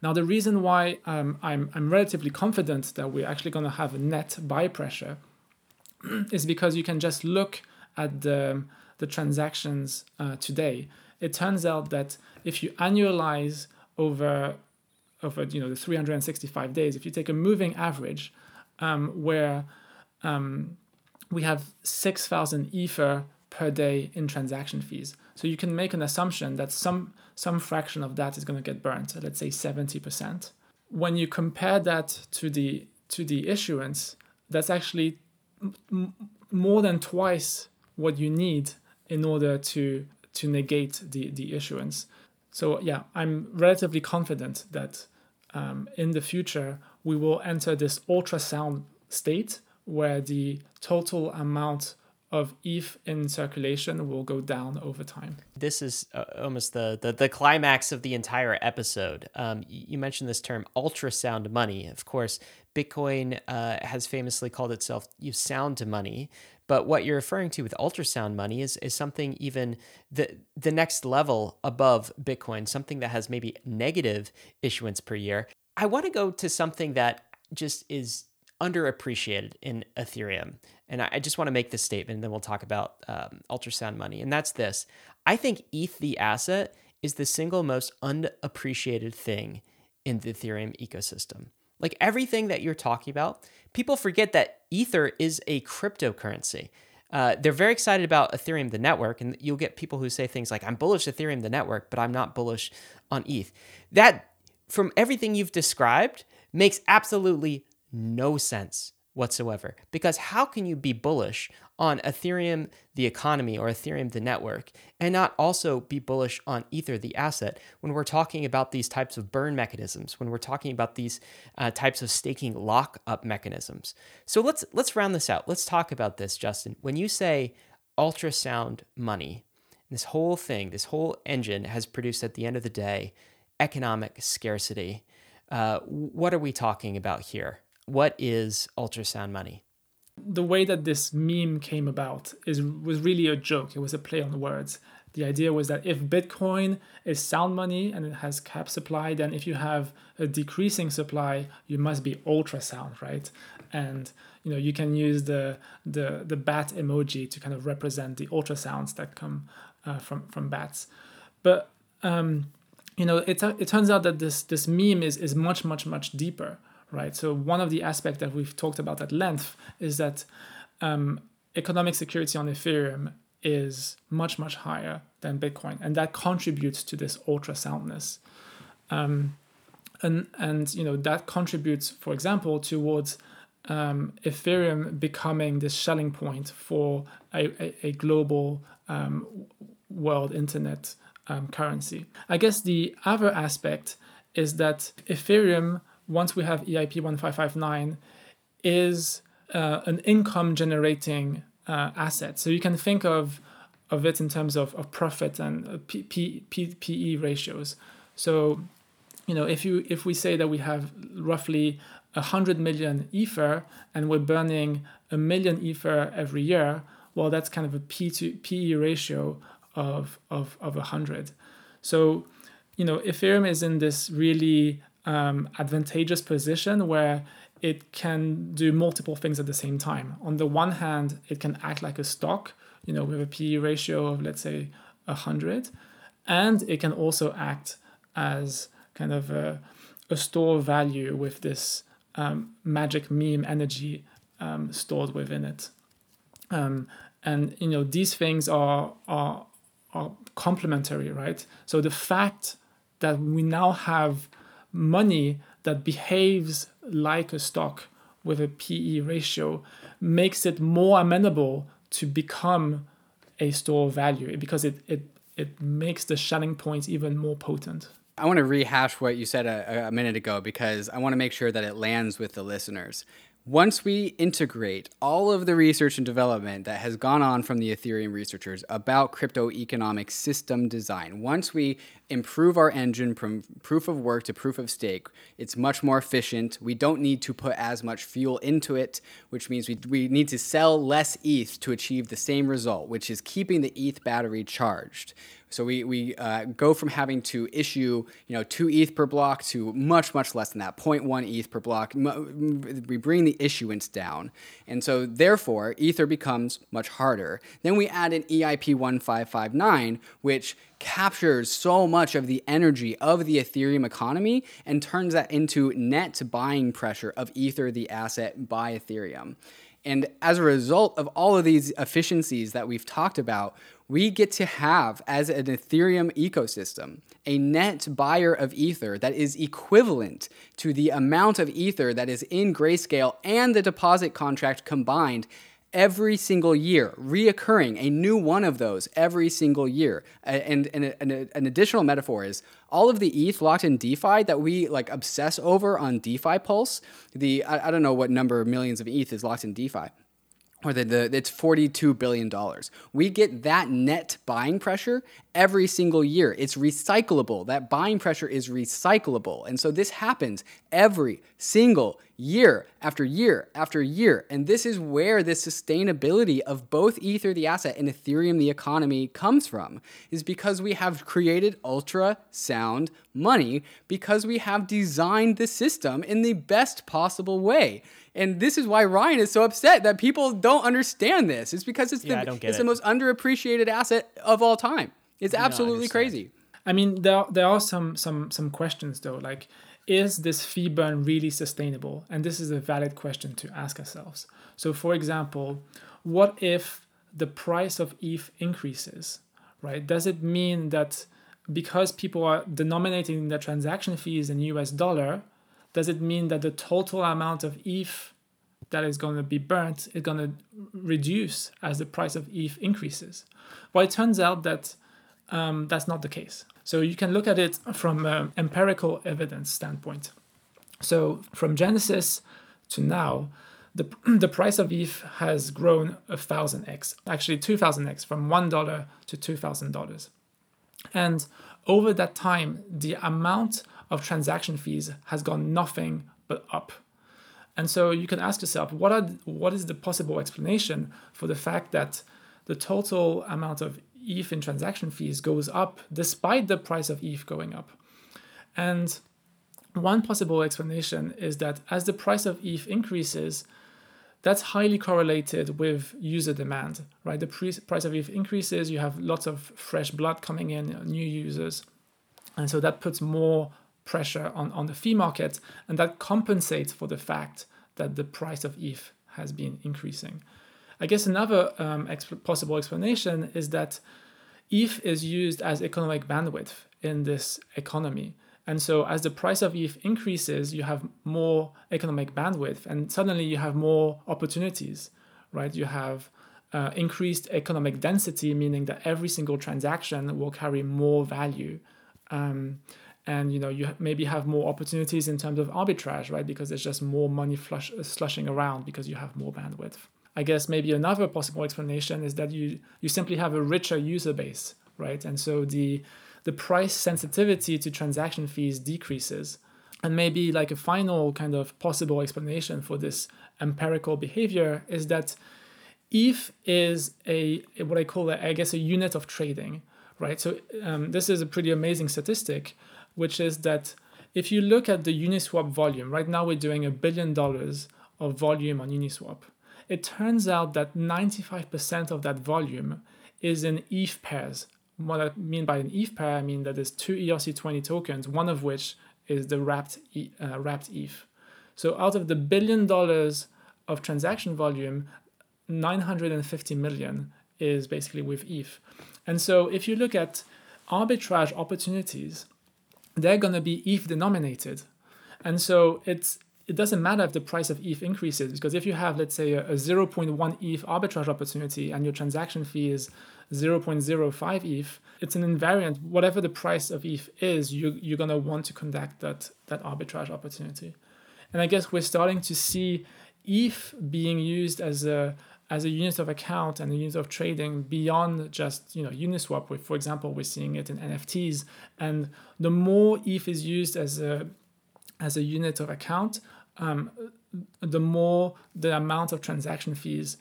Now, the reason why um, I'm, I'm relatively confident that we're actually going to have a net buy pressure is because you can just look at the, the transactions uh, today. It turns out that if you annualize over over you know the 365 days, if you take a moving average, um, where um, we have 6,000 ether per day in transaction fees, so you can make an assumption that some some fraction of that is going to get burnt. Let's say 70%. When you compare that to the to the issuance, that's actually m- more than twice what you need in order to to negate the, the issuance. So yeah, I'm relatively confident that um, in the future we will enter this ultrasound state where the total amount of ETH in circulation will go down over time. This is uh, almost the, the, the climax of the entire episode. Um, you mentioned this term ultrasound money. Of course, Bitcoin uh, has famously called itself you sound to money. But what you're referring to with ultrasound money is, is something even the the next level above Bitcoin, something that has maybe negative issuance per year. I want to go to something that just is underappreciated in Ethereum. And I just want to make this statement, and then we'll talk about um, ultrasound money. And that's this I think ETH, the asset, is the single most unappreciated thing in the Ethereum ecosystem. Like everything that you're talking about, people forget that Ether is a cryptocurrency. Uh, they're very excited about Ethereum, the network, and you'll get people who say things like, I'm bullish Ethereum, the network, but I'm not bullish on ETH. That, from everything you've described, makes absolutely no sense whatsoever. Because how can you be bullish on Ethereum, the economy, or Ethereum, the network, and not also be bullish on Ether, the asset, when we're talking about these types of burn mechanisms, when we're talking about these uh, types of staking lockup mechanisms? So let's let's round this out. Let's talk about this, Justin. When you say ultrasound money, this whole thing, this whole engine has produced at the end of the day economic scarcity. Uh, what are we talking about here? what is ultrasound money? The way that this meme came about is was really a joke. It was a play on words. The idea was that if Bitcoin is sound money and it has cap supply, then if you have a decreasing supply, you must be ultrasound, right? And you know you can use the the the bat emoji to kind of represent the ultrasounds that come uh, from from bats. But um, you know it, it turns out that this this meme is is much much much deeper right? So one of the aspects that we've talked about at length is that um, economic security on Ethereum is much much higher than Bitcoin, and that contributes to this ultra soundness. Um, and and you know that contributes, for example, towards um, Ethereum becoming this Schelling point for a, a, a global um, world internet um, currency. I guess the other aspect is that Ethereum once we have EIP 1559 is uh, an income generating uh, asset. So you can think of of it in terms of, of profit and uh, P, P, P, PE ratios. So, you know, if you if we say that we have roughly 100 million ether and we're burning a million ether every year, well, that's kind of a P to PE ratio of of of 100. So, you know, Ethereum is in this really um, advantageous position where it can do multiple things at the same time. On the one hand, it can act like a stock, you know, with a PE ratio of let's say 100, and it can also act as kind of a, a store value with this um, magic meme energy um, stored within it. Um, and you know these things are are are complementary, right? So the fact that we now have money that behaves like a stock with a PE ratio makes it more amenable to become a store of value because it, it, it makes the Schelling points even more potent. I want to rehash what you said a, a minute ago because I want to make sure that it lands with the listeners. Once we integrate all of the research and development that has gone on from the Ethereum researchers about crypto economic system design, once we improve our engine from proof of work to proof of stake, it's much more efficient. We don't need to put as much fuel into it, which means we, we need to sell less ETH to achieve the same result, which is keeping the ETH battery charged. So we, we uh, go from having to issue you know two ETH per block to much much less than that, 0.1 ETH per block. We bring the issuance down, and so therefore Ether becomes much harder. Then we add an EIP 1559, which captures so much of the energy of the Ethereum economy and turns that into net buying pressure of Ether, the asset, by Ethereum. And as a result of all of these efficiencies that we've talked about, we get to have, as an Ethereum ecosystem, a net buyer of Ether that is equivalent to the amount of Ether that is in Grayscale and the deposit contract combined every single year, reoccurring, a new one of those every single year. And, and, and an additional metaphor is all of the ETH locked in DeFi that we like obsess over on DeFi Pulse. The I, I don't know what number of millions of ETH is locked in DeFi or the, the it's 42 billion dollars. We get that net buying pressure every single year. It's recyclable. That buying pressure is recyclable. And so this happens every single year after year after year. And this is where the sustainability of both Ether the asset and Ethereum the economy comes from is because we have created ultra sound money because we have designed the system in the best possible way. And this is why Ryan is so upset that people don't understand this. It's because it's Yeah, the don't get it's it. the most underappreciated asset of all time. It's absolutely understand. crazy. I mean, there there are some some some questions though. Like, is this fee burn really sustainable? And this is a valid question to ask ourselves. So, for example, what if the price of ETH increases? Right? Does it mean that because people are denominating their transaction fees in US dollar, does it mean that the total amount of ETH that is going to be burnt is going to reduce as the price of ETH increases? Well, it turns out that um, that's not the case. So you can look at it from an empirical evidence standpoint. So from Genesis to now, the, the price of ETH has grown a thousand x, actually two thousand x, from one dollar to two thousand dollars. And over that time, the amount of transaction fees has gone nothing but up. And so you can ask yourself, what are what is the possible explanation for the fact that the total amount of ETH in transaction fees goes up despite the price of ETH going up? And one possible explanation is that as the price of ETH increases, that's highly correlated with user demand, right? The price of ETH increases, you have lots of fresh blood coming in, new users. And so that puts more pressure on, on the fee market, and that compensates for the fact that the price of ETH has been increasing. I guess another um, exp- possible explanation is that ETH is used as economic bandwidth in this economy. And so, as the price of ETH increases, you have more economic bandwidth, and suddenly you have more opportunities, right? You have uh, increased economic density, meaning that every single transaction will carry more value. Um, and you know you maybe have more opportunities in terms of arbitrage right because there's just more money flush, slushing around because you have more bandwidth i guess maybe another possible explanation is that you you simply have a richer user base right and so the the price sensitivity to transaction fees decreases and maybe like a final kind of possible explanation for this empirical behavior is that ETH is a what I call, a, I guess, a unit of trading, right? So um, this is a pretty amazing statistic, which is that if you look at the Uniswap volume, right now we're doing a billion dollars of volume on Uniswap. It turns out that 95% of that volume is in ETH pairs. What I mean by an ETH pair, I mean that there's two ERC20 tokens, one of which is the wrapped, uh, wrapped ETH. So out of the billion dollars of transaction volume, 950 million is basically with ETH. And so if you look at arbitrage opportunities, they're going to be ETH denominated. And so it's it doesn't matter if the price of ETH increases because if you have let's say a, a 0.1 ETH arbitrage opportunity and your transaction fee is 0.05 ETH, it's an invariant. Whatever the price of ETH is, you, you're going to want to conduct that, that arbitrage opportunity. And I guess we're starting to see ETH being used as a as a unit of account and a unit of trading beyond just you know Uniswap. With, for example, we're seeing it in NFTs, and the more ETH is used as a as a unit of account, um, the more the amount of transaction fees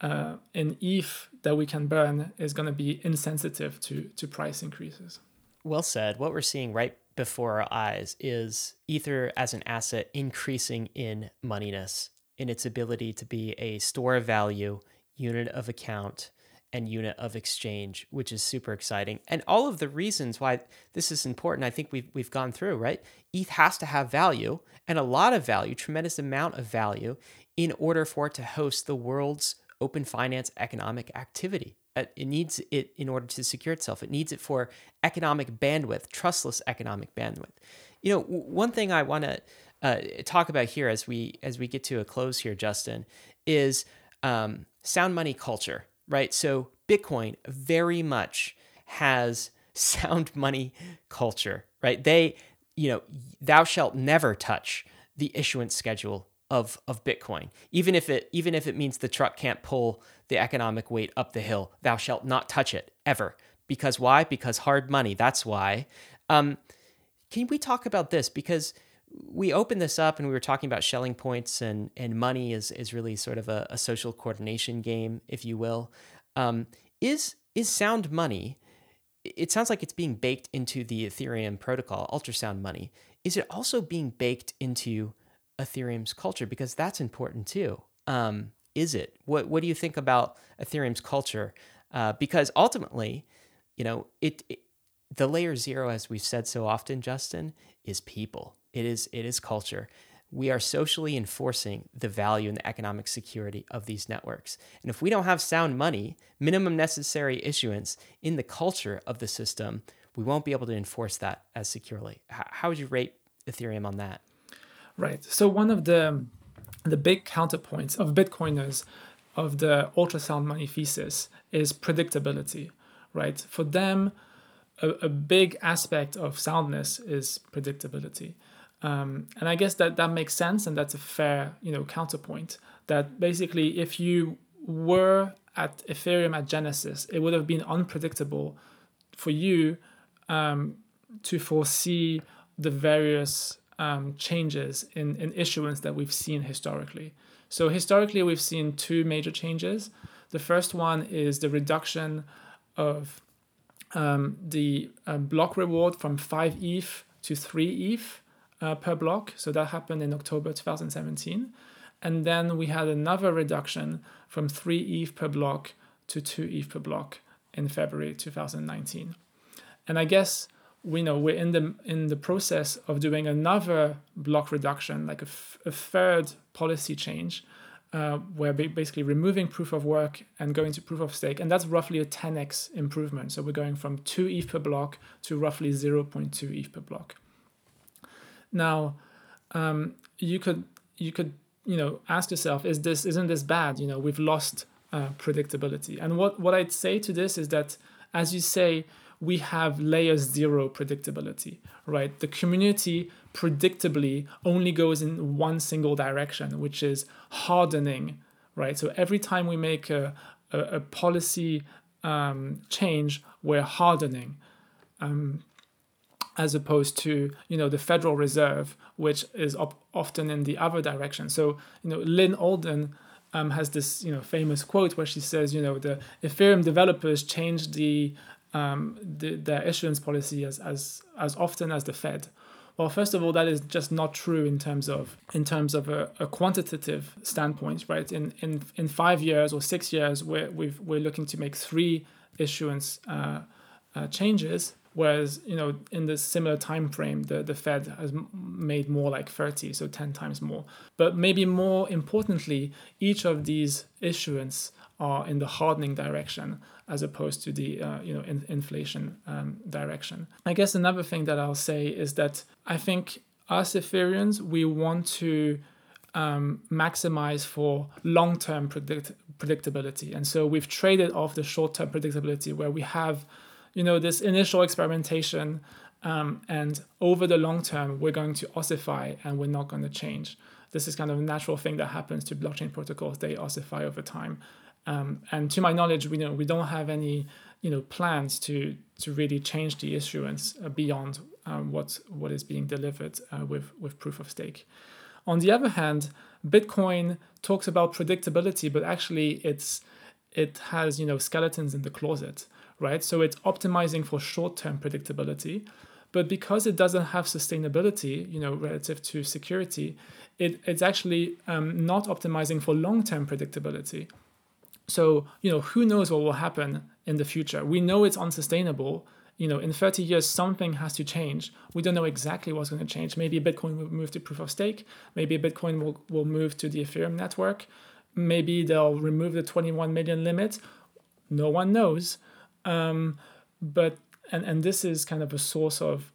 uh, in ETH that we can burn is going to be insensitive to to price increases. Well said. What we're seeing right before our eyes is Ether as an asset increasing in moneyness, in its ability to be a store of value, unit of account, and unit of exchange, which is super exciting. And all of the reasons why this is important, I think we've we've gone through, right? ETH has to have value and a lot of value, tremendous amount of value, in order for it to host the world's open finance economic activity. It needs it in order to secure itself. It needs it for economic bandwidth, trustless economic bandwidth. You know, one thing I want to uh, talk about here as we as we get to a close here, Justin, is um, sound money culture, right? So Bitcoin very much has sound money culture, right? They, you know, thou shalt never touch the issuance schedule of of Bitcoin, even if it even if it means the truck can't pull the economic weight up the hill. Thou shalt not touch it ever. Because why? Because hard money. That's why. Um, can we talk about this? Because we opened this up and we were talking about Schelling points and and money is is really sort of a, a social coordination game, if you will. Um, is is sound money? It sounds like it's being baked into the Ethereum protocol, ultrasound money. Is it also being baked into Ethereum's culture because that's important too. Um, is it? What What do you think about Ethereum's culture? Uh, because ultimately, you know, it, it the layer zero, as we've said so often, Justin, is people. It is it is culture. We are socially enforcing the value and the economic security of these networks. And if we don't have sound money, minimum necessary issuance in the culture of the system, we won't be able to enforce that as securely. How, would you rate Ethereum on that? Right. So one of the the big counterpoints of Bitcoiners of the ultrasound money thesis is predictability. Right. For them, a, a big aspect of soundness is predictability. Um, and I guess that that makes sense, and that's a fair, you know, counterpoint. That basically, if you were at Ethereum at Genesis, it would have been unpredictable for you um, to foresee the various um, changes in, in issuance that we've seen historically. So, historically, we've seen two major changes. The first one is the reduction of um, the uh, block reward from 5 ETH to 3 ETH uh, per block. So, that happened in October 2017. And then we had another reduction from 3 ETH per block to 2 ETH per block in February 2019. And I guess we know we're in the in the process of doing another block reduction, like a, f- a third policy change, uh, where basically removing proof of work and going to proof of stake, and that's roughly a 10x improvement. So we're going from two ETH per block to roughly 0.2 ETH per block. Now, um, you could you could you know ask yourself, is this isn't this bad? You know, we've lost uh, predictability, and what what I'd say to this is that, as you say we have layer zero predictability, right? The community predictably only goes in one single direction, which is hardening, right? So every time we make a, a, a policy um, change, we're hardening. Um, as opposed to you know the Federal Reserve, which is op- often in the other direction. So you know Lyn Alden um, has this you know famous quote where she says you know the Ethereum developers changed the um, the, their issuance policy as, as, as often as the Fed. Well, first of all, that is just not true in terms of in terms of a, a quantitative standpoint, right? In, in in five years or six years, we're we've, we're looking to make three issuance uh, uh, changes, whereas you know in the similar time frame, the the Fed has made more like thirty, so ten times more. But maybe more importantly, each of these issuance are in the hardening direction as opposed to the uh, you know in, inflation um, direction. I guess another thing that I'll say is that I think us Ethereans we want to um, maximize for long-term predict- predictability, and so we've traded off the short-term predictability where we have you know this initial experimentation. Um, and over the long term, we're going to ossify and we're not going to change. This is kind of a natural thing that happens to blockchain protocols. They ossify over time. Um, and to my knowledge, we know we don't have any you know plans to to really change the issuance uh, beyond um, what what is being delivered uh, with with proof of stake. On the other hand, Bitcoin talks about predictability, but actually it's it has you know skeletons in the closet, right? So it's optimizing for short-term predictability, but because it doesn't have sustainability, you know, relative to security, it, it's actually um, not optimizing for long-term predictability. So, you know, who knows what will happen in the future? We know it's unsustainable. You know, in 30 years, something has to change. We don't know exactly what's going to change. Maybe Bitcoin will move to proof of stake. Maybe Bitcoin will, will move to the Ethereum network. Maybe they'll remove the 21 million limit. No one knows. Um, but and, and this is kind of a source of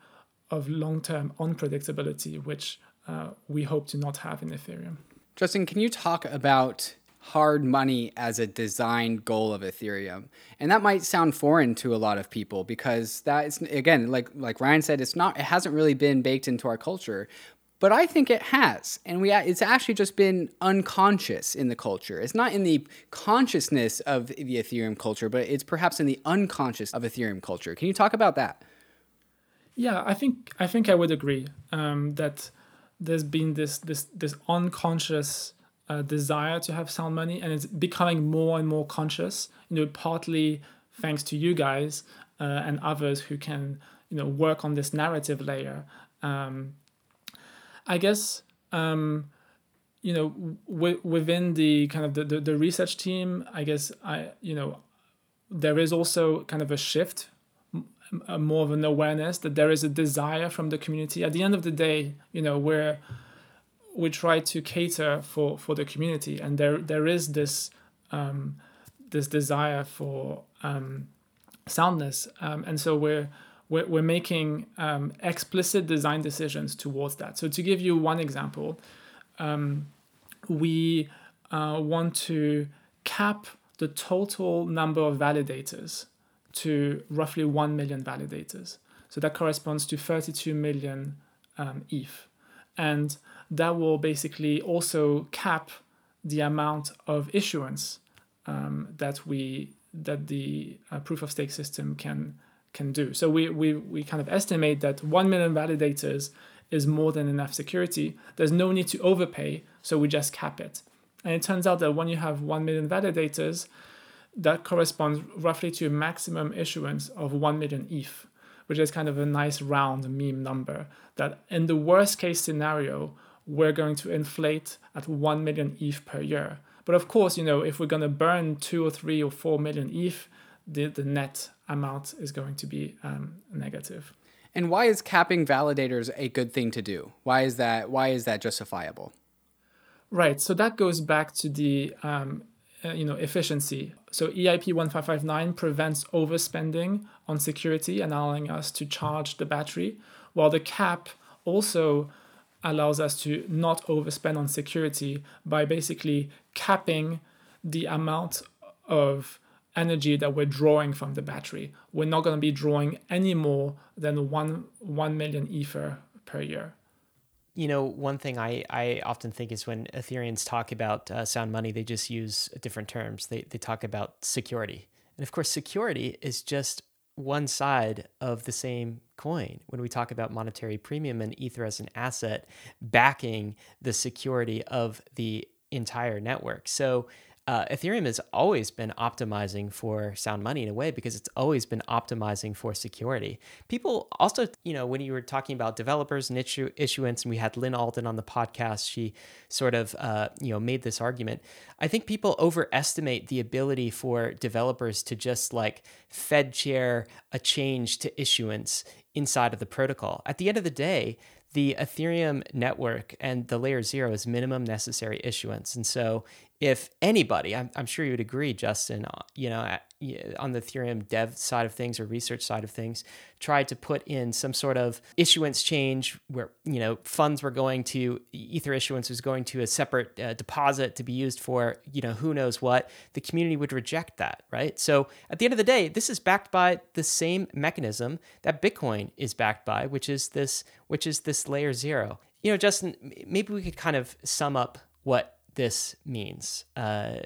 of long-term unpredictability, which uh, we hope to not have in Ethereum. Justin, can you talk about hard money as a design goal of Ethereum. And that might sound foreign to a lot of people because that is again, like like Ryan said, it's not it hasn't really been baked into our culture. But I think it has, and we it's actually just been unconscious in the culture. It's not in the consciousness of the Ethereum culture, but it's perhaps in the unconscious of Ethereum culture. Can you talk about that? Yeah, I think I think I would agree um, that there's been this this this unconscious uh, desire to have sound money, and it's becoming more and more conscious. You know, partly thanks to you guys uh, and others who can you know work on this narrative layer. Um, I guess um, you know w- within the kind of the, the, the research team, I guess I you know there is also kind of a shift, a more of an awareness that there is a desire from the community. At the end of the day, you know where we try to cater for for the community, and there there is this um, this desire for um, soundness, um, and so we're we're, we're making um, explicit design decisions towards that. So to give you one example, um, we uh, want to cap the total number of validators to roughly 1 million validators. So that corresponds to 32 million um, ETH. And that will basically also cap the amount of issuance um, that we that the uh, proof of stake system can can do. So we, we, we kind of estimate that 1 million validators is more than enough security. There's no need to overpay, so we just cap it. And it turns out that when you have 1 million validators, that corresponds roughly to a maximum issuance of 1 million ETH, which is kind of a nice round meme number. That in the worst case scenario, we're going to inflate at 1 million ETH per year. But of course, you know, if we're going to burn 2 or 3 or 4 million ETH, the, the net amount is going to be um, negative. And why is capping validators a good thing to do? Why is that? Why is that justifiable? Right. So that goes back to the um, uh, you know efficiency. So EIP 1559 prevents overspending on security and allowing us to charge the battery, while the cap also allows us to not overspend on security by basically capping the amount of energy that we're drawing from the battery. We're not going to be drawing any more than one, 1 million Ether per year. You know, one thing I, I often think is when Ethereans talk about uh, sound money, they just use different terms. They, they talk about security. And of course, security is just one side of the same coin when we talk about monetary premium and Ether as an asset backing the security of the entire network. So uh, Ethereum has always been optimizing for sound money in a way because it's always been optimizing for security. People also, you know, when you were talking about developers and issue, issuance, and we had Lyn Alden on the podcast, she sort of, uh, you know, made this argument. I think people overestimate the ability for developers to just like Fed chair a change to issuance inside of the protocol. At the end of the day, the Ethereum network and the layer zero is minimum necessary issuance. And so if anybody, I'm, I'm sure you would agree, Justin, uh, you know, on the Ethereum dev side of things or research side of things, tried to put in some sort of issuance change where, you know, funds were going to, Ether issuance was going to a separate uh, deposit to be used for, you know, who knows what, the community would reject that, right? So at the end of the day, this is backed by the same mechanism that Bitcoin is backed by, which is this, which is this layer zero. You know, Justin, maybe we could kind of sum up what this means. Uh,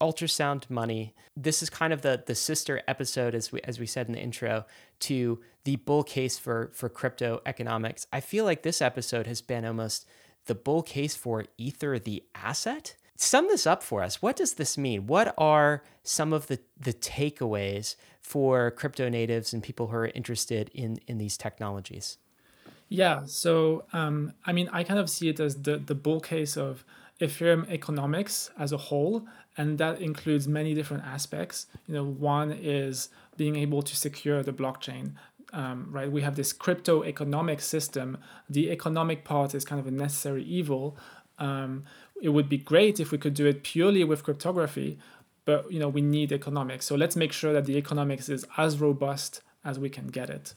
ultrasound money. This is kind of the the sister episode, as we as we said in the intro, to the bull case for for crypto economics. I feel like this episode has been almost the bull case for Ether, the asset. Sum this up for us. What does this mean? What are some of the the takeaways for crypto natives and people who are interested in in these technologies? Yeah. So um, I mean, I kind of see it as the the bull case of Ethereum economics as a whole, and that includes many different aspects. You know, one is being able to secure the blockchain. Um, right, we have this crypto economic system. The economic part is kind of a necessary evil. Um, it would be great if we could do it purely with cryptography, but you know we need economics. So let's make sure that the economics is as robust as we can get it.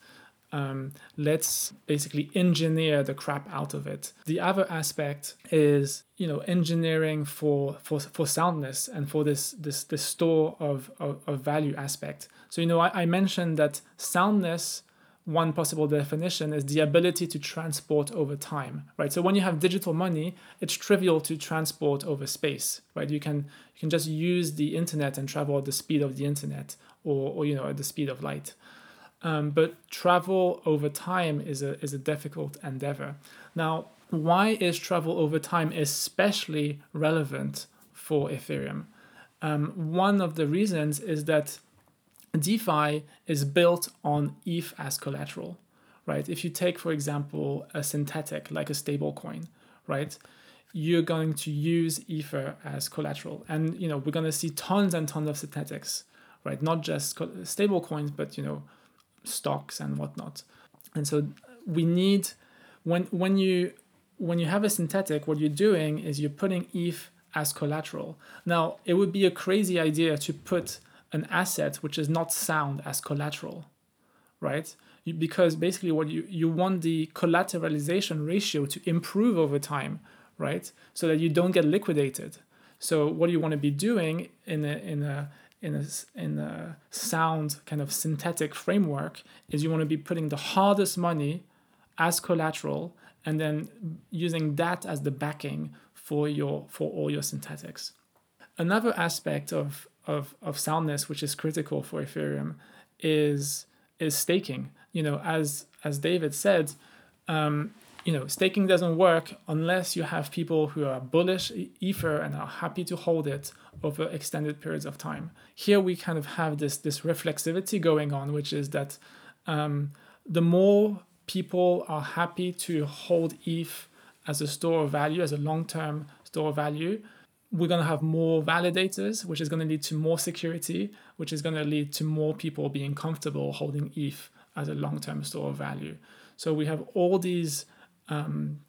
Um, let's basically engineer the crap out of it. The other aspect is, you know, engineering for for, for soundness and for this this this store of, of, of value aspect. So you know, I, I mentioned that soundness one possible definition is the ability to transport over time right so when you have digital money it's trivial to transport over space right you can you can just use the internet and travel at the speed of the internet or, or you know at the speed of light um, but travel over time is a is a difficult endeavor now why is travel over time especially relevant for ethereum um, one of the reasons is that DeFi is built on ETH as collateral, right? If you take, for example, a synthetic like a stablecoin, right? You're going to use Ether as collateral, and you know we're going to see tons and tons of synthetics, right? Not just stablecoins, but you know stocks and whatnot. And so we need when when you when you have a synthetic, what you're doing is you're putting ETH as collateral. Now, it would be a crazy idea to put an asset which is not sound as collateral, right? You, because basically, what you, you want the collateralization ratio to improve over time, right? So that you don't get liquidated. So what you want to be doing in a in a in a in a sound kind of synthetic framework is you want to be putting the hardest money as collateral and then using that as the backing for your for all your synthetics. Another aspect of of, of soundness, which is critical for Ethereum, is is staking. You know, as as David said, um, you know, staking doesn't work unless you have people who are bullish Ether and are happy to hold it over extended periods of time. Here we kind of have this this reflexivity going on, which is that um, the more people are happy to hold ETH as a store of value, as a long-term store of value, we're going to have more validators, which is going to lead to more security, which is going to lead to more people being comfortable holding ETH as a long term store of value. So we have all these um,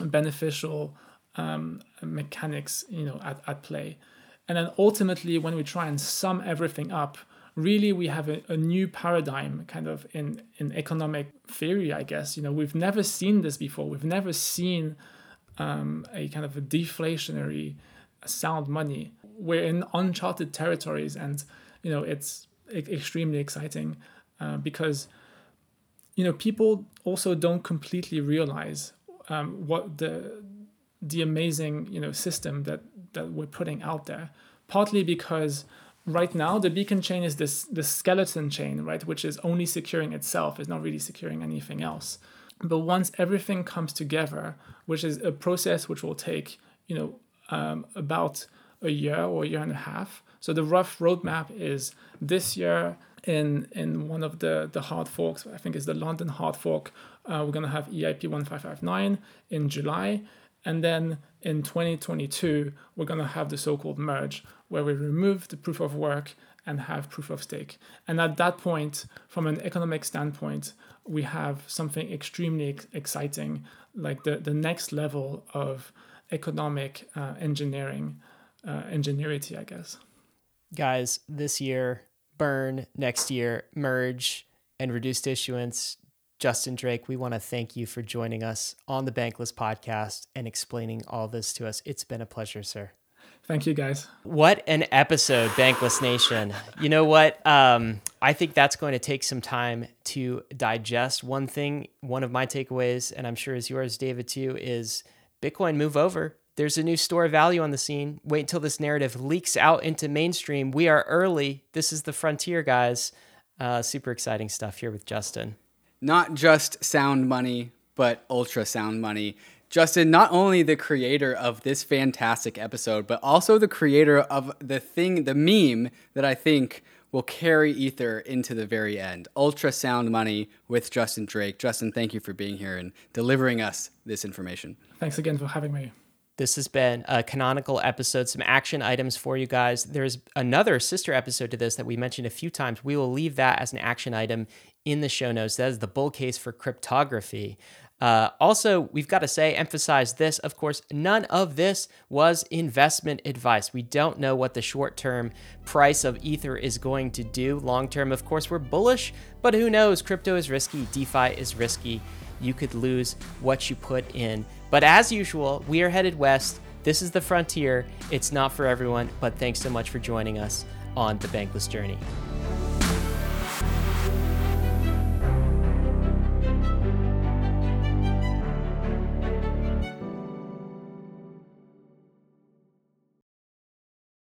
beneficial um, mechanics you know, at, at play. And then ultimately, when we try and sum everything up, really we have a, a new paradigm kind of in, in economic theory, I guess. You know, we've never seen this before. We've never seen um, a kind of a deflationary sound money. We're in uncharted territories, and you know it's extremely exciting uh, because you know people also don't completely realize um, what the the amazing you know system that that we're putting out there. Partly because right now the beacon chain is this this skeleton chain, right, which is only securing itself, it's not really securing anything else. But once everything comes together, which is a process which will take you know um, about a year or a year and a half. So the rough roadmap is this year in in one of the the hard forks. I think is the London hard fork. Uh, we're gonna have EIP 1559 in July, and then in 2022 we're gonna have the so-called merge, where we remove the proof of work and have proof of stake. And at that point, from an economic standpoint, we have something extremely ex- exciting, like the the next level of economic uh, engineering, uh, ingenuity, I guess. Guys, this year, burn, next year, merge, and reduced issuance. Justin Drake, we want to thank you for joining us on the Bankless podcast and explaining all this to us. It's been a pleasure, sir. Thank you, guys. What an episode, Bankless Nation. You know what? Um, I think that's going to take some time to digest. One thing, one of my takeaways, and I'm sure is yours, David, too, is Bitcoin move over. There's a new store of value on the scene. Wait until this narrative leaks out into mainstream. We are early. This is the frontier, guys. Uh, super exciting stuff here with Justin. Not just sound money, but ultra sound money. Justin, not only the creator of this fantastic episode, but also the creator of the thing, the meme that I think will carry Ether into the very end. Ultrasound Money with Justin Drake. Justin, thank you for being here and delivering us this information. Thanks again for having me. This has been a canonical episode, some action items for you guys. There's another sister episode to this that we mentioned a few times. We will leave that as an action item in the show notes. That is the bull case for cryptography. Uh, also, we've got to say, emphasize this, of course, none of this was investment advice. We don't know what the short term price of Ether is going to do. Long term, of course, we're bullish, but who knows? Crypto is risky, DeFi is risky. You could lose what you put in. But as usual, we are headed west. This is the frontier. It's not for everyone, but thanks so much for joining us on the Bankless Journey.